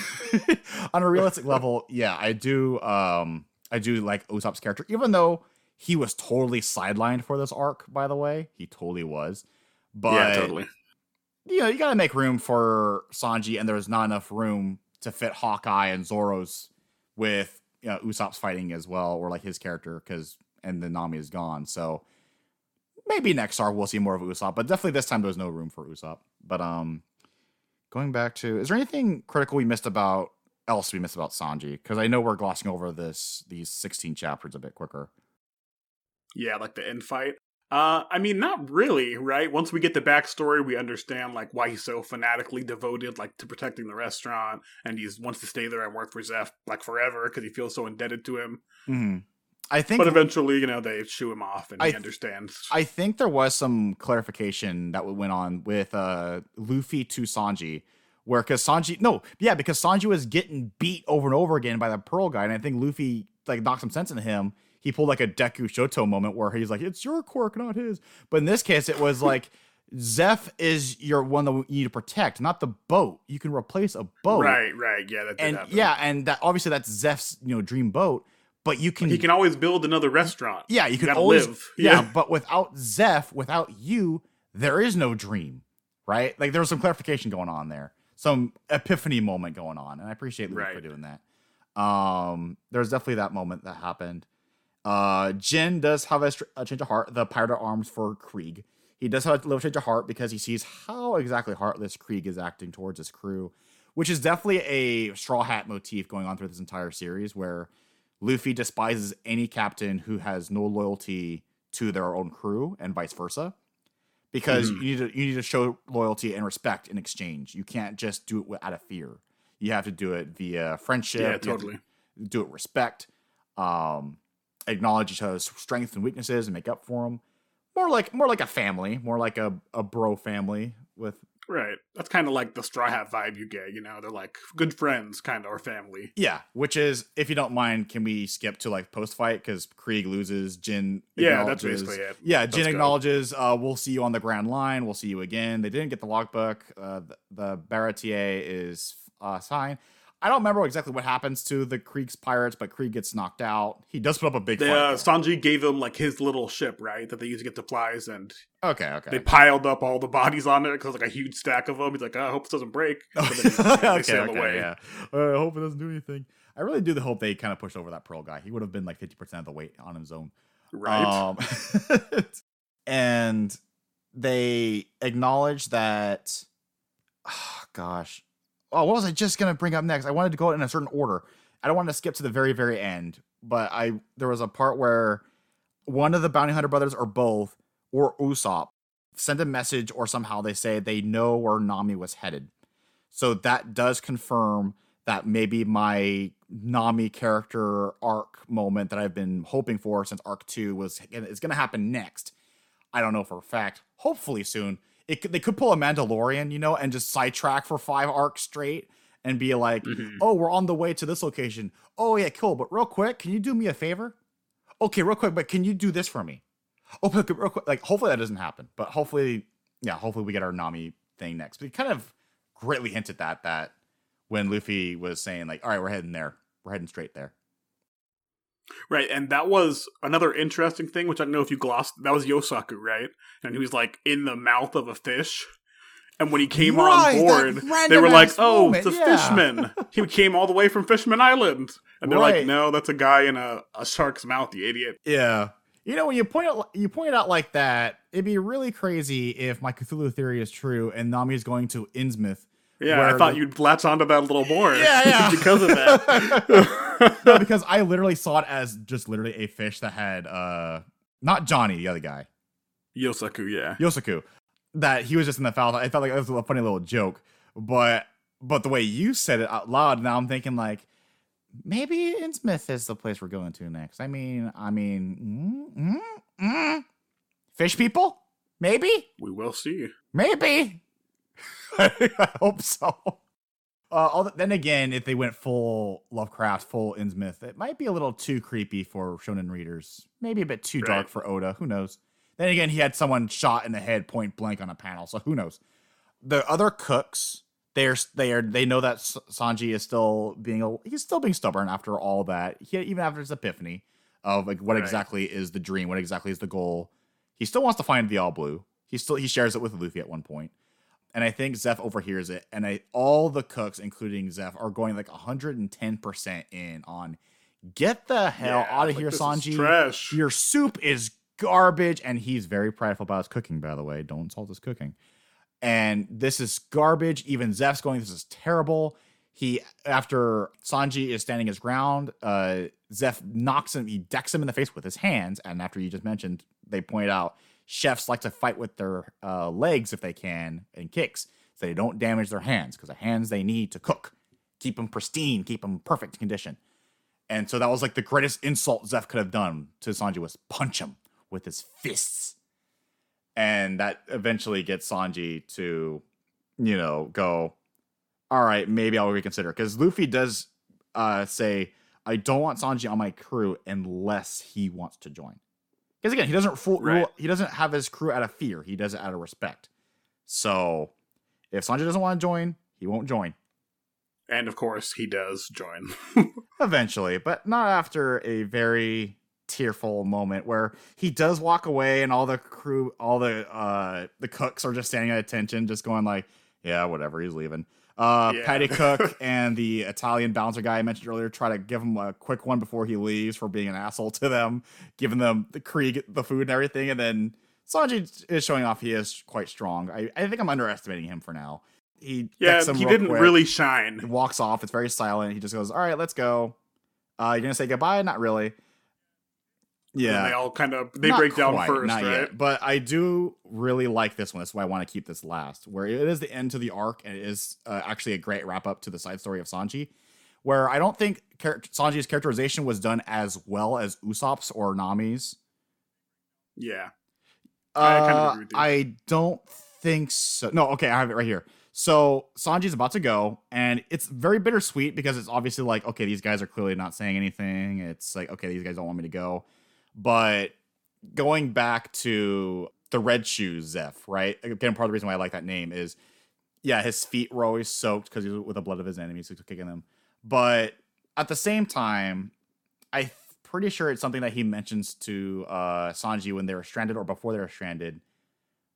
[LAUGHS] on a realistic level, yeah, I do. Um, I do like Usopp's character, even though he was totally sidelined for this arc. By the way, he totally was. But Yeah, totally. you know, you got to make room for Sanji, and there's not enough room to fit Hawkeye and Zoro's with you know, Usopp's fighting as well, or like his character, because and then Nami is gone. So maybe next arc we'll see more of Usopp, but definitely this time there's no room for Usopp. But um, going back to, is there anything critical we missed about else we missed about Sanji? Because I know we're glossing over this these 16 chapters a bit quicker. Yeah, like the end fight. Uh, I mean, not really, right? Once we get the backstory, we understand like why he's so fanatically devoted, like to protecting the restaurant, and he wants to stay there and work for Zeff like forever because he feels so indebted to him. hmm I think But eventually, you know, they shoo him off, and I he th- understands. I think there was some clarification that went on with uh, Luffy to Sanji, where because Sanji, no, yeah, because Sanji was getting beat over and over again by the Pearl guy, and I think Luffy like knocked some sense into him. He pulled like a Deku Shoto moment where he's like, "It's your quirk, not his." But in this case, it was [LAUGHS] like. Zeff is your one that you need to protect, not the boat. You can replace a boat, right, right, yeah, that did And happen. yeah, and that obviously that's Zeff's you know dream boat. But you can he can always build another restaurant. yeah, you can gotta always live. Yeah. Yeah. but without Zeff, without you, there is no dream, right? Like there was some clarification going on there, some epiphany moment going on, and I appreciate Luke for doing that. Um, there's definitely that moment that happened. Uh, Gin does have a, a change of heart. The pirate of arms for Krieg. He does have a little change of heart because he sees how exactly heartless Krieg is acting towards his crew, which is definitely a straw hat motif going on through this entire series, where Luffy despises any captain who has no loyalty to their own crew and vice versa. Because Mhm. you need to you need to show loyalty and respect in exchange. You can't just do it out of fear. You have to do it via friendship. yeah, have to totally. do it respect. Um, acknowledge each other's strengths and weaknesses and make up for them. More like more like a family, more like a, a bro family with Right. That's kind of like the Straw Hat vibe you get. You know, they're like good friends, kind of, or family. Yeah, which is if you don't mind, can we skip to like post fight because Krieg loses, Gin. Yeah, that's basically it. Yeah, Let's Gin acknowledges. Uh, we'll see you on the Grand Line. We'll see you again. They didn't get the logbook. Uh, the, the Baratier is uh, fine. I don't remember exactly what happens to the Krieg's pirates, but Krieg gets knocked out. He does put up a big They, fight. uh. Sanji gave him like his little ship, right, that they used to get supplies, and okay, okay. they piled up all the bodies on it because like a huge stack of them. He's like, oh, I hope it doesn't break. [LAUGHS] Then, yeah, okay, okay, away. yeah. Uh, I hope it doesn't do anything. I really do the hope they kind of pushed over that Pearl guy. He would have been like 50% of the weight on his own. Right. Um, [LAUGHS] and they acknowledge that, oh, [SIGHS] gosh. Oh, what was I just gonna bring up next? I wanted to go in a certain order. I don't want to skip to the very, very end, but I there was a part where one of the bounty hunter brothers, or both, or Usopp, send a message, or somehow they say they know where Nami was headed. So that does confirm that maybe my Nami character arc moment that I've been hoping for since arc two was is going to happen next. I don't know for a fact. Hopefully soon. It could, they could pull a Mandalorian, you know, and just sidetrack for five arcs straight and be like, Mhm. "Oh, we're on the way to this location. Oh yeah, cool. But real quick, can you do me a favor? Okay, real quick, but can you do this for me? Oh, but real quick, like hopefully that doesn't happen. But hopefully, yeah, hopefully we get our Nami thing next. But he kind of greatly hinted that that when Luffy was saying like, "All right, we're heading there. We're heading straight there." Right, and that was another interesting thing, which I don't know if you glossed. That was Yosaku, right? And he was like in the mouth of a fish. And when he came Right, on board, they were like, "Oh, moment, it's a yeah." fishman. [LAUGHS] he came all the way from Fishman Island." And they're Right. like, no, that's a guy in a, a shark's mouth, you idiot. Yeah. You know, when you point it, you point out like that, it'd be really crazy if my Cthulhu theory is true and Nami is going to Innsmouth. Yeah, I thought the- you'd latch onto that a little more. Yeah, yeah. [LAUGHS] because of that. [LAUGHS] no, [LAUGHS] because I literally saw it as just literally a fish that had uh not Johnny, the other guy, Yosaku, yeah. Yosaku, that he was just in the foul. I felt like it was a funny little joke, but but the way you said it out loud, now I'm thinking like maybe Innsmouth is the place we're going to next. I mean, I mean, mm, mm, mm. fish people, maybe. We will see. Maybe. [LAUGHS] I hope so. Uh, then again, if they went full Lovecraft, full Innsmouth, it might be a little too creepy for shonen readers. Maybe a bit too dark for Oda. Who knows? Then again, he had someone shot in the head point blank on a panel, so who knows? The other cooks, they're they are they know that Sanji is still being a, he's still being stubborn after all that. He even after his epiphany of like what Right. exactly is the dream, what exactly is the goal. He still wants to find the All Blue. He still he shares it with Luffy at one point, and I think Zeff overhears it. And I all the cooks, including Zeff, are going like 110 percent in on get the hell Yeah, out of like, here, Sanji. Your soup is garbage, and he's very prideful about his cooking. By the way, don't insult his cooking. And this is garbage. Even Zeff's going, this is terrible. He after Sanji is standing his ground, uh, Zeff knocks him, he decks him in the face with his hands. And after you just mentioned, they point out chefs like to fight with their uh, legs if they can and kicks, so they don't damage their hands because the hands they need to cook, keep them pristine, keep them perfect condition. And so that was like the greatest insult Zeff could have done to Sanji was punch him with his fists. And that eventually gets Sanji to, you know, go, all right, maybe I'll reconsider. Because Luffy does uh, say, I don't want Sanji on my crew unless he wants to join. Because again, he doesn't fool, Right. he doesn't have his crew out of fear. He does it out of respect. So if Sanji doesn't want to join, he won't join. And of course, he does join. [LAUGHS] Eventually, but not after a very tearful moment where he does walk away and all the crew all the uh the cooks are just standing at attention just going like yeah whatever he's leaving uh Yeah. patty [LAUGHS] cook and the italian bouncer guy i mentioned earlier try to give him a quick one before he leaves for being an asshole to them giving them the krieg the food and everything and then sanji is showing off he is quite strong i, I think i'm underestimating him for now he yeah, he didn't quick really shine. He walks off. It's very silent. He just goes, "All right, let's go." Uh, you're gonna say goodbye? Not really. And they all kind of they not break down first, not right? yet. But I do really like this one. That's why I want to keep this last, where it is the end to the arc, and it is uh, actually a great wrap up to the side story of Sanji. Where I don't think char- Sanji's characterization was done as well as Usopp's or Nami's. Yeah. I kind of Uh, agree with you. I don't think so. No, okay, I have it right here. So Sanji's about to go, and it's very bittersweet because it's obviously like, okay, these guys are clearly not saying anything. It's like, okay, these guys don't want me to go. But going back to the red shoes Zeff, right? Again, part of the reason why I like that name is, yeah, his feet were always soaked because he was with the blood of his enemies, was kicking them. But at the same time, I'm pretty sure it's something that he mentions to uh, Sanji when they were stranded or before they were stranded,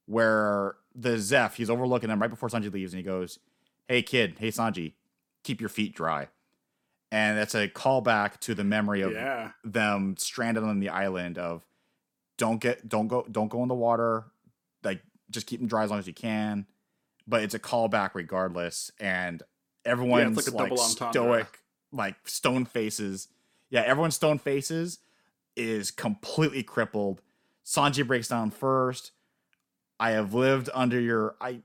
where the Zeff, he's overlooking them right before Sanji leaves, and he goes, Hey, kid, hey, Sanji, keep your feet dry. And that's a callback to the memory of Yeah. them stranded on the island of don't get don't go don't go in the water. Like just keep them dry as long as you can. But it's a callback regardless and everyone's like a like, stoic like stone faces. Yeah everyone's stone faces is completely crippled. Sanji breaks down first. I have lived under your i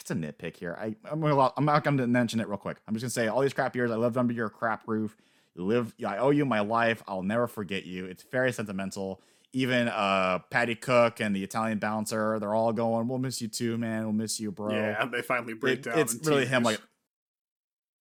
it's a nitpick here. I i'm, gonna, I'm not gonna mention it real quick. I'm just gonna say all these crap years i lived under your crap roof. You live i owe you my life. I'll never forget you. It's very sentimental. Even uh patty cook and the italian bouncer they're all going we'll miss you too man. We'll miss you bro. Yeah, they finally break It- down. it's really him like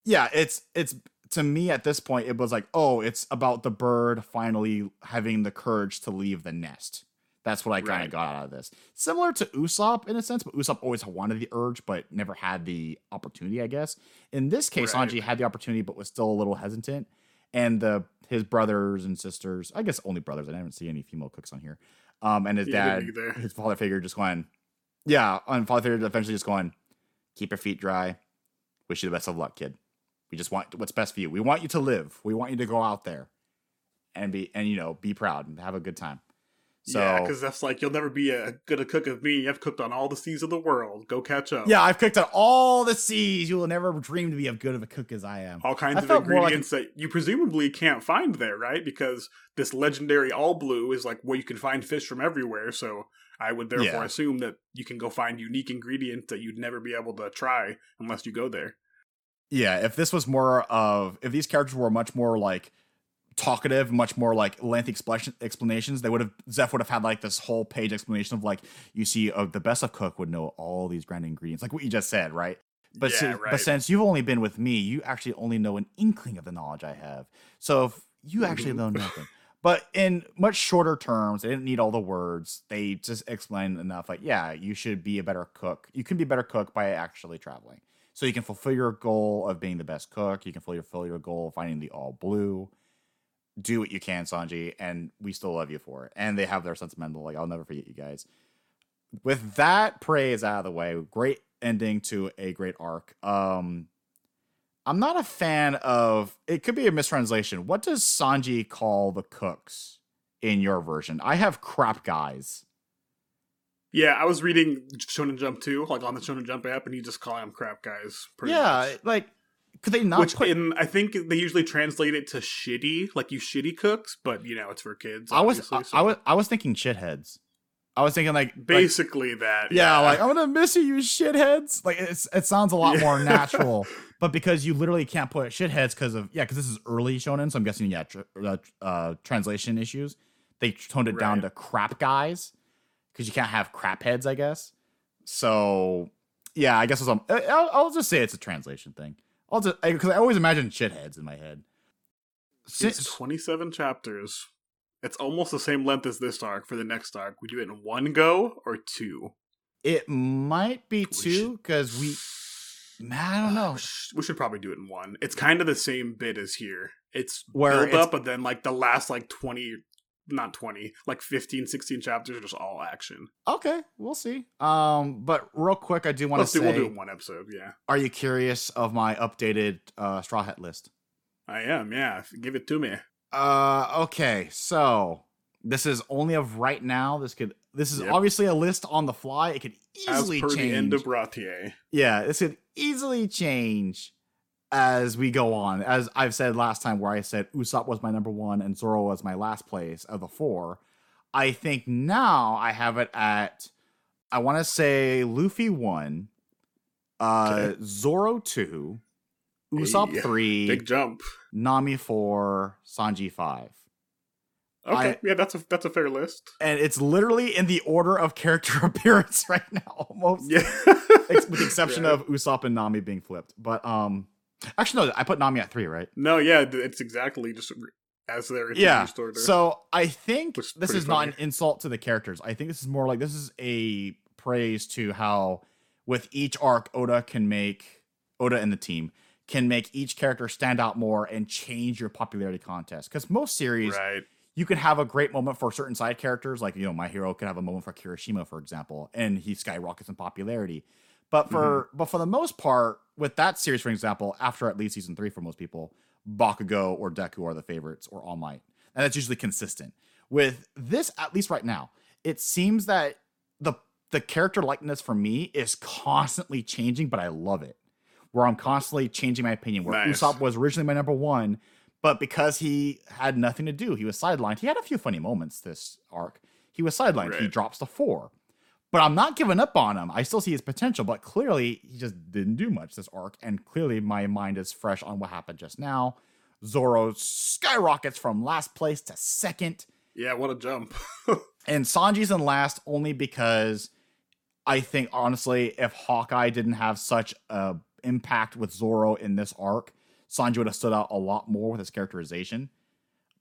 yeah it's it's to me at this point it was like oh it's about the bird finally having the courage to leave the nest that's what i kind of Right. got out of this similar to usopp in a sense but usopp always wanted the urge but never had the opportunity i guess in this case Right. sanji had the opportunity but was still a little hesitant and the his brothers and sisters i guess only brothers i didn't see any female cooks on here um and his Yeah, dad his father figure just going yeah and father figure eventually just going keep your feet dry wish you the best of luck kid We just want what's best for you. We want you to live. We want you to go out there and be and you know be proud and have a good time. So yeah, because that's like you'll never be a good a cook as me. I've cooked on all the seas of the world. Go catch up. yeah, I've cooked on all the seas. You will never dream to be as good of a cook as I am. all kinds I of more like ingredients that you presumably can't find there, right? Because this legendary all blue is like where you can find fish from everywhere. So I would therefore Yeah. assume that you can go find unique ingredients that you'd never be able to try unless you go there. Yeah, if this was more of if these characters were much more like talkative, much more like lengthy explanation, explanations, they would have Zeff would have had like this whole page explanation of like you see uh, the best of cook would know all these grand ingredients, like what you just said, right? But yeah, si- right. but since you've only been with me, you actually only know an inkling of the knowledge I have. So if you actually know nothing. But in much shorter terms, they didn't need all the words. They just explained enough. Like, yeah, you should be a better cook. You can be a better cook by actually traveling. So you can fulfill your goal of being the best cook. You can fulfill your goal of finding the all blue. Do what you can, Sanji, and we still love you for it. And they have their sentimental, like, I'll never forget you guys. With that praise out of the way, great ending to a great arc. Um, I'm not a fan of it could be a mistranslation. What does Sanji call the cooks in your version? I have crap guys. Yeah, I was reading Shonen Jump too, like on the Shonen Jump app, and you just call them crap guys. pretty yeah, much. like could they not Which put in I think they usually translate it to shitty, like you shitty cooks, but you know it's for kids. I was I, so I was I was thinking shitheads. I was thinking like like- basically that. yeah, like I'm gonna miss you, you shitheads. Like it's it sounds a lot Yeah. more natural, [LAUGHS] but because you literally can't put shitheads because of yeah, because this is early shonen, so I'm guessing yeah, tr- uh, uh, translation issues. They toned it down to crap guys because you can't have crap heads, I guess. So yeah, I guess it's, I'll, I'll just say it's a translation thing. I'll just because I, always imagine shitheads in my head. It's Since, 27 chapters. It's almost the same length as this arc for the next arc. We do it in one go or two. it might be We two because we. Man, I don't know. We [SIGHS] We should probably do it in one. It's kind of the same bit as here. It's Where build it's- up, but then like the last like 20, not 20, like 15, 16 chapters are just all action. Okay, we'll see. Um, but real quick, I do want to say, we'll do one episode. Yeah, are you curious of my updated uh, Straw Hat list? I am. Yeah, give it to me. Uh, okay, so this is only of right now. This could, this is Yep. obviously a list on the fly. It could easily As per change. the end of Bratier. yeah, this could easily change as we go on. As I've said last time, where I said Usopp was my number one and Zoro was my last place of the four. I think now I have it at, I want to say Luffy one, uh, Okay. Zoro two, Usopp Hey, three, Big jump. Nami four, Sanji five. Okay, I- yeah, that's a that's a fair list. And it's literally in the order of character [LAUGHS] appearance right now, almost. Yeah, with the exception Yeah. of Usopp and Nami being flipped. But um, actually no, I put Nami at three, right? no, yeah, it's exactly just as they're Yeah. order. So I think is this is not an insult to the characters. I think this is more like this is a praise to how with each arc Oda can make Oda and the team can make each character stand out more and change your popularity contest. Because most series right, you can have a great moment for certain side characters, like you know, my hero could have a moment for Kirishima, for example, and he skyrockets in popularity. But for mm-hmm. but for the most part, with that series, for example, after at least season three for most people, Bakugo or Deku are the favorites, or All Might, and that's usually consistent. With this, at least right now, it seems that the the character likeness for me is constantly changing, but I love it. Where I'm constantly changing my opinion. Where Nice. Usopp was originally my number one, but because he had nothing to do, he was sidelined. He had a few funny moments this arc. He was sidelined. He drops to four. But I'm not giving up on him. I still see his potential, but clearly he just didn't do much this arc. And clearly my mind is fresh on what happened just now. Zoro skyrockets from last place to second. yeah, what a jump. [LAUGHS] And Sanji's in last only because I think honestly, if Hawkeye didn't have such a impact with Zoro in this arc, Sanji would have stood out a lot more with his characterization.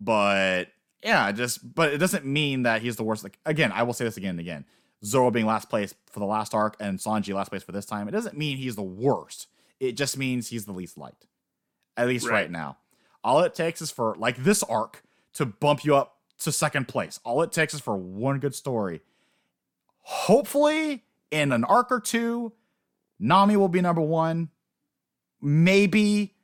But yeah, just but it doesn't mean that he's the worst. Like again, I will say this again and again. Zoro being last place for the last arc and Sanji last place for this time, it doesn't mean he's the worst. It just means he's the least liked. At least right, Right. now. All it takes is for like this arc to bump you up to second place. All it takes is for one good story. Hopefully, in an arc or two, Nami will be number one. Maybe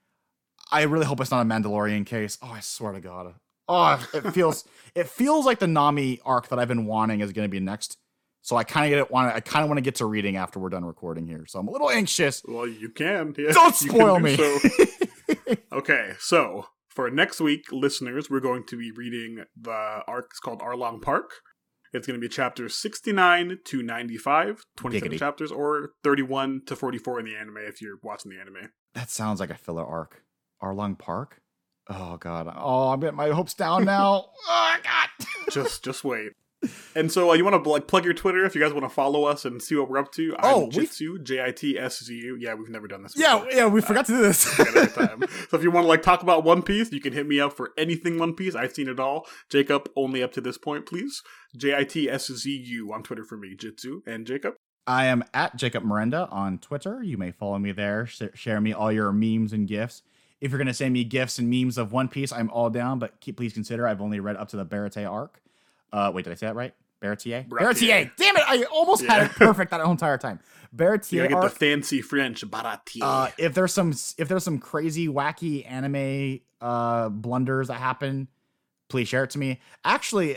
I really hope it's not a Mandalorian case. Oh, I swear to God. Oh, it feels [LAUGHS] it feels like the Nami arc that I've been wanting is going to be next. So I kind of want I kind of want to get to reading after we're done recording here. So I'm a little anxious. Well, you can. Yeah, Don't [LAUGHS] spoil me. so. [LAUGHS] okay, so for next week, listeners, we're going to be reading the arc. It's called Arlong Park. It's going to be chapters 69 to 95, 27 Giggity. chapters, or 31 to 44 in the anime if you're watching the anime. That sounds like a filler arc. Arlong Park? Oh god. Oh, I'm getting my hopes down now. [LAUGHS] oh god. just just wait. And so uh, you want to like plug your Twitter if you guys want to follow us and see what we're up to. I'm Oh, we- Jitsu, J I T S Z U. Yeah, we've never done this. yeah, before. yeah, we forgot to do this. At every time. So if you want to like talk about One Piece, you can hit me up for anything One Piece. I've seen it all. Jacob, only up to this point, please. J I T S Z U on Twitter for me, Jitsu and Jacob. I am at Jacob Miranda on Twitter. You may follow me there. Sh- share me all your memes and gifs. If you're gonna send me gifs and memes of One Piece, I'm all down. But keep, please consider I've only read up to the Barate arc. Uh, wait, did I say that right? Baratier? Baratier. Damn it! I almost had it perfect that whole entire time. You Baratier gotta get the fancy French baratier. Uh, if there's some if there's some crazy wacky anime uh blunders that happen, please share it to me. Actually,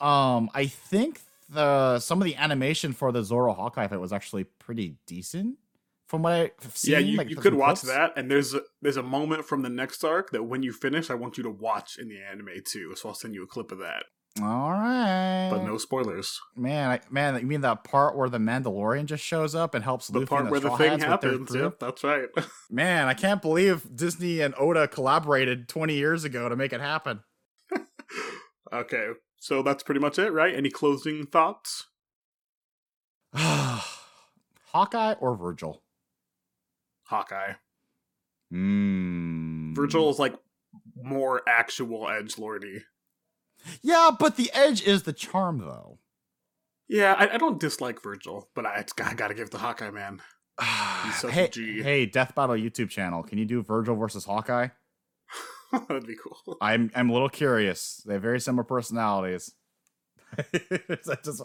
um, I think the some of the animation for the Zoro Hawkeye fight was actually pretty decent from what I've seen. yeah, you, like, you could watch clips. that, and there's a, there's a moment from the next arc that when you finish, I want you to watch in the anime too. So I'll send you a clip of that, All right, but no spoilers. man, I, man, you mean that part where the Mandalorian just shows up and helps The Luffy part and where the thing Hats with their happens. Yep, that's right. [LAUGHS] Man, I can't believe Disney and Oda collaborated 20 years ago to make it happen. okay, so that's pretty much it, right? Any closing thoughts? [SIGHS] Hawkeye or Vergil? Hawkeye. Mm. Vergil is like more actual edge lordy. Yeah, but the edge is the charm, though. Yeah, I, I don't dislike Vergil, but I, I gotta give the Hawkeye, man. Hey, hey, Death Battle YouTube channel. Can you do Vergil versus Hawkeye? [LAUGHS] That'd be cool. I'm I'm a little curious. They have very similar personalities. [LAUGHS] It's just,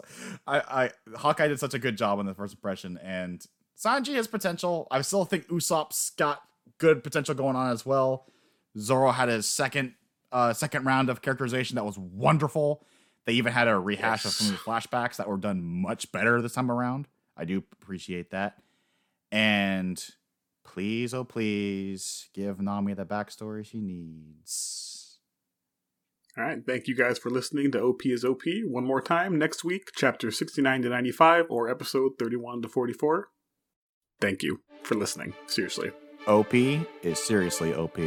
I, I Hawkeye did such a good job on the first impression, and Sanji has potential. I still think Usopp's got good potential going on as well. Zoro had his second uh second round of characterization that was wonderful. They even had a rehash of some of the flashbacks that were done much better this time around. I do appreciate that. And please, oh please, give Nami the backstory she needs. All right, thank you guys for listening to OP is OP. One more time next week, chapter 69 to 95 or episode 31 to 44. Thank you for listening. Seriously. OP is seriously OP.